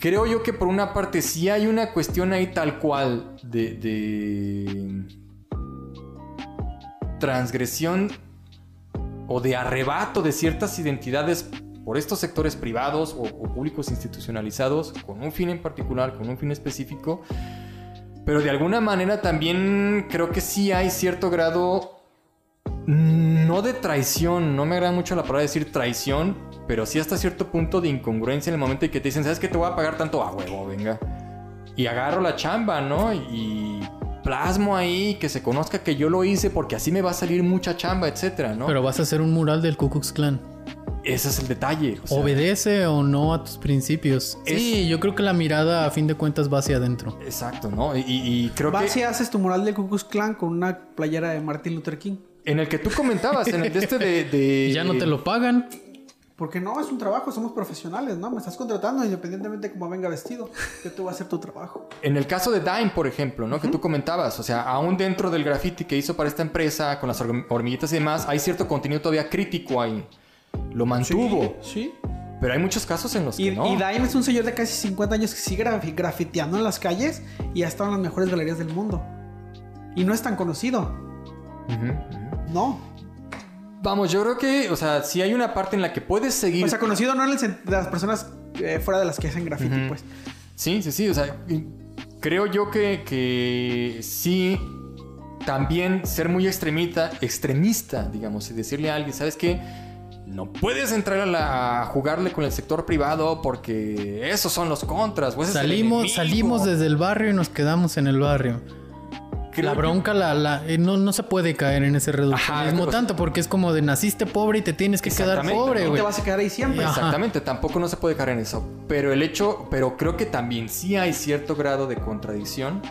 creo yo que por una parte sí hay una cuestión ahí tal cual de transgresión o de arrebato de ciertas identidades por estos sectores privados o, públicos institucionalizados con un fin en particular, con un fin específico. Pero de alguna manera también creo que sí hay cierto grado, no de traición, no me agrada mucho la palabra decir traición, pero sí hasta cierto punto de incongruencia en el momento en que te dicen, ¿sabes qué? Te voy a pagar tanto a huevo, venga. Y agarro la chamba, ¿no? Y plasmo ahí, que se conozca que yo lo hice porque así me va a salir mucha chamba, etcétera, ¿no? Pero vas a hacer un mural del Ku Klux Klan. Ese es el detalle. ¿Obedece o no a tus principios? Sí, yo creo que la mirada a fin de cuentas va hacia adentro. Exacto, ¿no? Y, creo que... Vas y haces tu mural del Ku Klux Klan con una playera de Martin Luther King. En el que tú comentabas, en el de este de... de... ya no te lo pagan. Porque no, es un trabajo, somos profesionales, ¿no? Me estás contratando independientemente de cómo venga vestido. Que tú vas a hacer tu trabajo. En el caso de Dime, por ejemplo, ¿no? Que tú comentabas, o sea, aún dentro del graffiti que hizo para esta empresa, con las hormiguitas y demás, hay cierto contenido todavía crítico ahí. Lo mantuvo. Sí. Pero hay muchos casos en los que no. Y Dime es un señor de casi 50 años que sigue grafiteando en las calles y ha estado en las mejores galerías del mundo. Y no es tan conocido. No. Vamos, yo creo que, o sea, si hay una parte en la que puedes seguir. O sea, conocido no en las personas eh, fuera de las que hacen graffiti, pues. Sí, sí, sí. O sea, creo yo que, que sí. También ser muy extremista, extremista, digamos, y decirle a alguien, ¿sabes qué? No puedes entrar a, la, a jugarle con el sector privado porque esos son los contras. salimos, salimos desde el barrio y nos quedamos en el barrio la bronca la, eh, no, se puede caer en ese reduccionismo tanto porque es como de naciste pobre y te tienes que quedar pobre, güey. te vas a quedar ahí siempre. Exactamente, tampoco no se puede caer en eso. Pero el hecho, pero creo que también sí hay cierto grado de contradicción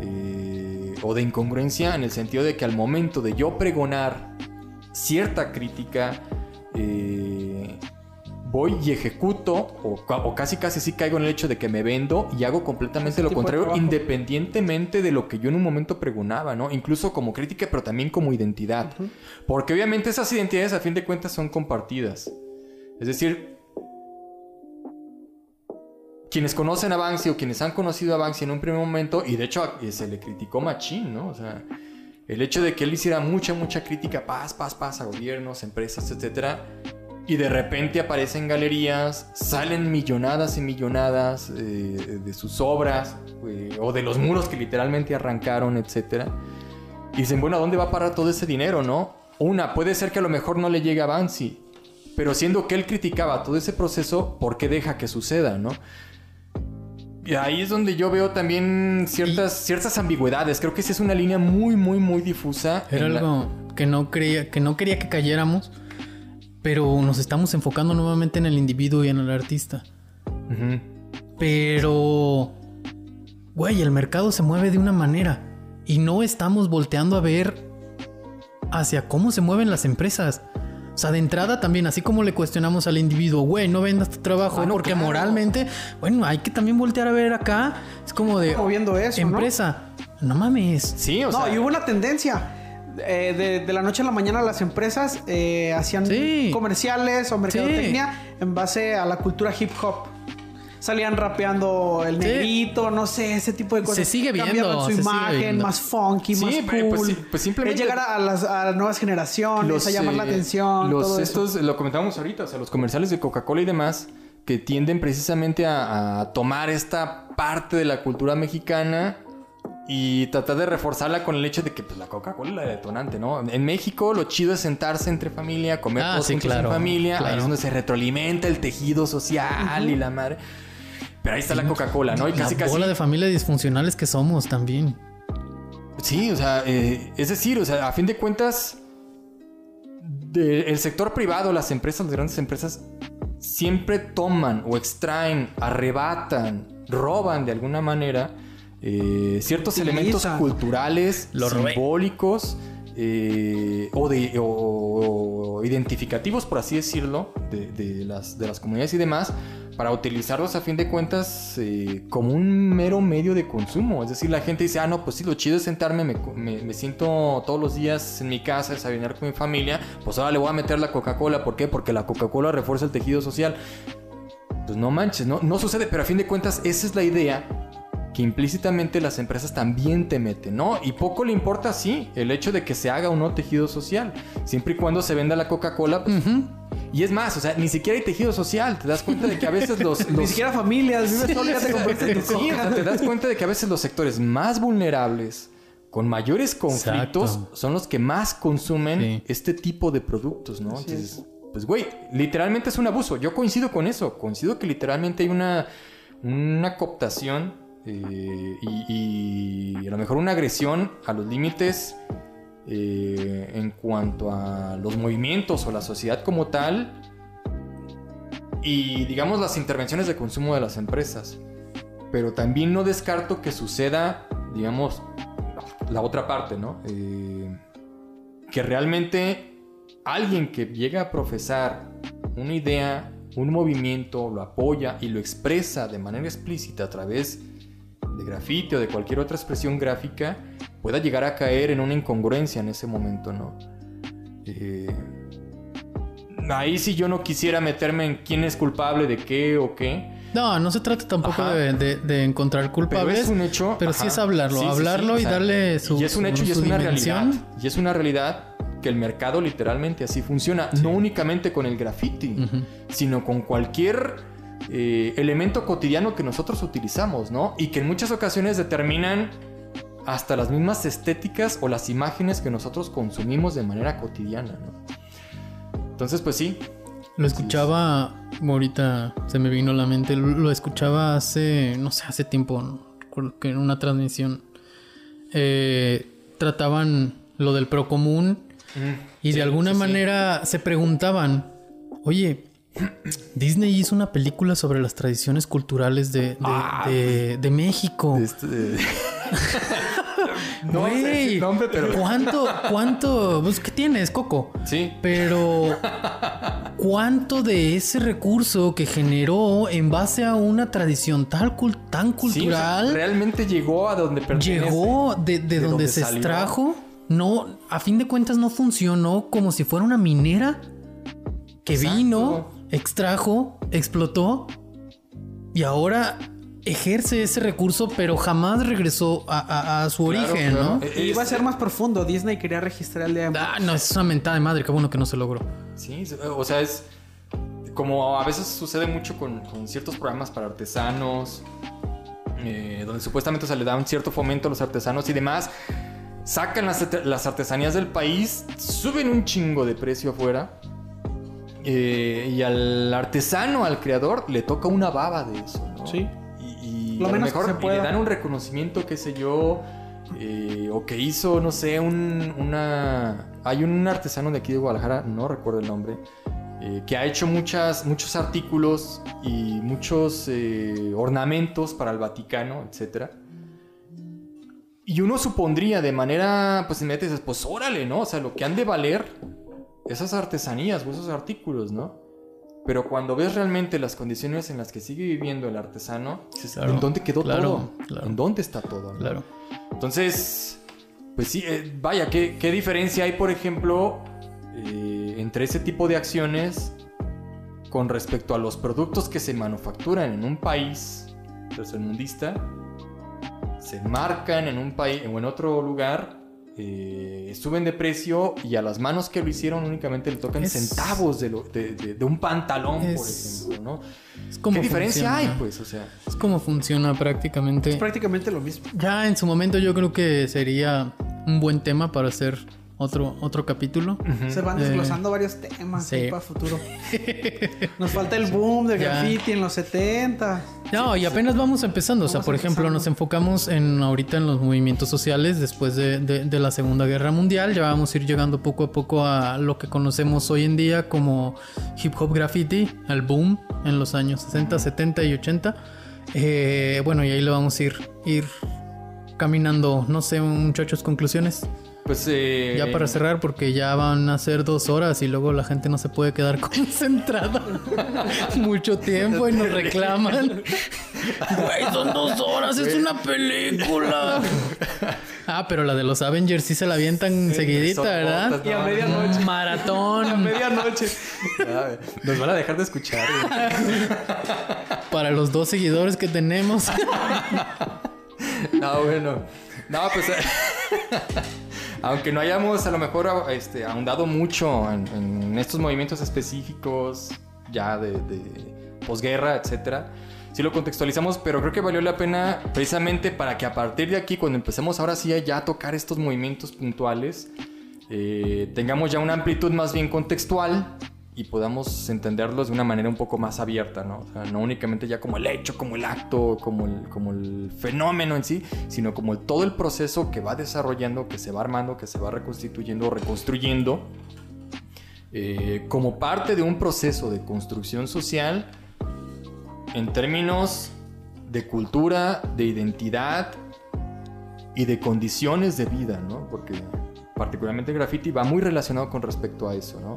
eh, o de incongruencia en el sentido de que al momento de yo pregonar cierta crítica, eh, voy y ejecuto o, casi casi sí caigo en el hecho de que me vendo y hago completamente lo contrario independientemente de lo que yo en un momento pregonaba, ¿no? Incluso como crítica, pero también como identidad. Porque obviamente esas identidades a fin de cuentas son compartidas. Es decir, quienes conocen a Banksy o quienes han conocido a Banksy en un primer momento, y de hecho se le criticó machín, ¿no? O sea, el hecho de que él hiciera mucha, mucha crítica, paz, paz, paz a gobiernos, empresas, etcétera y de repente aparecen galerías, salen millonadas y millonadas eh, de sus obras eh, o de los muros que literalmente arrancaron, etc. Y dicen, bueno, ¿a dónde va a parar todo ese dinero, no? Una, puede ser que a lo mejor no le llegue a Banksy, pero siendo que él criticaba todo ese proceso, ¿por qué deja que suceda, no? Y ahí es donde yo veo también ciertas, ciertas ambigüedades. Creo que esa es una línea muy, muy, muy difusa. Era algo que, no creía, que no quería que cayéramos pero nos estamos enfocando nuevamente en el individuo y en el artista. Pero, güey, el mercado se mueve de una manera y no estamos volteando a ver hacia cómo se mueven las empresas. O sea, de entrada también, así como le cuestionamos al individuo, güey, no vendas tu trabajo, porque moralmente, bueno, hay que también voltear a ver acá. Es como de. Moviendo eso. Empresa. ¿no? mames. Sí, o sea. No, y hubo una tendencia. Eh, de, la noche a la mañana las empresas eh, hacían comerciales o mercadotecnia en base a la cultura hip hop. Salían rapeando el negrito, no sé, ese tipo de cosas. Se sigue viendo. su imagen, más funky, más pues, cool. Pues, simplemente... llegar a las, nuevas generaciones, a llamar la eh, atención. Los, estos, lo comentamos ahorita, o sea, los comerciales de Coca-Cola y demás que tienden precisamente a, tomar esta parte de la cultura mexicana y tratar de reforzarla con el hecho de que pues, la Coca-Cola es la detonante, ¿no? En México lo chido es sentarse entre familia, comer ah, sí, en familia, ahí es donde se retroalimenta el tejido social y la madre. Pero ahí está la Coca-Cola, ¿no? Y casi la bola de familias disfuncionales que somos también. Sí, o sea, eh, es decir, o sea, a fin de cuentas, el sector privado, las empresas, las grandes empresas, siempre toman o extraen, arrebatan, roban de alguna manera eh, ciertos elementos culturales, simbólicos eh, o, de, o, identificativos, por así decirlo, de, las, de las comunidades y demás, para utilizarlos a fin de cuentas eh, como un mero medio de consumo. Es decir, la gente dice, ah, no, pues sí, lo chido es sentarme, me, siento todos los días en mi casa, desayunar con mi familia, pues ahora le voy a meter la Coca-Cola. ¿Por qué? Porque la Coca-Cola refuerza el tejido social. Pues no manches, no, no sucede, pero a fin de cuentas esa es la idea que implícitamente las empresas también te meten, ¿no? Y poco le importa, sí, el hecho de que se haga o no tejido social. Siempre y cuando se venda la Coca-Cola, pues, y es más, o sea, ni siquiera hay tejido social. Te das cuenta de que a veces los. ni siquiera familias, sí, te das cuenta de que a veces los sectores más vulnerables, con mayores conflictos, son los que más consumen este tipo de productos, ¿no? Entonces, pues, güey, literalmente es un abuso. Yo coincido con eso. Coincido que literalmente hay una, una cooptación eh, y, a lo mejor una agresión a los límites eh, en cuanto a los movimientos o la sociedad como tal y digamos las intervenciones de consumo de las empresas. Pero también no descarto que suceda, digamos, la otra parte, ¿no? Eh, que realmente alguien que llega a profesar una idea, un movimiento, lo apoya y lo expresa de manera explícita a través de grafite o de cualquier otra expresión gráfica, pueda llegar a caer en una incongruencia en ese momento, ¿no? Eh, ahí sí yo no quisiera meterme en quién es culpable de qué o qué. No, no se trata tampoco de, encontrar culpables. Pero es un hecho. Pero sí es hablarlo, hablarlo y darle su. Y es un hecho y es una realidad. Y es una realidad que el mercado literalmente así funciona. No únicamente con el graffiti, sino con cualquier eh, elemento cotidiano que nosotros utilizamos, ¿no? Y que en muchas ocasiones determinan hasta las mismas estéticas o las imágenes que nosotros consumimos de manera cotidiana, ¿no? Entonces, pues sí. Lo escuchaba, ahorita se me vino a la mente, lo escuchaba hace, no sé, hace tiempo, que en una transmisión eh, trataban lo del procomún y de alguna manera se preguntaban, oye, Disney hizo una película sobre las tradiciones culturales de, de, ah, México. Este, no sé nombre, pero. ¿Cuánto, cuánto? Pues, ¿qué tienes, Coco? Sí. Pero. ¿Cuánto de ese recurso que generó en base a una tradición tan, tan cultural. realmente llegó a donde pertenece. Llegó de, donde, se extrajo. No, a fin de cuentas no funcionó como si fuera una minera que vino extrajo, explotó y ahora ejerce ese recurso, pero jamás regresó a, su origen, ¿no? Y iba a ser más profundo. Disney quería registrar el de... Ah, no, es una mentada de madre. Qué bueno que no se logró. Sí, o sea, es como a veces sucede mucho con, ciertos programas para artesanos, eh, donde supuestamente se le da un cierto fomento a los artesanos y demás. Sacan las, las artesanías del país, suben un chingo de precio afuera eh, y al artesano, al creador, le toca una baba de eso, ¿no? Sí. Y, lo mejor le dan un reconocimiento, qué sé yo, eh, o que hizo, no sé, un, una... Hay un artesano de aquí de Guadalajara, no recuerdo el nombre, eh, que ha hecho muchas, muchos artículos y muchos ornamentos para el Vaticano, etc. Y uno supondría de manera, pues, inmediata, pues órale, ¿no? O sea, lo que han de valer esas artesanías o esos artículos, ¿no? Pero cuando ves realmente las condiciones en las que sigue viviendo el artesano, ¿en dónde quedó todo? ¿En dónde está todo? Claro. Entonces, pues sí, eh, vaya, ¿qué, diferencia hay, por ejemplo, eh, entre ese tipo de acciones con respecto a los productos que se manufacturan en un país tercermundista, se marcan en un país o en otro lugar eh, suben de precio y a las manos que lo hicieron únicamente le tocan centavos de, de, un pantalón, por ejemplo, ¿no? ¿Qué diferencia hay, pues? O sea, es como funciona prácticamente. Es prácticamente lo mismo. Ya en su momento yo creo que sería un buen tema para hacer otro, otro capítulo. Se van desglosando eh, varios temas para futuro. Nos falta el boom de graffiti en los 70. No, y apenas vamos empezando. O sea, por ejemplo, nos enfocamos en ahorita en los movimientos sociales después de, de, la Segunda Guerra Mundial. Ya vamos a ir llegando poco a poco a lo que conocemos hoy en día como hip hop graffiti, al boom en los años 60, 70 y 80. Eh, bueno, y ahí lo vamos a ir, ir caminando. No sé, muchachos, conclusiones. Pues eh, Ya para cerrar, porque ya van a ser dos horas y luego la gente no se puede quedar concentrada mucho tiempo y nos reclaman. Güey, son dos horas, es una película. Ah, pero la de los Avengers sí se la avientan seguidita, ¿verdad? y a medianoche. Maratón. A medianoche. Nos van a dejar de escuchar. Para los dos seguidores que tenemos. no, bueno. No, pues aunque no hayamos a lo mejor este, ahondado mucho en, estos movimientos específicos ya de, posguerra, etcétera, sí lo contextualizamos, pero creo que valió la pena precisamente para que a partir de aquí, cuando empecemos ahora sí ya a tocar estos movimientos puntuales, eh, tengamos ya una amplitud más bien contextual y podamos entenderlos de una manera un poco más abierta, ¿no? O sea, no únicamente ya como el hecho, como el acto, como el, como el fenómeno en sí, sino como todo el proceso que va desarrollando, que se va armando, que se va reconstituyendo, reconstruyendo, eh, como parte de un proceso de construcción social en términos de cultura, de identidad y de condiciones de vida, ¿no? Porque particularmente el graffiti va muy relacionado con respecto a eso, ¿no?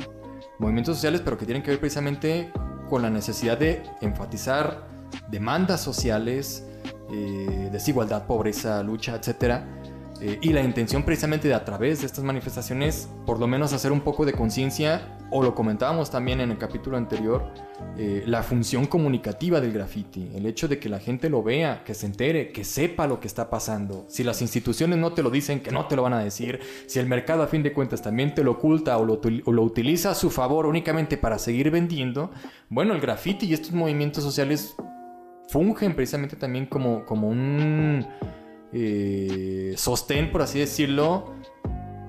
Movimientos sociales, pero que tienen que ver precisamente con la necesidad de enfatizar demandas sociales, eh, desigualdad, pobreza, lucha, etcétera, eh, y la intención precisamente de a través de estas manifestaciones, por lo menos hacer un poco de conciencia, o lo comentábamos también en el capítulo anterior, eh, la función comunicativa del graffiti, el hecho de que la gente lo vea, que se entere, que sepa lo que está pasando. Si las instituciones no te lo dicen, que no te lo van a decir, si el mercado a fin de cuentas también te lo oculta o lo, o lo utiliza a su favor únicamente para seguir vendiendo, bueno, el graffiti y estos movimientos sociales fungen precisamente también como, como un eh, sostén, por así decirlo,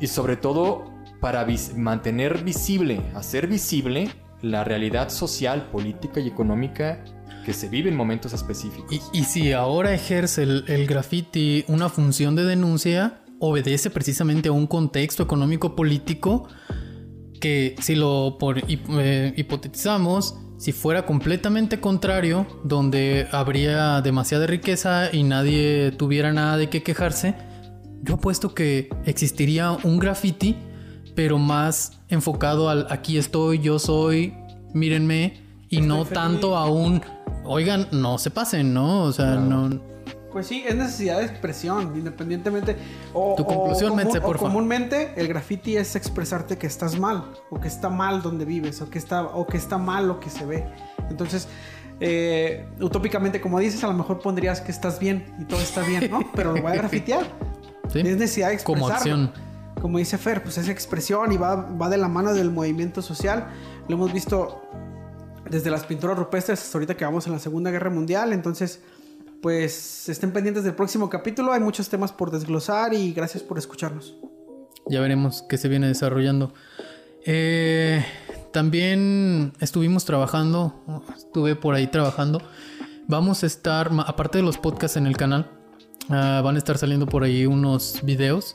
y sobre todo para mantener visible, hacer visible la realidad social, política y económica que se vive en momentos específicos. Y, si ahora ejerce el, graffiti una función de denuncia, obedece precisamente a un contexto económico político que si lo por, eh, hipotetizamos, si fuera completamente contrario, donde habría demasiada riqueza y nadie tuviera nada de qué quejarse, yo apuesto que existiría un graffiti, pero más enfocado al aquí estoy, yo soy, mírenme, y no tanto a un, oigan, no se pasen, ¿no? O sea, no pues sí, es necesidad de expresión, independientemente. O, tu conclusión, por Comúnmente, el graffiti es expresarte que estás mal, o que está mal donde vives, o que está, o que está mal lo que se ve. Entonces, eh, utópicamente, como dices, a lo mejor pondrías que estás bien y todo está bien, ¿no? Pero lo voy a grafitear. Es necesidad de expresarlo. Como acción. Como dice Fer, pues es expresión y va, va de la mano del movimiento social. Lo hemos visto desde las pinturas rupestres hasta ahorita que vamos en la Segunda Guerra Mundial. Entonces, pues estén pendientes del próximo capítulo. Hay muchos temas por desglosar y gracias por escucharnos. Ya veremos qué se viene desarrollando. Eh, también estuvimos trabajando, estuve por ahí trabajando. Vamos a estar, aparte de los podcasts en el canal, ah, van a estar saliendo por ahí unos videos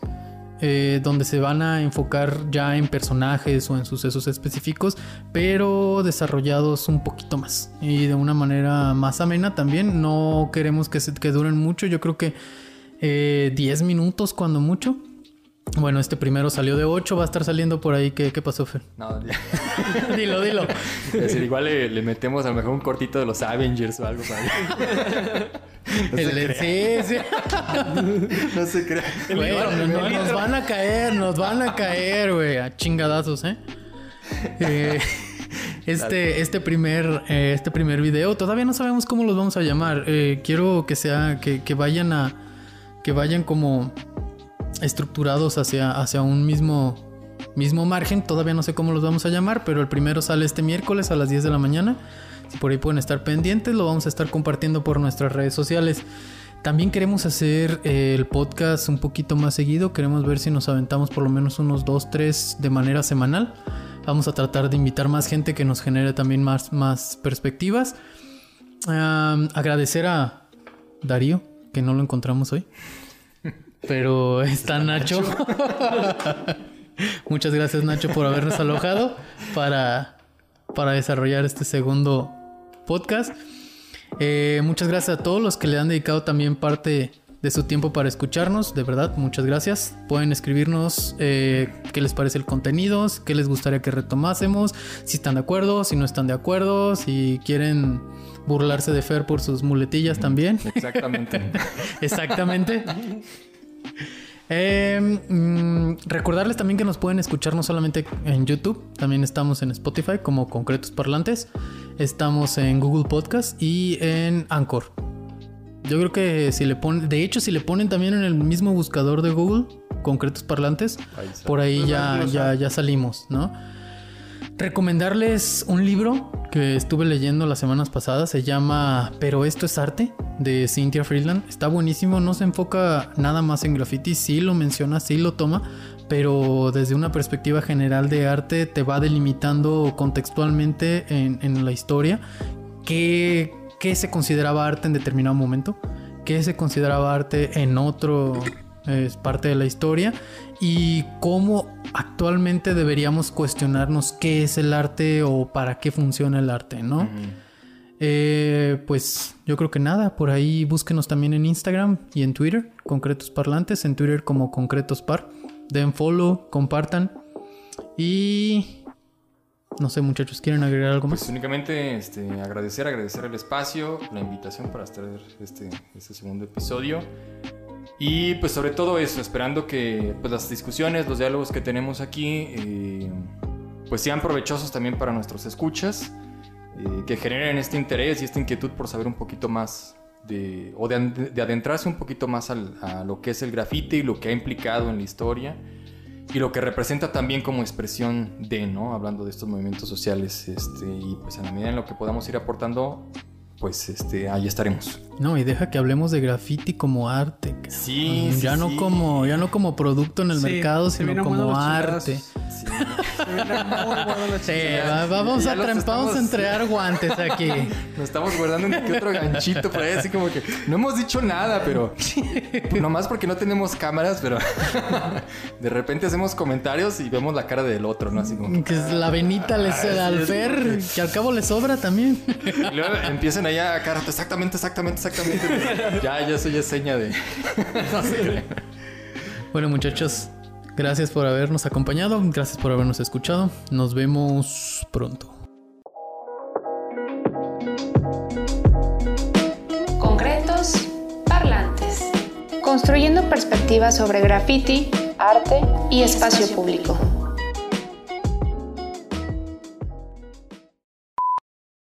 eh, donde se van a enfocar ya en personajes o en sucesos específicos, pero desarrollados un poquito más y de una manera más amena también. No queremos que, se, que duren mucho, yo creo que 10 eh, minutos cuando mucho. Bueno, este primero salió de 8, va a estar saliendo por ahí. ¿Qué, qué pasó, Fer? No, dilo, dilo. Es decir, igual le, metemos a lo mejor un cortito de los Avengers o algo para No se sí, sí. no se crea. nos van a caer, nos van a caer, güey, a chingadazos, ¿eh? eh este, este, primer, eh, este primer video, todavía no sabemos cómo los vamos a llamar. Eh, quiero que sea, que, que vayan a, que vayan como estructurados hacia, hacia un mismo, mismo margen. Todavía no sé cómo los vamos a llamar, pero el primero sale este miércoles a las 10 de la mañana. Si por ahí pueden estar pendientes, lo vamos a estar compartiendo por nuestras redes sociales. También queremos hacer eh, el podcast un poquito más seguido. Queremos ver si nos aventamos por lo menos unos 2, 3 de manera semanal. Vamos a tratar de invitar más gente que nos genere también más, más perspectivas. agradecer a Darío, que no lo encontramos hoy. Pero está Nacho. Muchas gracias Nacho por habernos alojado para, para desarrollar este segundo podcast. Eh, muchas gracias a todos los que le han dedicado también parte de su tiempo para escucharnos. De verdad, muchas gracias. Pueden escribirnos eh, qué les parece el contenido, qué les gustaría que retomásemos, si están de acuerdo, si no están de acuerdo, si quieren burlarse de Fer por sus muletillas también. Exactamente. Exactamente. Em, mm, recordarles también que nos pueden escuchar no solamente en YouTube, también estamos en Spotify como Concretos Parlantes, estamos en Google Podcast y en Anchor. Yo creo que si le ponen, de hecho, si le ponen también en el mismo buscador de Google, Concretos Parlantes, por ahí ya, ya, ya salimos, ¿no? Recomendarles un libro que estuve leyendo las semanas pasadas, se llama Pero esto es arte, de Cynthia Friedland. Está buenísimo, no se enfoca nada más en graffiti, sí lo menciona, sí lo toma, pero desde una perspectiva general de arte te va delimitando contextualmente en, la historia. Qué, qué se consideraba arte en determinado momento, qué se consideraba arte en otro es parte de la historia y cómo actualmente deberíamos cuestionarnos qué es el arte o para qué funciona el arte, ¿no? Eh, pues yo creo que nada, por ahí búsquenos también en Instagram y en Twitter, Concretos Parlantes, en Twitter como Concretos Par. Den follow, compartan y no sé, muchachos, ¿quieren agregar algo más? Pues únicamente este, agradecer, agradecer el espacio, la invitación para estar este, este segundo episodio. Y pues sobre todo eso, esperando que pues, las discusiones, los diálogos que tenemos aquí, eh, pues sean provechosos también para nuestros escuchas, eh, que generen este interés y esta inquietud por saber un poquito más de, o de, adentrarse un poquito más a lo que es el grafite y lo que ha implicado en la historia y lo que representa también como expresión de, ¿no? Hablando de estos movimientos sociales, este, y pues a la medida en lo que podamos ir aportando, pues este, ahí estaremos. No, y deja que hablemos de graffiti como arte. Sí, ya no como ya no como producto en el mercado, sino como arte. Sí. vamos a vamos a entregar guantes aquí. Nos estamos guardando un otro ganchito por ahí, así como que no hemos dicho nada, pero nomás porque no tenemos cámaras, pero de repente hacemos comentarios y vemos la cara del otro, ¿no? Así como que la venita le da al ver, que al cabo le sobra también. Y luego empiezan allá a cara, exactamente, exactamente, exactamente. ya, ya eso ya es seña de. no sé. Bueno, muchachos, gracias por habernos acompañado, gracias por habernos escuchado. Nos vemos pronto. Concretos parlantes. Construyendo perspectivas sobre graffiti, arte y espacio público.